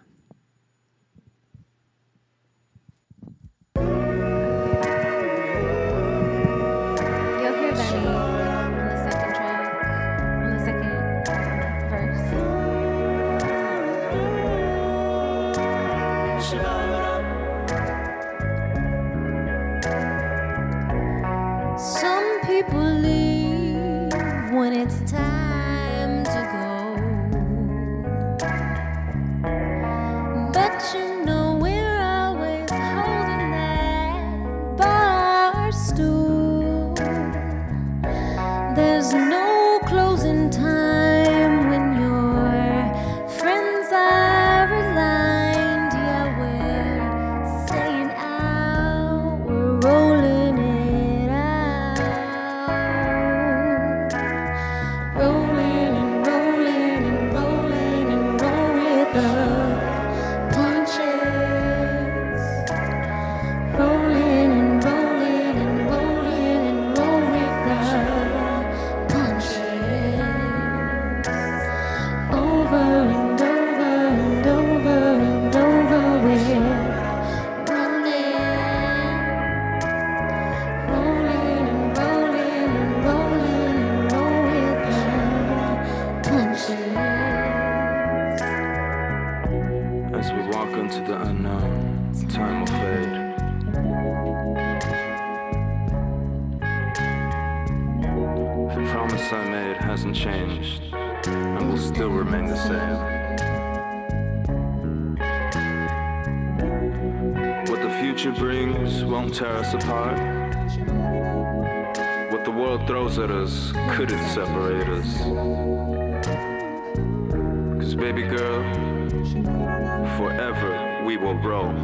Forever we will roll.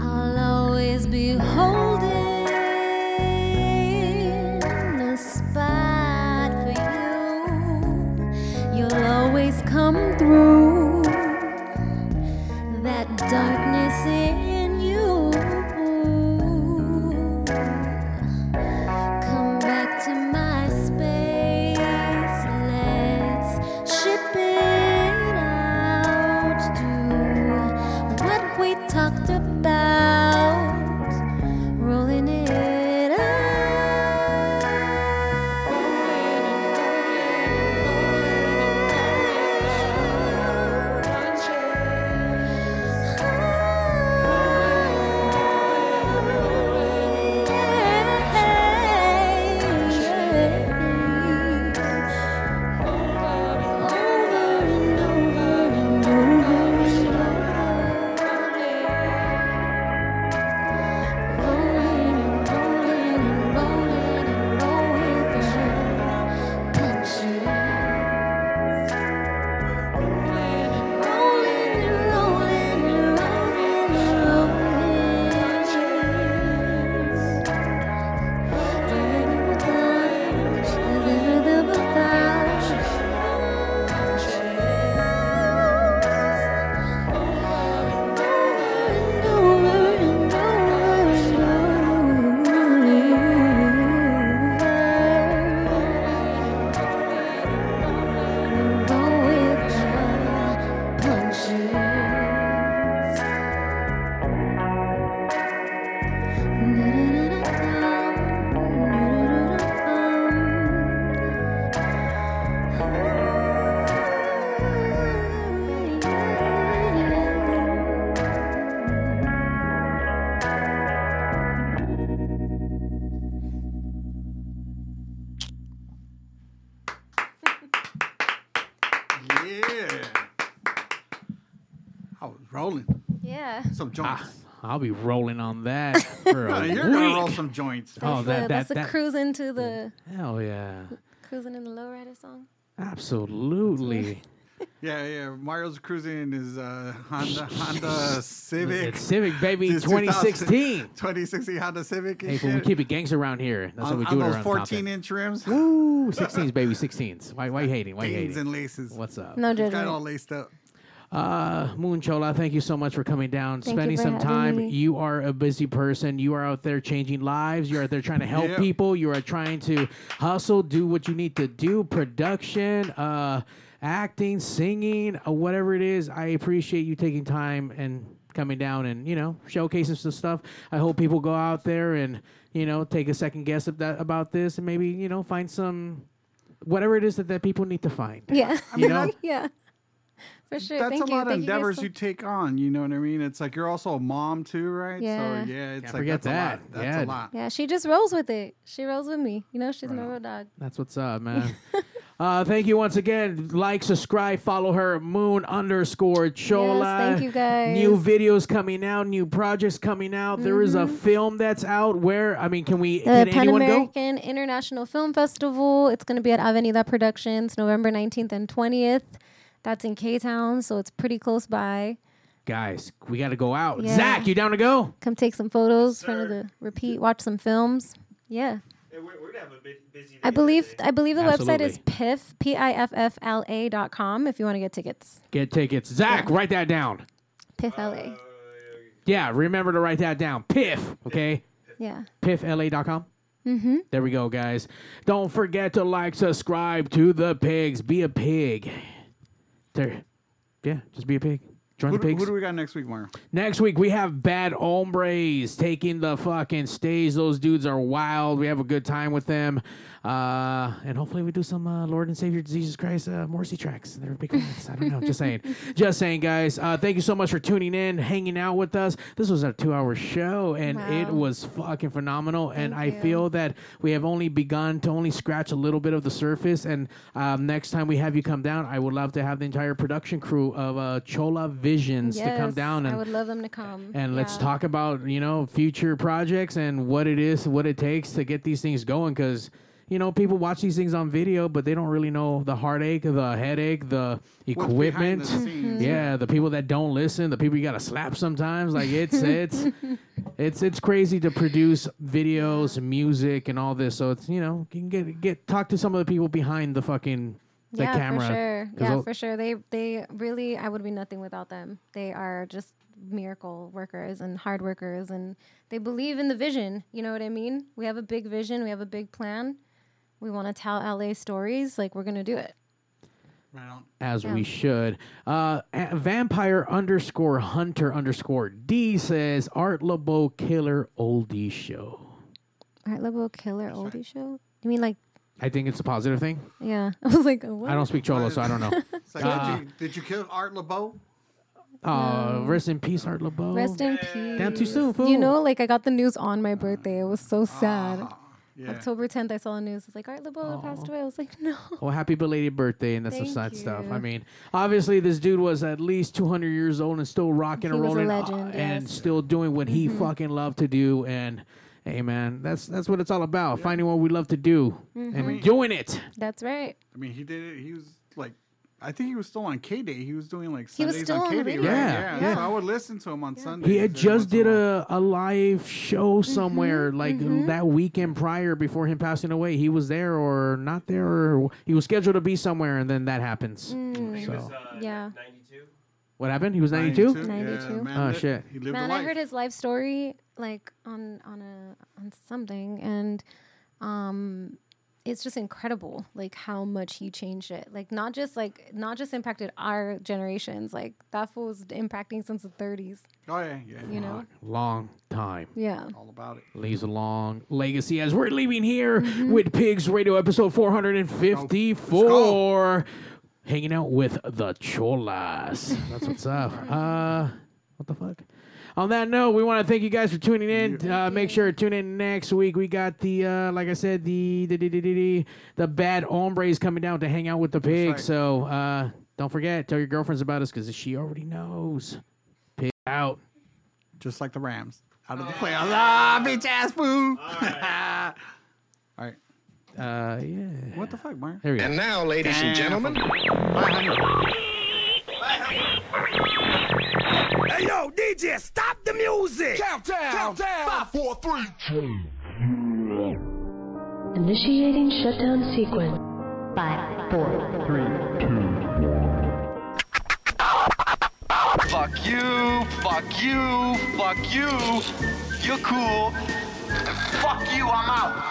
I'll always be holding Yeah. Some joints. I'll be rolling on that for a You're gonna roll some joints. Oh, That's that the, that that's the that. cruising to the Hell yeah, cruising in the lowrider song. absolutely. Yeah, yeah. Mario's cruising in his uh, Honda Honda Civic. It's Civic, baby, 2016. 2016 Honda Civic. and Hey, but we keep it gangster around here. That's on, what we on do it those around 14 inch rims. Woo, 16s, baby, 16s. Why, why you hating? Why you Chains hating? and laces. What's up? No He's got it all laced up. Uh, Moon Chola, thank you so much for coming down, Thank spending some time. me. You are a busy person. You are out there changing lives. You're out there trying to help Yeah. people. You are trying to hustle, do what you need to do, production, uh, acting, singing, uh, whatever it is. I appreciate you taking time and coming down and you know showcasing some stuff. I hope people go out there and you know take a second guess at that about this and maybe you know find some whatever it is that, that people need to find. Yeah. You know? yeah. For sure. That's Thank a you. lot of Thank you guys endeavors so- you, take on. You know what I mean? It's like you're also a mom too, right? Yeah. So yeah, it's Can't like forget that's a that. lot. That's Yeah. a lot. Yeah, she just rolls with it. She rolls with me. You know, she's my road dog. That's what's up, man. uh, thank you once again. Like, subscribe, follow her, Moon underscore Chola. thank you, guys. New videos coming out, new projects coming out. There is a film that's out. Where I mean, can we The can Pan anyone go? American International Film Festival. It's going to be at Avenida Productions, November 19th and 20th. That's in K Town, so it's pretty close by. Guys, we got to go out. Yeah. Zach, you down to go? Come take some photos, front of the repeat, watch some films. Yeah. We're gonna have a bit busy. I believe I believe the website is Absolutely. piff p i f f l a dot com if you want to get tickets. Get tickets. Zach, write that down. Piff la. Yeah, remember to write that down. Piff, okay? Yeah. Piffla.com. Mm-hmm. There we go, guys. Don't forget to like, subscribe to the pigs. Be a pig. There. Yeah, just be a pig. Join Who, the do- pigs. who do we got next week, Mario? Next week we have Bad Hombres taking the fucking stage. Those dudes are wild. We have a good time with them, uh, and hopefully we do some uh, Lord and Savior Jesus Christ uh, Morrissey tracks. They're big fans. I don't know. Just saying. Just saying, guys. Uh, thank you so much for tuning in, hanging out with us. This was a two-hour show, and it was fucking phenomenal. and Thank I you. feel that we have only begun to only scratch a little bit of the surface. And um, next time we have you come down, I would love to have the entire production crew of uh, Chola Visions to come down and I would love them to come. and let's talk about you know future projects and what it is what it takes to get these things going because you know people watch these things on video but they don't really know the heartache the headache the equipment the scenes, mm-hmm. yeah the people that don't listen the people you gotta slap sometimes. Like it's it's it's it's crazy to produce videos music and all this. So it's you know you can get get talk to some of the people behind the fucking the yeah, camera for sure. Yeah, they'll- for sure. They they really I would be nothing without them. They are just miracle workers and hard workers and they believe in the vision. You know what I mean? We have a big vision, we have a big plan. We want to tell LA stories, like we're going to do it. as Yeah. we should. Uh, vampire underscore hunter underscore D says Art Laboe killer oldie show. Art Laboe Killer Oldie Show? You mean like I think it's a positive thing. yeah. I was like, what? I don't speak Cholo, so I don't know. It's like, Uh, did, you, did you kill Art Laboe? uh, rest in peace, Art Laboe. Rest in peace. Damn too soon, fool. You know, like I got the news on my birthday. It was so sad. yeah. October 10th, I saw the news. It's like Art Laboe passed away. I was like, no. Well, happy belated birthday, and that's some Thank sad stuff. you. I mean, obviously, this dude was at least 200 years old and still rocking He and was a rolling, uh, legend, and yes. still doing what he Mhm. fucking loved to do. And hey, man, that's that's what it's all about: finding what we love to do and Mhm. doing it. That's right. I mean, he did it. He was like, I think he was still on KDAY. He was doing like He was Sundays still on on KDAY, right? Yeah, Yeah, yeah. So I would listen to him on Sundays. He had just did a a, a live show Mm-hmm, somewhere like that weekend prior before him passing away. He was there or not there, or he was scheduled to be somewhere, and then that happens. Mm, So yeah. What happened? He was ninety two. 92? 92. Yeah, man, Oh li- shit! He lived Man, a I life. heard his life story like on on a on something, and um, it's just incredible, like how much he changed it. Like not just like not just impacted our generations, like that fool was impacting since the 30s. Oh yeah, yeah. You know? Long time. Yeah. All about it. Leaves a long legacy as we're leaving here Mm-hmm. with Pigs Radio episode 454. Hanging out with the Cholas. That's what's up. Uh, what the fuck? On that note, we want to thank you guys for tuning in. Uh, make sure to tune in next week. We got the, uh, like I said, the the, the, the, the, the bad hombres coming down to hang out with the pig. right. So uh, don't forget, tell your girlfriends about us because she already knows. Pig out. Just like the Rams. Out of the playoffs. Ah, bitch ass fool. All right. Uh, yeah. What the fuck, Mark? There we go. And now, ladies and gentlemen, Hey yo, DJ, stop the music! Countdown! Countdown! Five, four, three, two. Initiating shutdown sequence. Five, four, three, Fuck you, fuck you, fuck you. You're cool. Fuck you, I'm out.